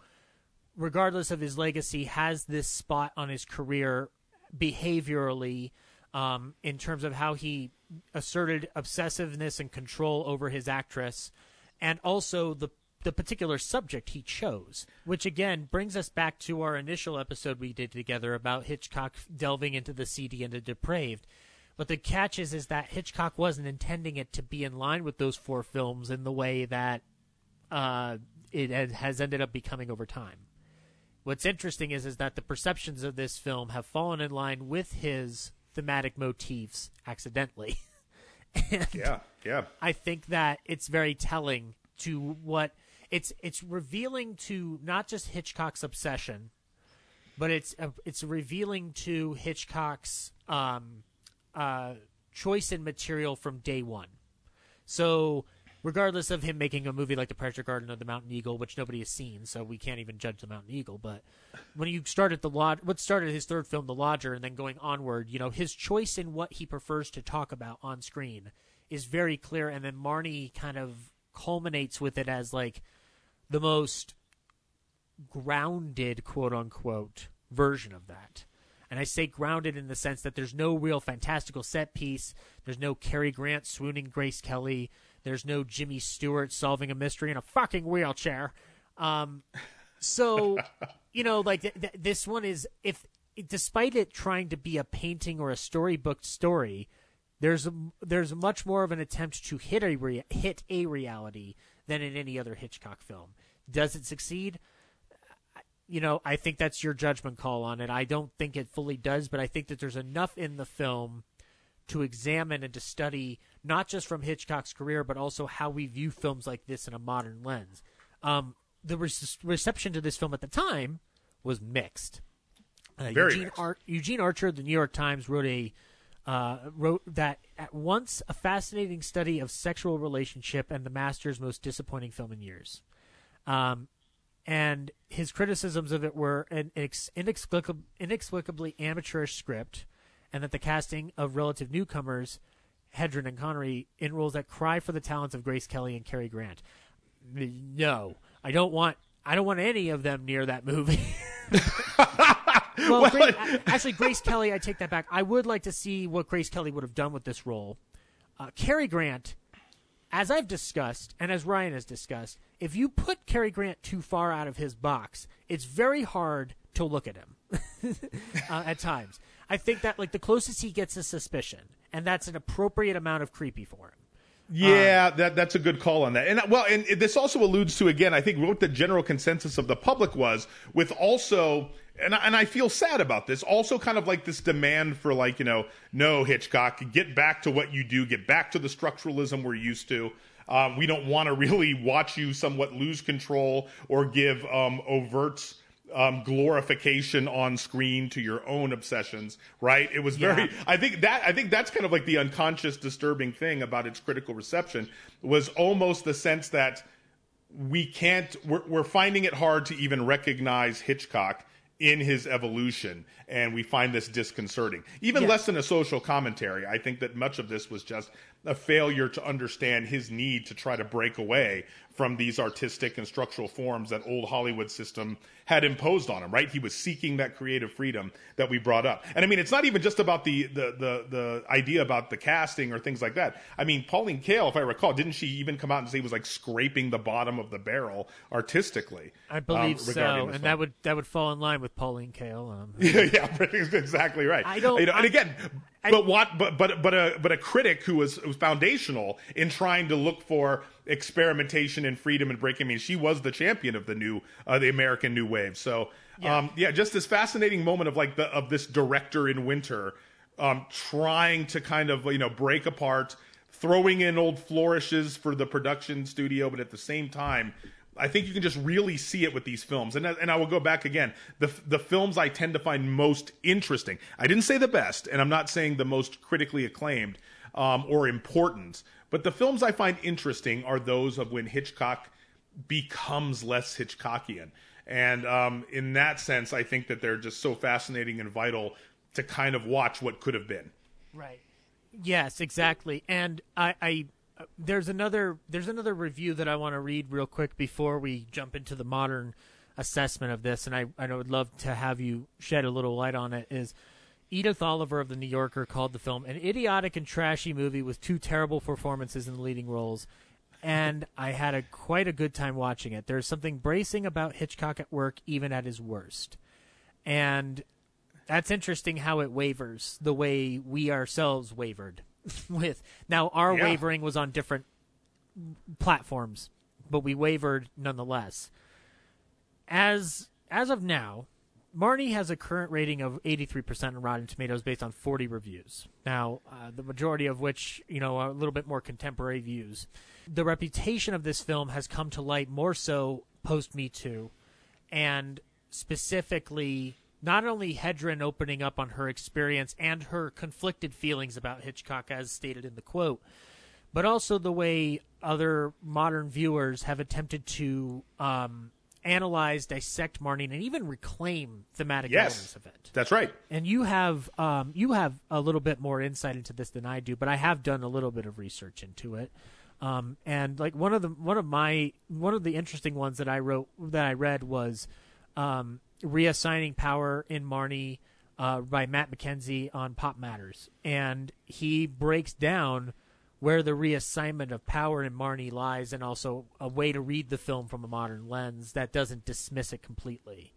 regardless of his legacy has this spot on his career behaviorally um, in terms of how he asserted obsessiveness and control over his actress and also the the particular subject he chose, which again brings us back to our initial episode we did together about Hitchcock delving into the seedy and the depraved. But the catch is, is that Hitchcock wasn't intending it to be in line with those four films in the way that uh, it has ended up becoming over time. What's interesting is, is that the perceptions of this film have fallen in line with his thematic motifs accidentally. and yeah yeah I think that it's very telling to what it's it's revealing to not just Hitchcock's obsession, but it's uh, it's revealing to Hitchcock's um, uh, choice in material from day one. So, regardless of him making a movie like The Pleasure Garden or The Mountain Eagle, which nobody has seen, so we can't even judge The Mountain Eagle. But when you started the lodge, what started his third film, The Lodger, and then going onward, you know, his choice in what he prefers to talk about on screen is very clear. And then Marnie kind of culminates with it as like the most grounded, quote unquote, version of that. And I say grounded in the sense that there's no real fantastical set piece. There's no Cary Grant swooning Grace Kelly. There's no Jimmy Stewart solving a mystery in a fucking wheelchair. Um, so, you know, like th- th- this one is if despite it trying to be a painting or a storybook story, there's a, there's much more of an attempt to hit a rea- hit a reality than in any other Hitchcock film. Does it succeed? you know, I think that's your judgment call on it. I don't think it fully does, but I think that there's enough in the film to examine and to study not just from Hitchcock's career, but also how we view films like this in a modern lens. Um, the re- reception to this film at the time was mixed. Uh, Very Eugene, mixed. Ar- Eugene Archer, of the New York Times, wrote a uh, wrote that at once a fascinating study of sexual relationship and the master's most disappointing film in years. Um, and his criticisms of it were an inex- inexplicab- inexplicably amateurish script, and that the casting of relative newcomers, Hedren and Connery, in roles that cry for the talents of Grace Kelly and Cary Grant. No, I don't want. I don't want any of them near that movie. well, Gra- actually, Grace Kelly, I take that back. I would like to see what Grace Kelly would have done with this role. Uh, Cary Grant, as I've discussed, and as Ryan has discussed, if you put Cary Grant too far out of his box, it's very hard to look at him uh, at times. I think that like the closest he gets is suspicion, and that's an appropriate amount of creepy for him. Yeah, that that's a good call on that. And well, and this also alludes to again, I think what the general consensus of the public was with also and I, and I feel sad about this. Also, kind of like this demand for like you know, no Hitchcock, get back to what you do, get back to the structuralism we're used to. Um, we don't want to really watch you somewhat lose control or give um, overt um, glorification on screen to your own obsessions. Right? It was very. Yeah. I think that I think that's kind of like the unconscious disturbing thing about its critical reception was almost the sense that we can't we're, we're finding it hard to even recognize Hitchcock in his evolution and we find this disconcerting even Yeah. less than a social commentary i think that much of this was just a failure to understand his need to try to break away from these artistic and structural forms that old hollywood system had imposed on him right he was seeking that creative freedom that we brought up and i mean it's not even just about the the the, the idea about the casting or things like that i mean pauline kael if i recall didn't she even come out and say he was like scraping the bottom of the barrel artistically I believe um, so, and this that would that would fall in line with Pauline Kael. Um, yeah, yeah, exactly right. I don't- You know, and I- again, but what? But but but a but a critic who was, who was foundational in trying to look for experimentation and freedom and breaking. I mean, she was the champion of the new uh, the American New Wave. So Yeah. um, yeah, just this fascinating moment of like the of this director in winter um, trying to kind of you know break apart, throwing in old flourishes for the production studio, but at the same time. I think you can just really see it with these films, and and I will go back again. The the films I tend to find most interesting. I didn't say the best, and I'm not saying the most critically acclaimed um, or important, but the films I find interesting are those of when Hitchcock becomes less Hitchcockian, and um, in that sense, I think that they're just so fascinating and vital to kind of watch what could have been. Right. Yes, exactly. And I, I uh, there's another there's another review that I want to read real quick before we jump into the modern assessment of this, and I I would love to have you shed a little light on it. Is Edith Oliver of the New Yorker called the film an idiotic and trashy movie with two terrible performances in the leading roles. And I had a quite a good time watching it. There's something bracing about Hitchcock at work, even at his worst. And that's interesting how it wavers the way we ourselves wavered with now our Yeah. wavering was on different platforms but we wavered nonetheless as as of now marnie has a current rating of 83% on rotten tomatoes based on 40 reviews. Now uh, the majority of which you know are a little bit more contemporary views. The reputation of this film has come to light more so post me too and specifically not only Hedren opening up on her experience and her conflicted feelings about Hitchcock, as stated in the quote, but also the way other modern viewers have attempted to um, analyze, dissect Marnie, and even reclaim thematic Yes. elements of it. That's right. And you have um, you have a little bit more insight into this than I do, but I have done a little bit of research into it. Um, and like one of the one of my one of the interesting ones that I wrote that I read was um, reassigning power in Marnie uh, by Matt McKenzie on Pop Matters, and he breaks down where the reassignment of power in Marnie lies, and also a way to read the film from a modern lens that doesn't dismiss it completely.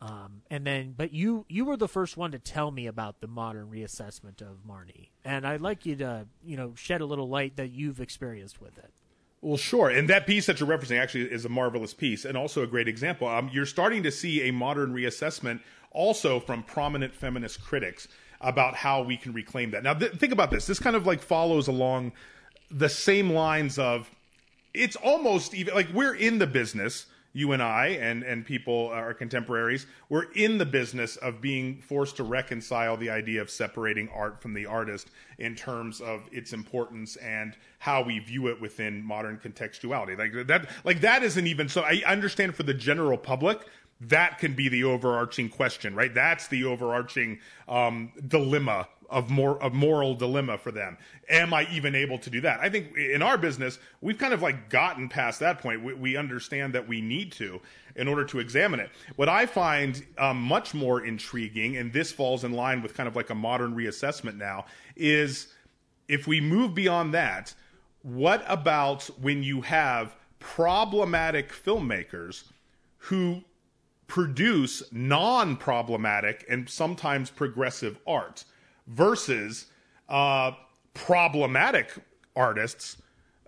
Um, and then, but you you were the first one to tell me about the modern reassessment of Marnie, and I'd like you to you know shed a little light that you've experienced with it. Well, sure. And that piece that you're referencing actually is a marvelous piece and also a great example. Um, you're starting to see a modern reassessment also from prominent feminist critics about how we can reclaim that. Now, th- think about this. This kind of like follows along the same lines of it's almost even like we're in the business you and I and and people uh, our contemporaries we're in the business of being forced to reconcile the idea of separating art from the artist in terms of its importance and how we view it within modern contextuality like that like that isn't even so I understand for the general public that can be the overarching question right that's the overarching um, dilemma of more of moral dilemma for them. Am I even able to do that? I think in our business, we've kind of like gotten past that point. We, we understand that we need to in order to examine it. What I find um, much more intriguing, and this falls in line with kind of like a modern reassessment now, is if we move beyond that, what about when you have problematic filmmakers who produce non problematic and sometimes progressive art? versus uh, problematic artists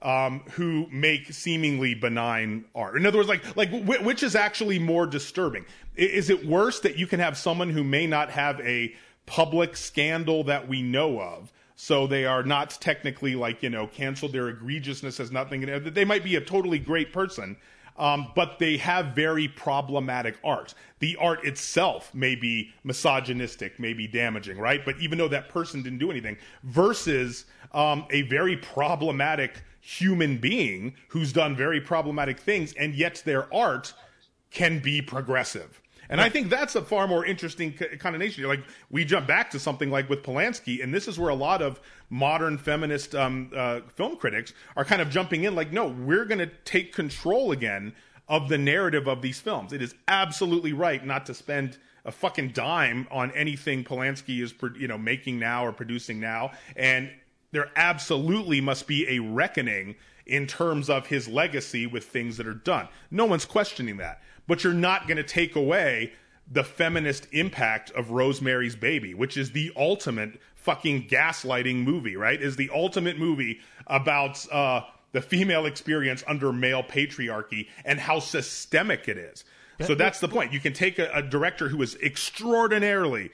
um, who make seemingly benign art. In other words, like like which is actually more disturbing? Is it worse that you can have someone who may not have a public scandal that we know of? So they are not technically like, you know, canceled. Their egregiousness has nothing. They might be a totally great person, um, but they have very problematic art. The art itself may be misogynistic, may be damaging, right? But even though that person didn't do anything, versus um, a very problematic human being who's done very problematic things, and yet their art can be progressive. And I think that's a far more interesting connotation. Like we jump back to something like with Polanski, and this is where a lot of modern feminist um, uh, film critics are kind of jumping in. Like, no, we're going to take control again of the narrative of these films. It is absolutely right not to spend a fucking dime on anything Polanski is, you know, making now or producing now, and there absolutely must be a reckoning in terms of his legacy with things that are done. No one's questioning that but you're not going to take away the feminist impact of Rosemary's Baby, which is the ultimate fucking gaslighting movie, right? Is the ultimate movie about uh, the female experience under male patriarchy and how systemic it is. So that's the point. You can take a, a director who is extraordinarily,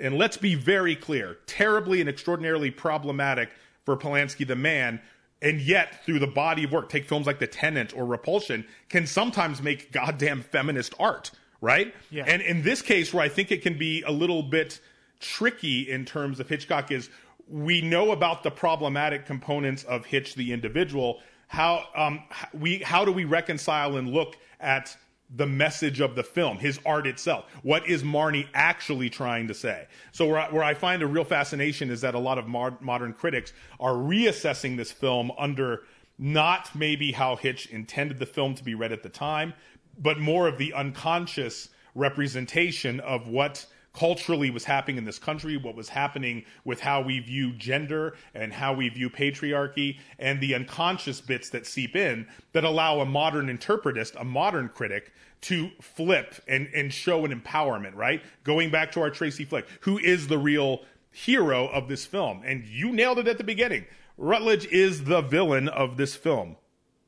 and let's be very clear, terribly and extraordinarily problematic for Polanski the man, and yet through the body of work take films like the tenant or repulsion can sometimes make goddamn feminist art right yeah. and in this case where i think it can be a little bit tricky in terms of hitchcock is we know about the problematic components of hitch the individual how um, we how do we reconcile and look at the message of the film, his art itself. What is Marnie actually trying to say? So where I, where I find a real fascination is that a lot of mod, modern critics are reassessing this film under not maybe how Hitch intended the film to be read at the time, but more of the unconscious representation of what culturally was happening in this country, what was happening with how we view gender and how we view patriarchy, and the unconscious bits that seep in that allow a modern interpretist, a modern critic, to flip and, and show an empowerment, right? Going back to our Tracy Flick, who is the real hero of this film. And you nailed it at the beginning. Rutledge is the villain of this film,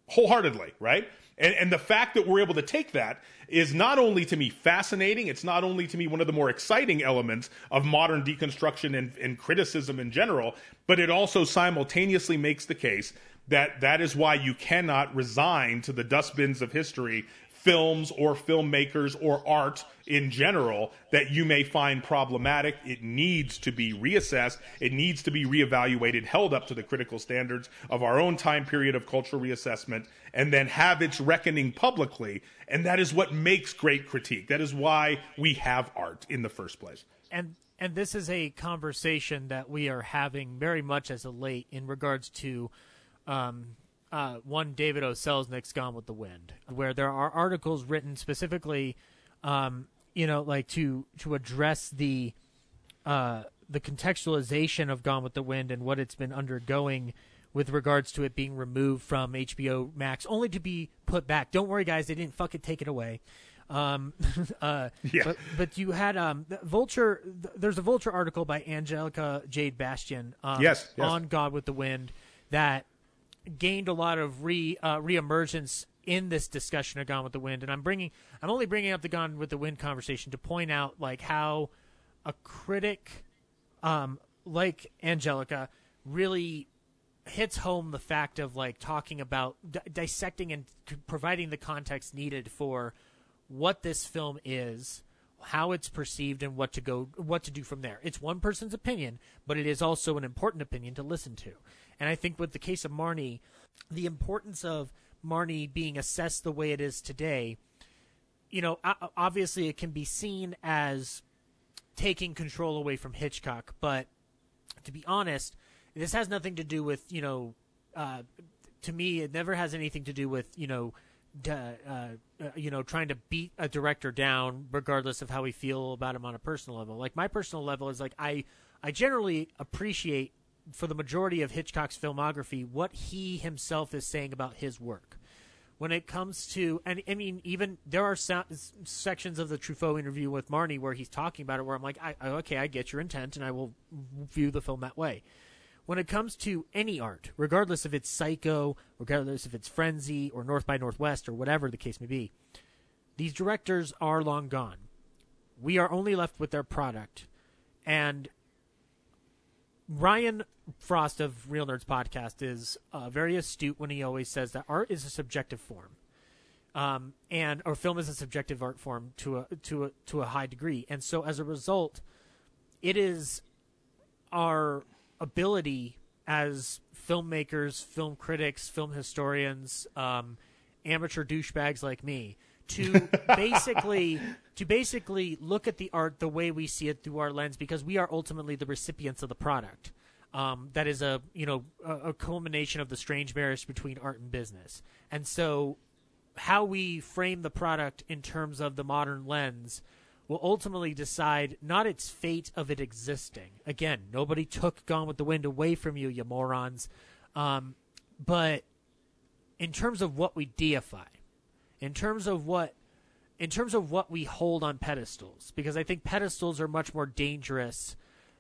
wholeheartedly, right? And, and the fact that we're able to take that is not only to me fascinating, it's not only to me one of the more exciting elements of modern deconstruction and, and criticism in general, but it also simultaneously makes the case that that is why you cannot resign to the dustbins of history films or filmmakers or art in general that you may find problematic. It needs to be reassessed. It needs to be reevaluated, held up to the critical standards of our own time period of cultural reassessment, and then have its reckoning publicly. And that is what makes great critique. That is why we have art in the first place. And and this is a conversation that we are having very much as of late in regards to um, uh, one David O. Selznick's Gone with the Wind, where there are articles written specifically, um, you know, like to to address the uh, the contextualization of Gone with the Wind and what it's been undergoing with regards to it being removed from HBO Max, only to be put back. Don't worry, guys, they didn't fucking take it away. Um, uh, yeah. But, but, you had um, Vulture. There's a Vulture article by Angelica Jade Bastién. Um, yes, yes. on Gone with the Wind that gained a lot of re uh, reemergence in this discussion of Gone with the Wind, and I'm bringing I'm only bringing up the Gone with the Wind conversation to point out like how a critic um, like Angelica really hits home the fact of like talking about dissecting and providing the context needed for what this film is how it's perceived and what to go what to do from there. It's one person's opinion, but it is also an important opinion to listen to. And I think with the case of Marnie, the importance of Marnie being assessed the way it is today, you know, obviously it can be seen as taking control away from Hitchcock, but to be honest, this has nothing to do with, you know, uh, to me, it never has anything to do with, you know, uh, uh, you know, trying to beat a director down, regardless of how we feel about him on a personal level. Like my personal level is like I, I generally appreciate for the majority of Hitchcock's filmography what he himself is saying about his work. When it comes to, and I mean, even there are so- sections of the Truffaut interview with Marnie where he's talking about it, where I'm like, I, okay, I get your intent, and I will view the film that way when it comes to any art, regardless if it's Psycho, regardless if it's Frenzy or North by Northwest or whatever the case may be, these directors are long gone. We are only left with their product. And Ryan Frost of Real Nerds Podcast is uh, very astute when he always says that art is a subjective form. Um, and or film is a subjective art form to a to a to a high degree, and so as a result, it is our ability as filmmakers, film critics, film historians, um, amateur douchebags like me to basically to basically look at the art the way we see it through our lens because we are ultimately the recipients of the product. Um, that is a you know a, a culmination of the strange marriage between art and business, and so how we frame the product in terms of the modern lens will ultimately decide not its fate of it existing. Again, nobody took Gone with the Wind away from you, you morons. Um, but in terms of what we deify, in terms of what in terms of what we hold on pedestals, because I think pedestals are much more dangerous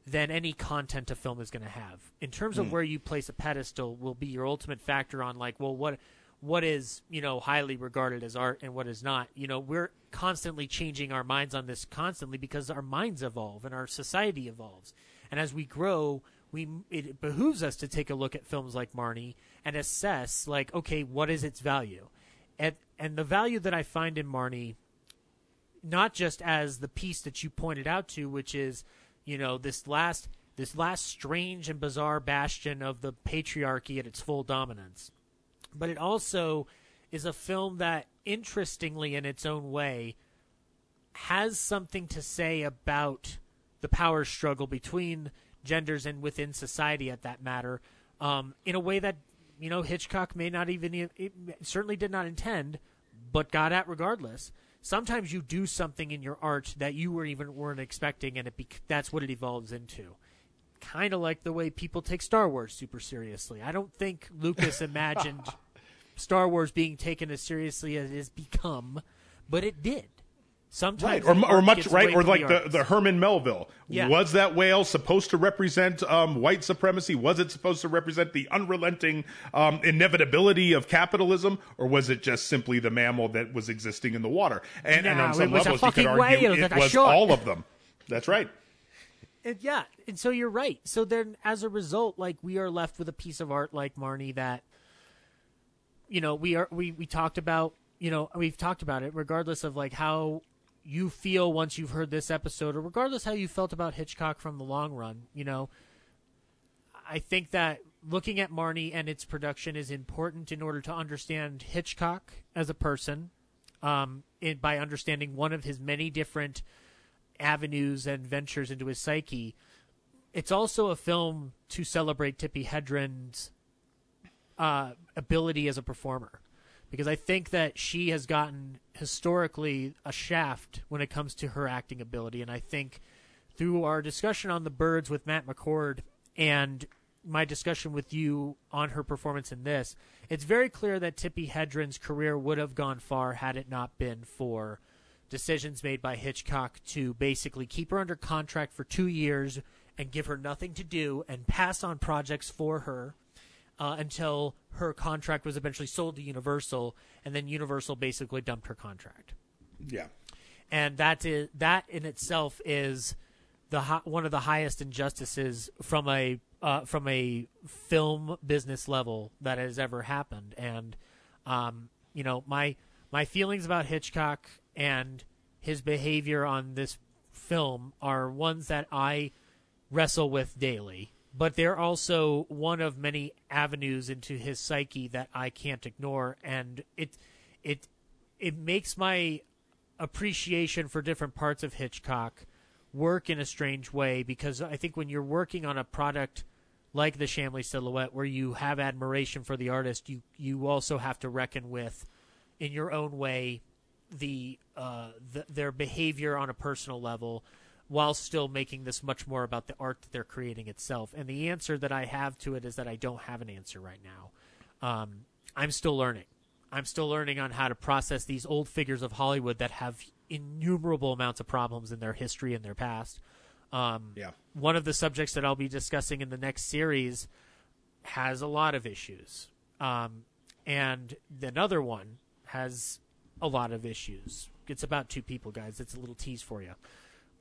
than any content a film is going to have. In terms of mm. where you place a pedestal will be your ultimate factor on like, well, what what is you know highly regarded as art and what is not you know we're constantly changing our minds on this constantly because our minds evolve and our society evolves and as we grow we it behooves us to take a look at films like Marnie and assess like okay what is its value and and the value that I find in Marnie not just as the piece that you pointed out to which is you know this last this last strange and bizarre bastion of the patriarchy at its full dominance but it also is a film that, interestingly in its own way, has something to say about the power struggle between genders and within society at that matter um, in a way that you know Hitchcock may not even certainly did not intend, but got at regardless. Sometimes you do something in your art that you were even weren't expecting, and it bec- that's what it evolves into kind of like the way people take Star Wars super seriously. I don't think Lucas imagined Star Wars being taken as seriously as it has become, but it did. Sometimes right, or, or much right, or like the, the, the Herman Melville. Yeah. Was that whale supposed to represent um, white supremacy? Was it supposed to represent the unrelenting um, inevitability of capitalism, or was it just simply the mammal that was existing in the water? And, no, and on some levels, you could argue it was all of them. That's right. And yeah, and so you're right. So then, as a result, like we are left with a piece of art like Marnie that you know, we are we we talked about you know we've talked about it regardless of like how you feel once you've heard this episode or regardless how you felt about Hitchcock from the long run, you know, I think that looking at Marnie and its production is important in order to understand Hitchcock as a person, um, in, by understanding one of his many different avenues and ventures into his psyche. It's also a film to celebrate Tippi Hedren's uh, ability as a performer because I think that she has gotten historically a shaft when it comes to her acting ability. And I think through our discussion on the birds with Matt McCord and my discussion with you on her performance in this, it's very clear that Tippi Hedren's career would have gone far had it not been for decisions made by Hitchcock to basically keep her under contract for two years and give her nothing to do and pass on projects for her uh, until her contract was eventually sold to Universal, and then Universal basically dumped her contract. Yeah. And that is that in itself is the one of the highest injustices from a uh, from a film business level that has ever happened. And um, you know my my feelings about Hitchcock and his behavior on this film are ones that I wrestle with daily but they're also one of many avenues into his psyche that I can't ignore, and it it it makes my appreciation for different parts of Hitchcock work in a strange way because I think when you're working on a product like the Shamley Silhouette, where you have admiration for the artist, you you also have to reckon with, in your own way, the, uh, the their behavior on a personal level while still making this much more about the art that they're creating itself. And the answer that I have to it is that I don't have an answer right now. Um, I'm still learning. I'm still learning on how to process these old figures of Hollywood that have innumerable amounts of problems in their history and their past. Um, yeah. One of the subjects that I'll be discussing in the next series has a lot of issues. Um, and another one has a lot of issues. It's about two people, guys. It's a little tease for you.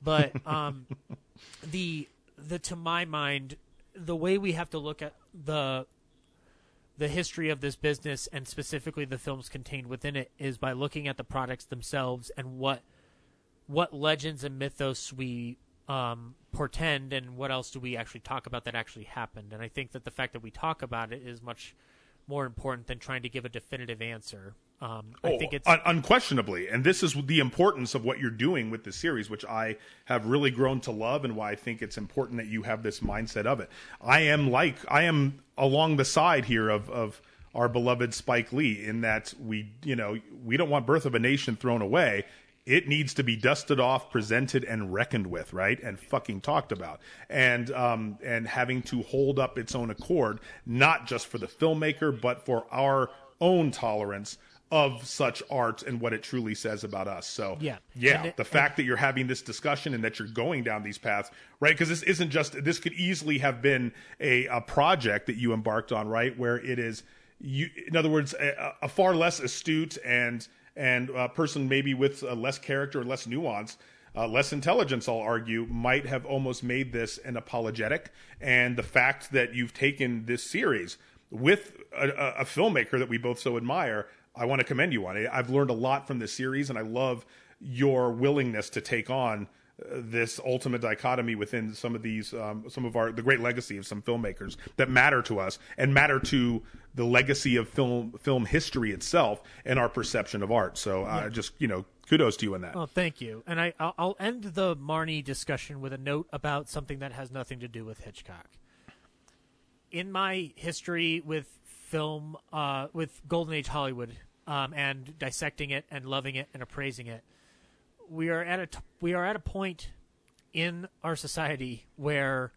But um, the the to my mind, the way we have to look at the the history of this business and specifically the films contained within it is by looking at the products themselves and what what legends and mythos we um, portend and what else do we actually talk about that actually happened. And I think that the fact that we talk about it is much more important than trying to give a definitive answer. Um, I oh, think it's un- unquestionably, and this is the importance of what you're doing with the series, which I have really grown to love, and why I think it's important that you have this mindset of it. I am like I am along the side here of of our beloved Spike Lee in that we you know we don't want Birth of a Nation thrown away. It needs to be dusted off, presented, and reckoned with, right? And fucking talked about, and um, and having to hold up its own accord, not just for the filmmaker, but for our own tolerance of such art and what it truly says about us. So yeah, yeah, it, the fact that you're having this discussion and that you're going down these paths, right? Because this isn't just this could easily have been a a project that you embarked on, right? Where it is you, in other words, a, a far less astute and and a person maybe with less character less nuance. Uh, less intelligence, I'll argue, might have almost made this an apologetic. And the fact that you've taken this series with a, a, filmmaker that we both so admire I want to commend you on it. I've learned a lot from this series, and I love your willingness to take on uh, this ultimate dichotomy within some of these, um, some of our the great legacy of some filmmakers that matter to us and matter to the legacy of film film history itself and our perception of art. So, uh, yeah. just you know, kudos to you on that. Oh, thank you. And I I'll end the Marnie discussion with a note about something that has nothing to do with Hitchcock. In my history with film, uh, with Golden Age Hollywood, um, and dissecting it and loving it and appraising it. We are at a t- we are at a point in our society where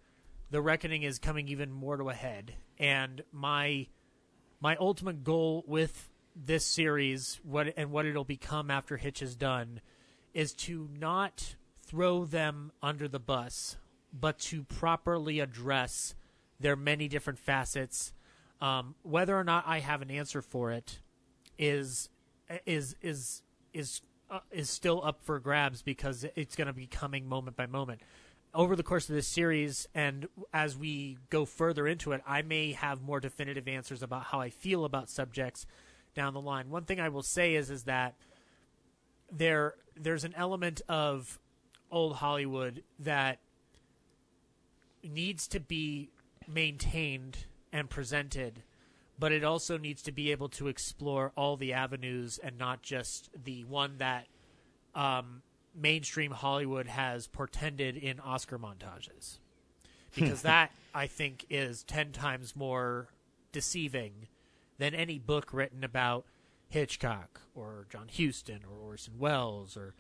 the reckoning is coming even more to a head, and my my ultimate goal with this series, what and what it'll become after Hitch is done, is to not throw them under the bus, but to properly address their many different facets. Um, whether or not I have an answer for it, is is is is uh, is still up for grabs because it's going to be coming moment by moment. Over the course of this series and as we go further into it i may have more definitive answers about how i feel about subjects down the line. One thing i will say is is that there there's an element of old hollywood that needs to be maintained and presented but it also needs to be able to explore all the avenues and not just the one that um, mainstream Hollywood has portended in Oscar montages. Because that, I think, is 10 times more deceiving than any book written about Hitchcock or John Huston or Orson Welles or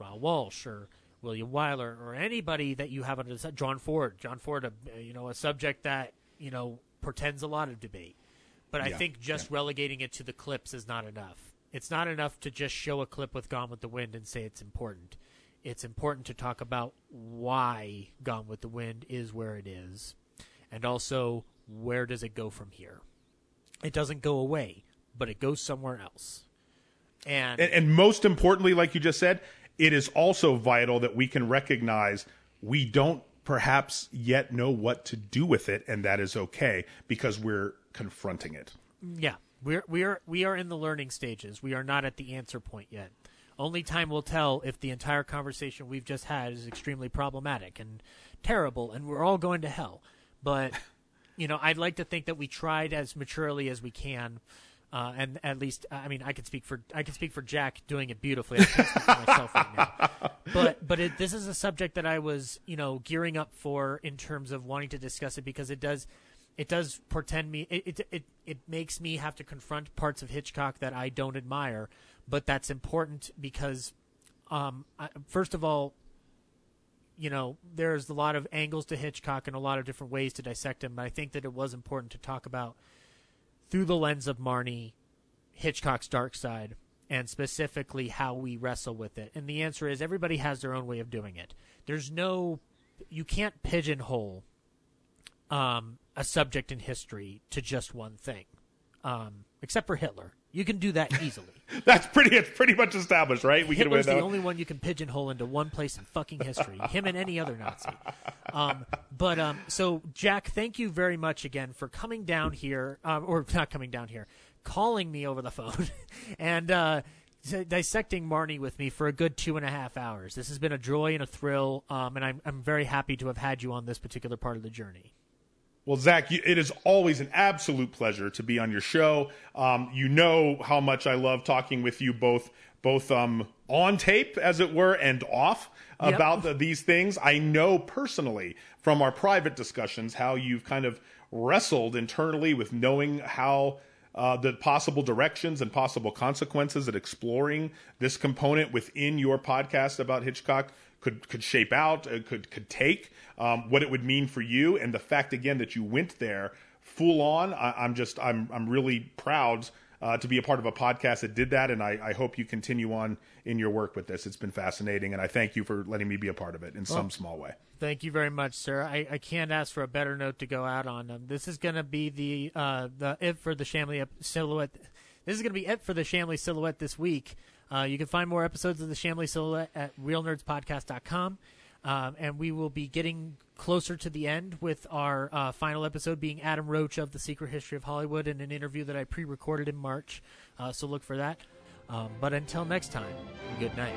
Raoul Walsh or William Wyler or anybody that you have under the John Ford. John Ford, a, you know, a subject that, you know, portends a lot of debate. But I think just yeah. relegating it to the clips is not enough. It's not enough to just show a clip with Gone with the Wind and say it's important. It's important to talk about why Gone with the Wind is where it is, and also where does it go from here. it doesn't go away, but it goes somewhere else. And, and, and most importantly, like you just said, it is also vital that we can recognize we don't perhaps yet know what to do with it, and that is okay because we're confronting it. Yeah, we're we are we are in the learning stages. We are not at the answer point yet. Only time will tell if the entire conversation we've just had is extremely problematic and terrible, and we're all going to hell. But you know, I'd like to think that we tried as maturely as we can. Uh, and at least, I mean, I can speak for I can speak for Jack doing it beautifully. I can't speak for myself right now. But but it, this is a subject that I was you know gearing up for in terms of wanting to discuss it because it does it does portend me it, it it it makes me have to confront parts of Hitchcock that I don't admire, but that's important because, um, I, first of all, you know, there's a lot of angles to Hitchcock and a lot of different ways to dissect him. But I think that it was important to talk about through the lens of Marnie, Hitchcock's dark side, and specifically how we wrestle with it. And the answer is everybody has their own way of doing it. There's no, you can't pigeonhole um, a subject in history to just one thing, um, except for Hitler. You can do that easily. That's pretty. It's pretty much established, right? We Hitler's the only one you can pigeonhole into one place in fucking history. Him and any other Nazi. Um, but um, so Jack, thank you very much again for coming down here, um, or not coming down here, calling me over the phone, and uh, dissecting Marnie with me for a good two and a half hours. This has been a joy and a thrill, um, and I'm I'm very happy to have had you on this particular part of the journey. Well, Zach, it is always an absolute pleasure to be on your show. Um, you know how much I love talking with you both, both um, on tape, as it were, and off yep. about the, these things. I know personally from our private discussions how you've kind of wrestled internally with knowing how uh, the possible directions and possible consequences of exploring this component within your podcast about Hitchcock could could shape out, uh, could could take, um, what it would mean for you, and the fact again that you went there full on. I, am just I'm I'm really proud. Uh, to be a part of a podcast that did that, and I, I, hope you continue on in your work with this. It's been fascinating, and I thank you for letting me be a part of it in well, some small way. Thank you very much, sir. I, I can't ask for a better note to go out on. Um, this is going to be the uh, the it for the Shamley silhouette. This is going to be it for the Shamley silhouette this week. Uh, you can find more episodes of the Shamley Silhouette at realnerdspodcast.com. Um, and we will be getting closer to the end with our uh, final episode being Adam Roche of The Secret History of Hollywood in an interview that I pre recorded in March. Uh, so look for that. Um, but until next time, good night.